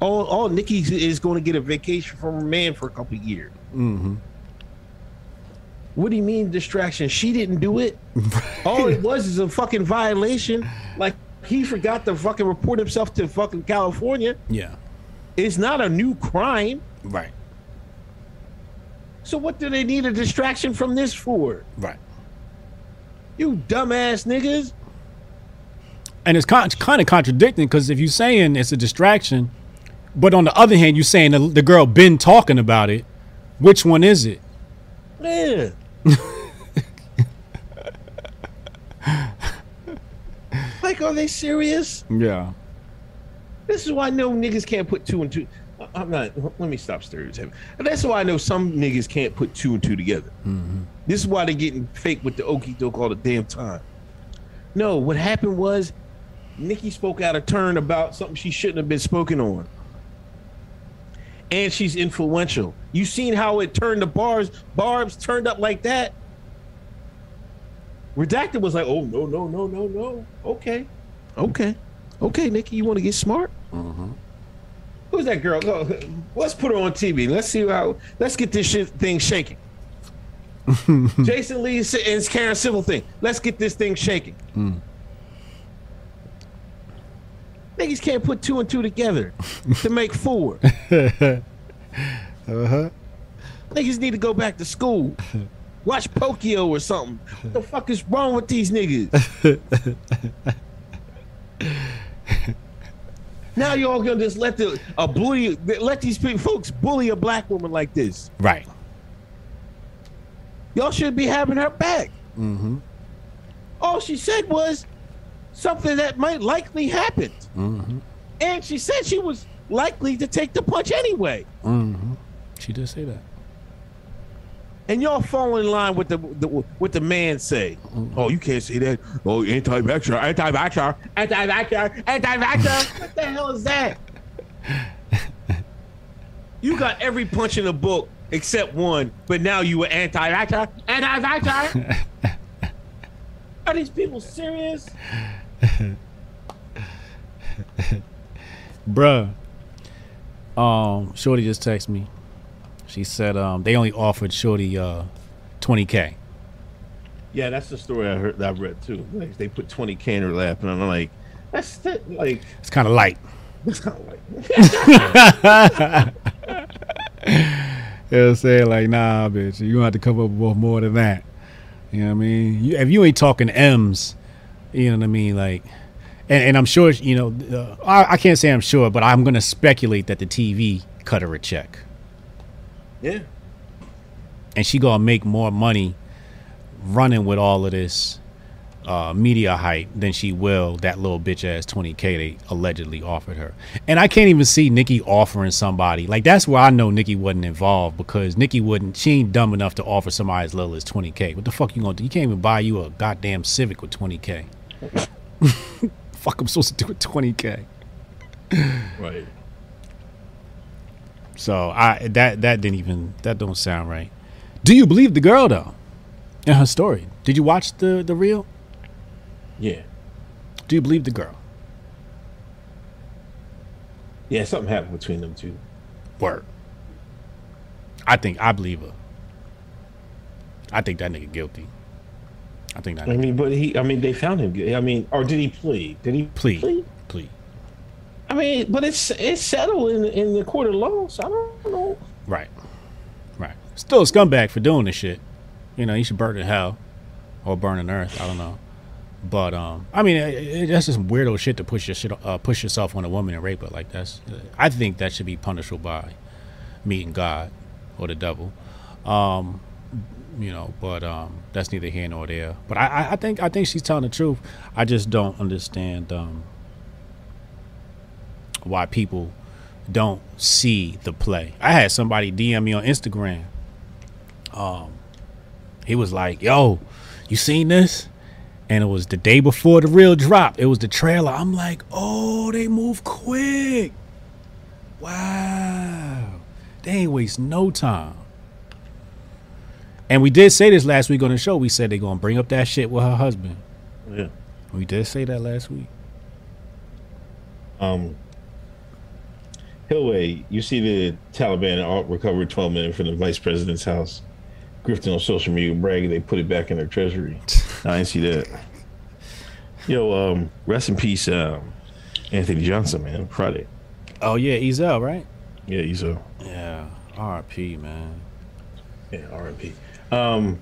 All all Nicki is going to get a vacation from her man for a couple of years. Mm-hmm. What do you mean distraction? She didn't do it. <laughs> All it was is a fucking violation. Like he forgot to fucking report himself to fucking California. Yeah. It's not a new crime. Right. So what do they need a distraction from this for? Right. You dumbass niggas. And it's con- kind of contradicting because if you're saying it's a distraction, but on the other hand, you're saying the, the girl been talking about it. Which one is it? Yeah. <laughs> like, are they serious? Yeah. This is why I know niggas can't put two and two. I'm not. Let me stop stereotyping. And that's why I know some niggas can't put two and two together. Mm-hmm. This is why they're getting fake with the okey doke all the damn time. No, what happened was Nicki spoke out of turn about something she shouldn't have been spoken on. And she's influential. You seen how it turned the bars, Barbz turned up like that? Redacted was like, oh no, no, no, no, no. Okay. Okay. Okay, Nicki, you want to get smart? Mm-hmm. Who's that girl? Go, let's put her on TV. Let's see how. Let's get this shit thing shaking. <laughs> Jason Lee and Karen Civil thing. Let's get this thing shaking. Hmm. Niggas can't put two and two together to make four. <laughs> Uh-huh. Niggas need to go back to school. Watch Pokio or something. What the fuck is wrong with these niggas? now y'all gonna just let the a bully let these people, folks bully a black woman like this. Right. Y'all should be having her back. Mm-hmm. All she said was something that might likely happen. Mm-hmm. And she said she was likely to take the punch anyway. Mm-hmm. She did say that. And y'all fall in line with the, the what the man say. Oh, you can't say that. Oh, anti-vaxxer, anti-vaxxer, anti-vaxxer, anti-vaxxer. <laughs> what the hell is that? You got every punch in the book except one, but now you were anti-vaxxer, anti-vaxxer. <laughs> Are these people serious? <laughs> Bruh. Um, Shorty just texted me. She said um they only offered Shorty uh 20k. Yeah, that's the story I heard. That I read too. Like, they put 20k in her lap, and I'm like, that's the, like It's kind of light. that's kind of like. You know what I'm saying? Like, nah, bitch, you gonna have to come up with more than that. You know what I mean? You, if you ain't talking M's, you know what I mean? Like, and, and I'm sure, you know, uh, I, I can't say I'm sure, but I'm gonna speculate that the TV cut her a check. Yeah. and she gonna make more money running with all of this uh, media hype than she will that little bitch ass 20k they allegedly offered her. And I can't even see Nicki offering somebody like that's where I know Nicki wasn't involved because Nicki wouldn't. She ain't dumb enough to offer somebody as little as 20k. What the fuck you gonna do? You can't even buy you a goddamn Civic with 20k. <laughs> fuck, I'm supposed to do with 20k. Right. So I that that didn't even that don't sound right. Do you believe the girl though? In her story. Did you watch the the reel? Yeah. Do you believe the girl? Yeah. Something happened between them two. Word. I think I believe her. I think that nigga guilty. I think that I mean, but he. I mean, they found him. I mean, or did he plead? Did he plead. plead? Plead. I mean, but it's it's settled in in the court of law. So I don't know. Right. Right. Still a scumbag for doing this shit. You know, you should burn in hell or burn in earth. I don't know. But um, I mean, it, it, that's just weirdo shit to push your shit, uh, push yourself on a woman and rape her. Like that's, I think that should be punishable by meeting God or the devil. Um, you know, but um, that's neither here nor there. But I, I, think, I think she's telling the truth. I just don't understand um, why people don't see the play. I had somebody DM me on Instagram. Um, he was like, "Yo, you seen this?" And it was the day before the real drop. It was the trailer. I'm like, "Oh, they move quick! Wow, they ain't waste no time." And we did say this last week on the show. We said they're gonna bring up that shit with her husband. Yeah. We did say that last week. Um. Hillway, you see the Taliban recovered 12 million from the vice president's house. Grifting on social media, bragging they put it back in their treasury. <laughs> I didn't see that. Yo, um, rest in peace, um, Anthony Johnson, man. Friday. Oh yeah, Ezal, right? Yeah, he's a Yeah, RP man. Yeah, R.I.P. Um,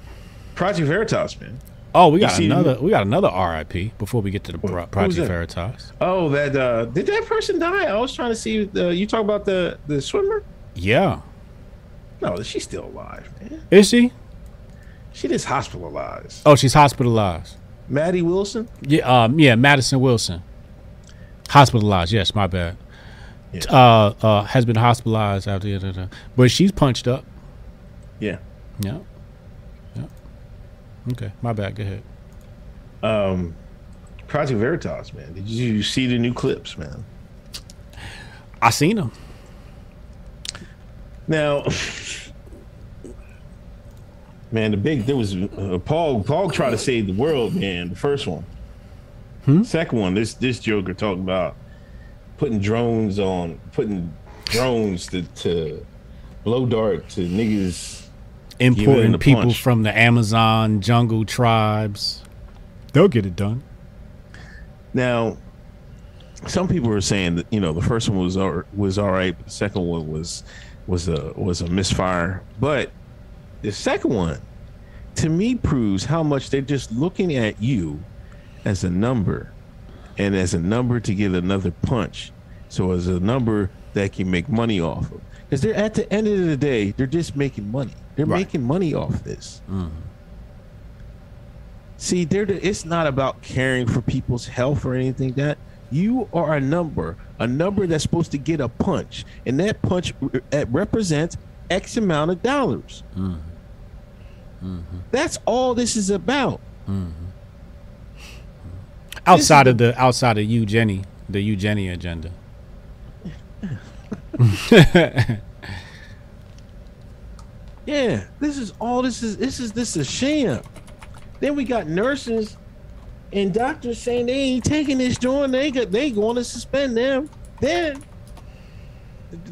Project Veritas, man. Oh, we got another. We got another RIP before we get to the Pro- Project? Veritas. Oh, that uh, did that person die? I was trying to see. The, you talk about the the swimmer? Yeah, No, she's still alive, man. is she? She just hospitalized. Oh, she's hospitalized. Maddie Wilson. Yeah, um, yeah, Madison Wilson. Hospitalized. Yes, my bad. Yeah. Uh, uh, has been hospitalized after, but she's punched up. Yeah. Yeah. Okay, my bad. Go ahead. Um, Project Veritas, man. Did you see the new clips, man? I seen them. Now, man, the big there was uh, Paul. Paul tried to save the world, man. The first one, second one. This this Joker talking about putting drones on, putting drones to, to blow dart to niggas. Importing people punch. from the Amazon jungle tribes. They'll get it done. Now, some people were saying that you know the first one was all, was all right, but the second one was was a was a misfire. But the second one, to me, proves how much they're just looking at you as a number, and as a number to get another punch. So as a number that can make money off of, because they're at the end of the day, they're just making money. They're Right. making money off this. Mm-hmm. See, they're the, it's not about caring for people's health or anything that you are a number, a number that's supposed to get a punch, and that punch re- uh, represents X amount of dollars. Mm-hmm. Mm-hmm. That's all this is about. Outside of the outside of you, Jenny, the Eugenia agenda. <laughs> Yeah, this is all this is. This is this is a sham. Then we got nurses and doctors saying they ain't taking this joint. They got they going to suspend them. Then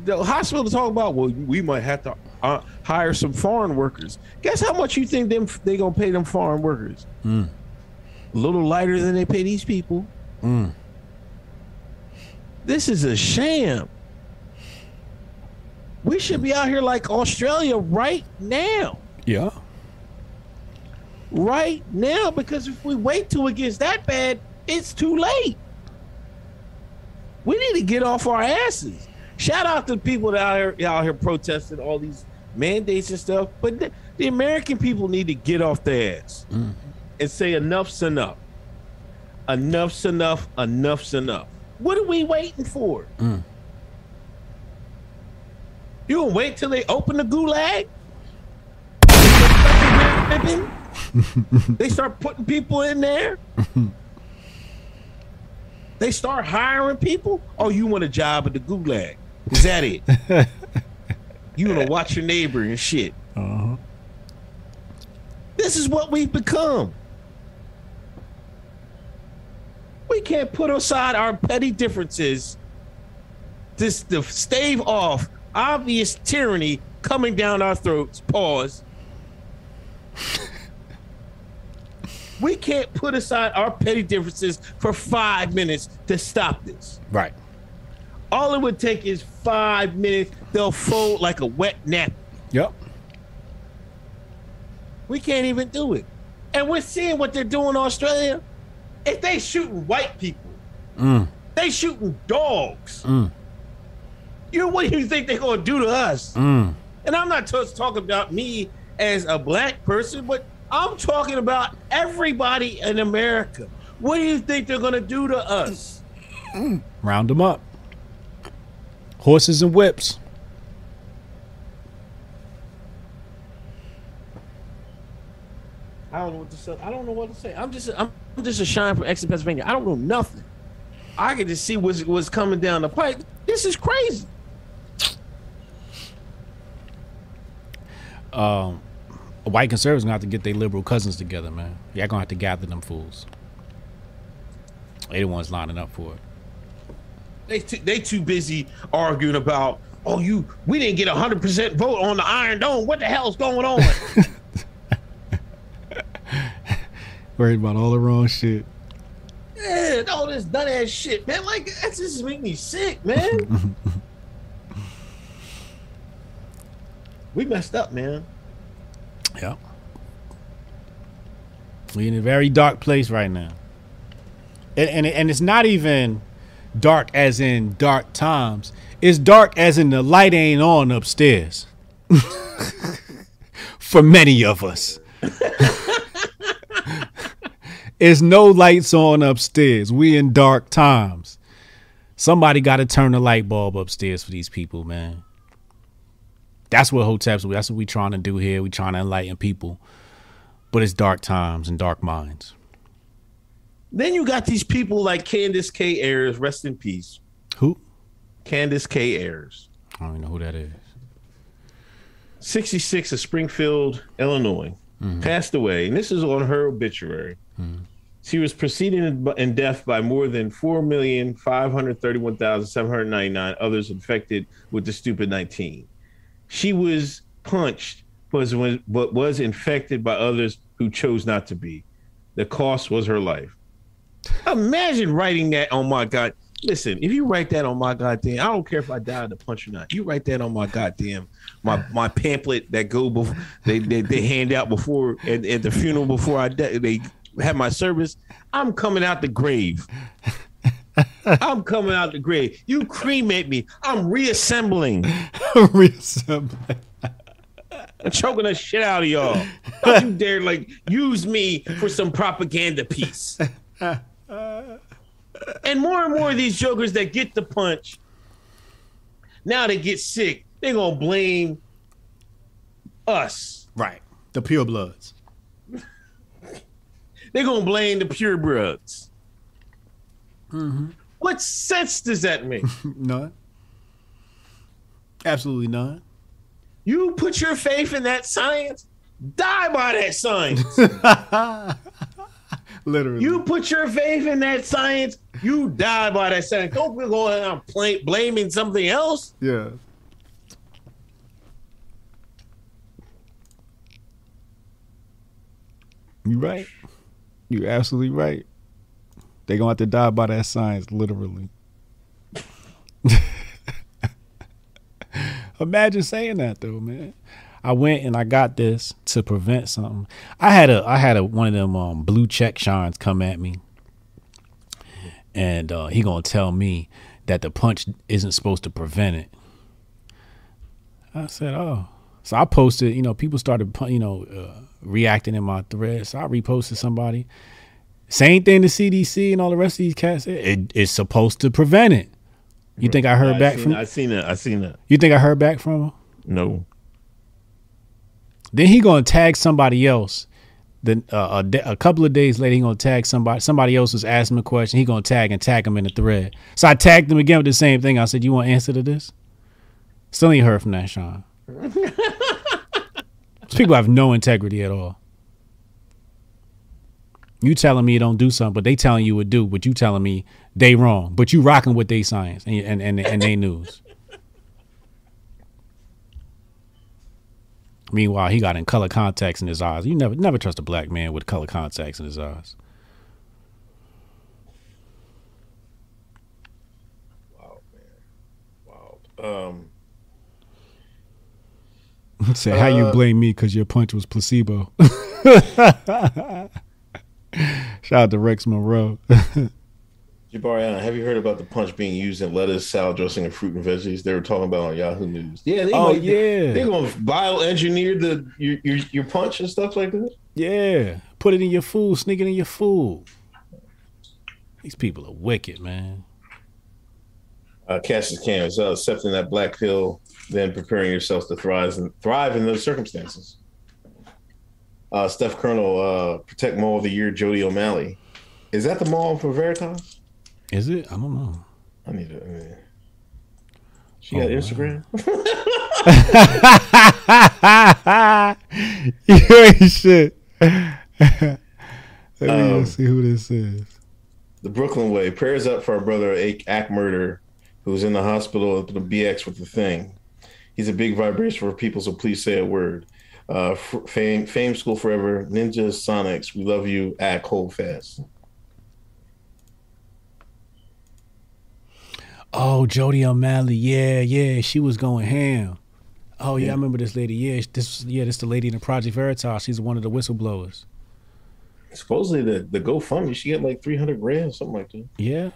the, hospital talk about well, we might have to uh, hire some foreign workers. Guess how much you think them they gonna pay them foreign workers? A little lighter than they pay these people. This is a sham. We should be out here like Australia right now. Yeah. Right now, because if we wait till it gets that bad, it's too late. We need to get off our asses. Shout out to the people that out here out here protesting all these mandates and stuff. But the, the American people need to get off their ass mm-hmm. and say enough's enough. Enough's enough. Enough's enough. What are we waiting for? Mm. You gonna wait till they open the gulag? they start putting people in there. they start hiring people. Oh, you want a job at the gulag? Is that it? <laughs> you wanna watch your neighbor and shit? Uh-huh. This is what we've become. We can't put aside our petty differences just to stave off obvious tyranny coming down our throats. Pause. we can't put aside our petty differences for five minutes to stop this. Right. All it would take is five minutes. They'll fold like a wet nap. Yep. We can't even do it. And we're seeing what they're doing in Australia. If they shooting white people, mm. they shooting dogs. Mm. You know what do you think they're gonna do to us? Mm. And I'm not just talking about me as a black person, but I'm talking about everybody in America. What do you think they're gonna do to us? Round them up. Horses and whips. I don't know what to say. I don't know what to say. I'm just I'm just a shine from Exit, Pennsylvania. I don't know nothing. I can just see what's what's coming down the pipe. This is crazy. Um, white conservatives gonna have to get their liberal cousins together, man. Y'all gonna have to gather them fools. They the ones lining up for it. They too, they too busy arguing about oh you we didn't get a hundred percent vote on the Iron Dome. What the hell's going on? <laughs> Worried about all the wrong shit. yeah, all this done ass shit, man. Like that just make me sick, man. <laughs> we messed up, man. Yep. We in a very dark place right now. And, and and it's not even dark as in dark times. It's dark as in the light ain't on upstairs. <laughs> For many of us. <laughs> it's no lights on upstairs. We in dark times. Somebody got to turn the light bulb upstairs for these people, man. That's what Hotep's. That's what we're trying to do here. We're trying to enlighten people, but it's dark times and dark minds. Then you got these people like Candace K. Ayers, rest in peace. Who? Candace K. Ayers, I don't even know who that is. 66 of Springfield, Illinois, mm-hmm. passed away. And this is on her obituary. Mm-hmm. She was preceded in- in death by more than 4,531,799 others infected with the stupid 19. She was punched, was, but was infected by others who chose not to be. The cost was her life. Imagine writing that on my God. Listen, if you write that on my goddamn, I don't care if I die of the punch or not. You write that on my goddamn my my pamphlet that go before they, they they hand out before at, at the funeral before I they have my service. I'm coming out the grave. I'm coming out the grave. You cremate me. I'm reassembling. <laughs> Reassembling. I'm choking the shit out of y'all. Don't you dare like use me for some propaganda piece. And more and more of these jokers that get the punch, now they get sick. They're gonna blame us. Right. The pure bloods. They're gonna blame the purebreds. What sense does that make? <laughs> None. Absolutely none. you put your faith in that science, die by that science. <laughs> Literally. You put your faith in that science, you die by that science. Don't be going out pla- blaming something else. Yeah. You're right. You're absolutely right. They gonna have to die by that science, literally. <laughs> Imagine saying that though, man. I went and I got this to prevent something. I had a I had a one of them um, blue check shines come at me, and uh, he gonna tell me that the punch isn't supposed to prevent it. I said, oh. So I posted, you know, people started, you know, uh, reacting in my thread. So I reposted somebody. Same thing the CDC and all the rest of these cats said. It, it's supposed to prevent it. You think I heard I back seen, from? I seen that. I seen that. You think I heard back from him? No. Then he gonna tag somebody else. Then uh, a, da- a couple of days later, he gonna tag somebody. Somebody else was asking him a question. He gonna tag and tag him in the thread. So I tagged him again with the same thing. I said, "You want answer to this?" Still ain't heard from that Sean. <laughs> People have no integrity at all. You telling me don't do something, but they telling you would do, but you telling me they wrong. But you rocking with they science and and and, and they news. Meanwhile, he got in color contacts in his eyes. You never never trust a black man with color contacts in his eyes. Wow, man. Wow. Um. Say how you blame me because your punch was placebo. <laughs> <laughs> Shout out to Rex Monroe. <laughs> Jabari, have you heard about the punch being used in lettuce, salad dressing, and fruit and veggies? They were talking about on Yahoo News. Yeah, they Oh, might- yeah. <laughs> they're gonna bioengineer the your, your your punch and stuff like that. yeah, put it in your food, sneak it in your food. These people are wicked, man. Uh, Cassius Cam is uh, accepting that black pill, then preparing yourselves to thrive and thrive in those circumstances. Uh, Steph Colonel, uh, protect mall of the year, Jodi O'Malley. Is that the mall for Veritas? Is it? I don't know. I need to. I mean, she got Oh, wow. Instagram. <laughs> <laughs> you ain't shit. Let me Um, see who this is. The Brooklyn Way. Prayers up for our brother Ak Murder, who's in the hospital at the BX with the thing. He's a big vibration for people, so please say a word. Uh, fame, fame school forever. Ninja Sonics. We love you. Ak, hold fast. Oh, Jodi O'Malley. Yeah, yeah, she was going ham. Oh yeah, I remember this lady. Yeah, this yeah, this the lady in the Project Veritas. She's one of the whistleblowers. Supposedly the the GoFundMe, she got like three hundred grand, something like that. Yeah.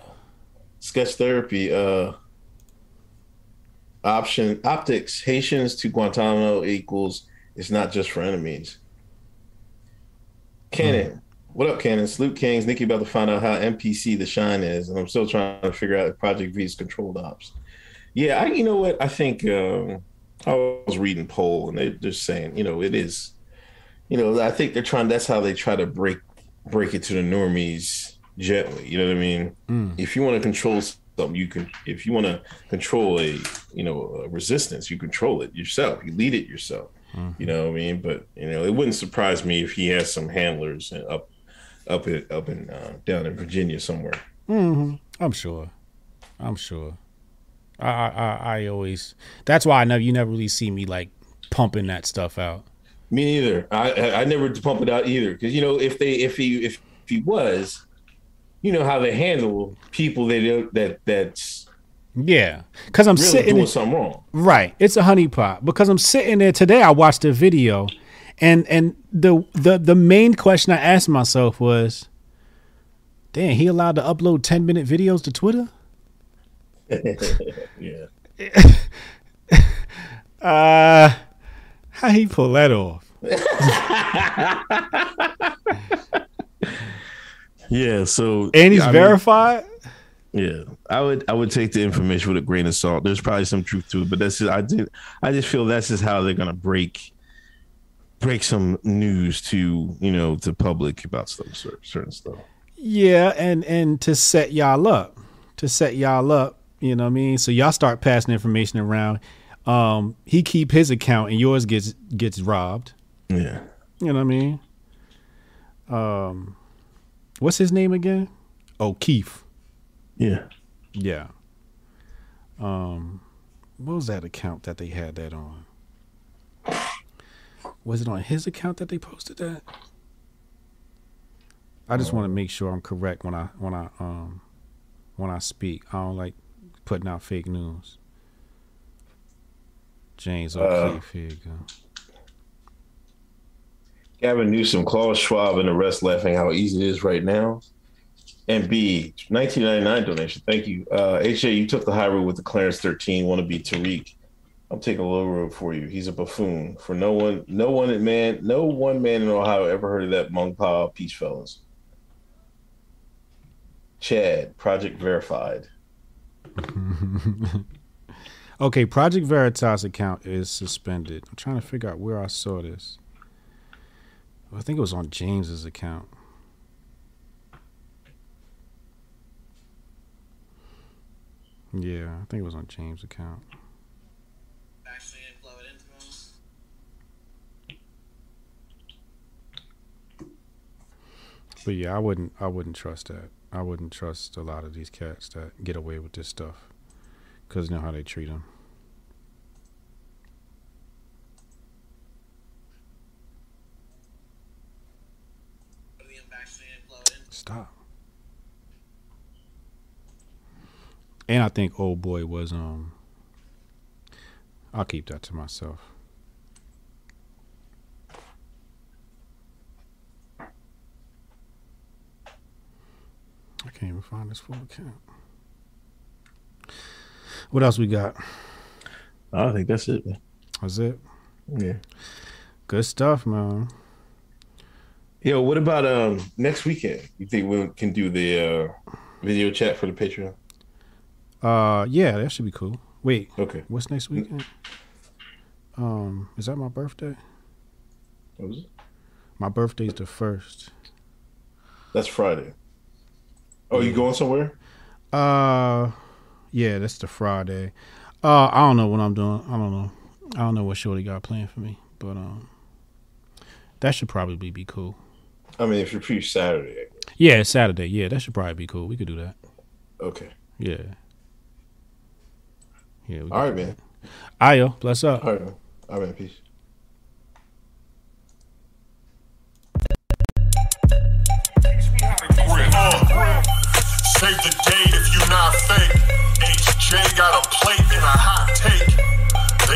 Sketch therapy, uh, option optics. Haitians to Guantanamo equals. It's not just for enemies. Cannon, what up, Cannon? Salute Kings. Nicki about to find out how NPC the shine is, and I'm still trying to figure out if Project V is controlled ops. Yeah, I, you know what? I think um, I was reading poll, and they're just saying, you know, it is. You know, I think they're trying. That's how they try to break break it to the normies gently. You know what I mean? If you want to control something, you can. If you want to control a, you know, a resistance, you control it yourself. You lead it yourself. You know what I mean? But you know, it wouldn't surprise me if he has some handlers and up, up in up in uh, down in Virginia somewhere. I'm sure. I'm sure. I, I I I always. That's why I never. You never really see me like pumping that stuff out. Me neither. I I never pump it out either because you know if they if he if, if he was, you know how they handle people that that that's Yeah, because I'm really sitting. doing something wrong. Right. It's a honeypot because I'm sitting there today. I watched the video, and and the the the main question I asked myself was, "Damn, he allowed to upload ten minute videos to Twitter?" <laughs> Yeah. <laughs> Uh, how he pull that off? <laughs> Yeah. So And he's I mean, verified. Yeah, I would I would take the information with a grain of salt. There's probably some truth to it, but that's just, I did I just feel that's just how they're gonna break break some news to you know to public about cer- certain stuff. Yeah, and and to set y'all up, to set y'all up. You know what I mean? So y'all start passing information around. Um, he keep his account and yours gets gets robbed. Yeah, You know what I mean? Um, what's his name again? Oh, Keith. Yeah. Yeah. Um, what was that account that they had that on? Was it on his account that they posted that? I just want to make sure I'm correct when I when I um when I speak. I don't like putting out fake news. James O'Keefe, here you go. Gavin Newsom, Klaus Schwab, and the rest laughing how easy it is right now. And B, 1999 donation. Thank you. Uh, HJ, you took the high road with the Clarence 13. Want to be Tariq? I'm taking a low road for you. He's a buffoon. For no one, no one man, no one man in Ohio ever heard of that Mong Pa Peach Fellas. Chad, Project Verified. <laughs> Okay, Project Veritas account is suspended. I'm trying to figure out where I saw this. I think it was on James's account. Yeah, I think it was on James' account. actually flow it into them. But yeah, I wouldn't I wouldn't trust that. I wouldn't trust a lot of these cats that get away with this stuff cuz you know how they treat them. Put the actually flow it into Stop. And I think old boy was um I'll keep that to myself. I can't even find this full account. What else we got? I think that's it. Man. Was it? Yeah. Good stuff, man. Yo, what about um next weekend? You think we can do the uh, video chat for the Patreon? Uh yeah, that should be cool. Wait, Okay. what's next weekend? Um, is that my birthday? What was it? My birthday's the first. That's Friday. Oh, you going somewhere? Uh, yeah, that's the Friday. Uh, I don't know what I'm doing. I don't know. I don't know what Shorty got planned for me, but um, that should probably be cool. I mean, if you preach Saturday, Yeah, Saturday. Yeah, that should probably be cool. We could do that. okay. Yeah. Yeah. All right, man. Ayo, bless up. All right, man. All right, peace. Save the date if you not fake. HJ got a plate and a hot take.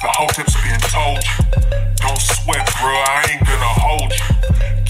The hotep's been told you. Don't sweat, bro, I ain't gonna hold you.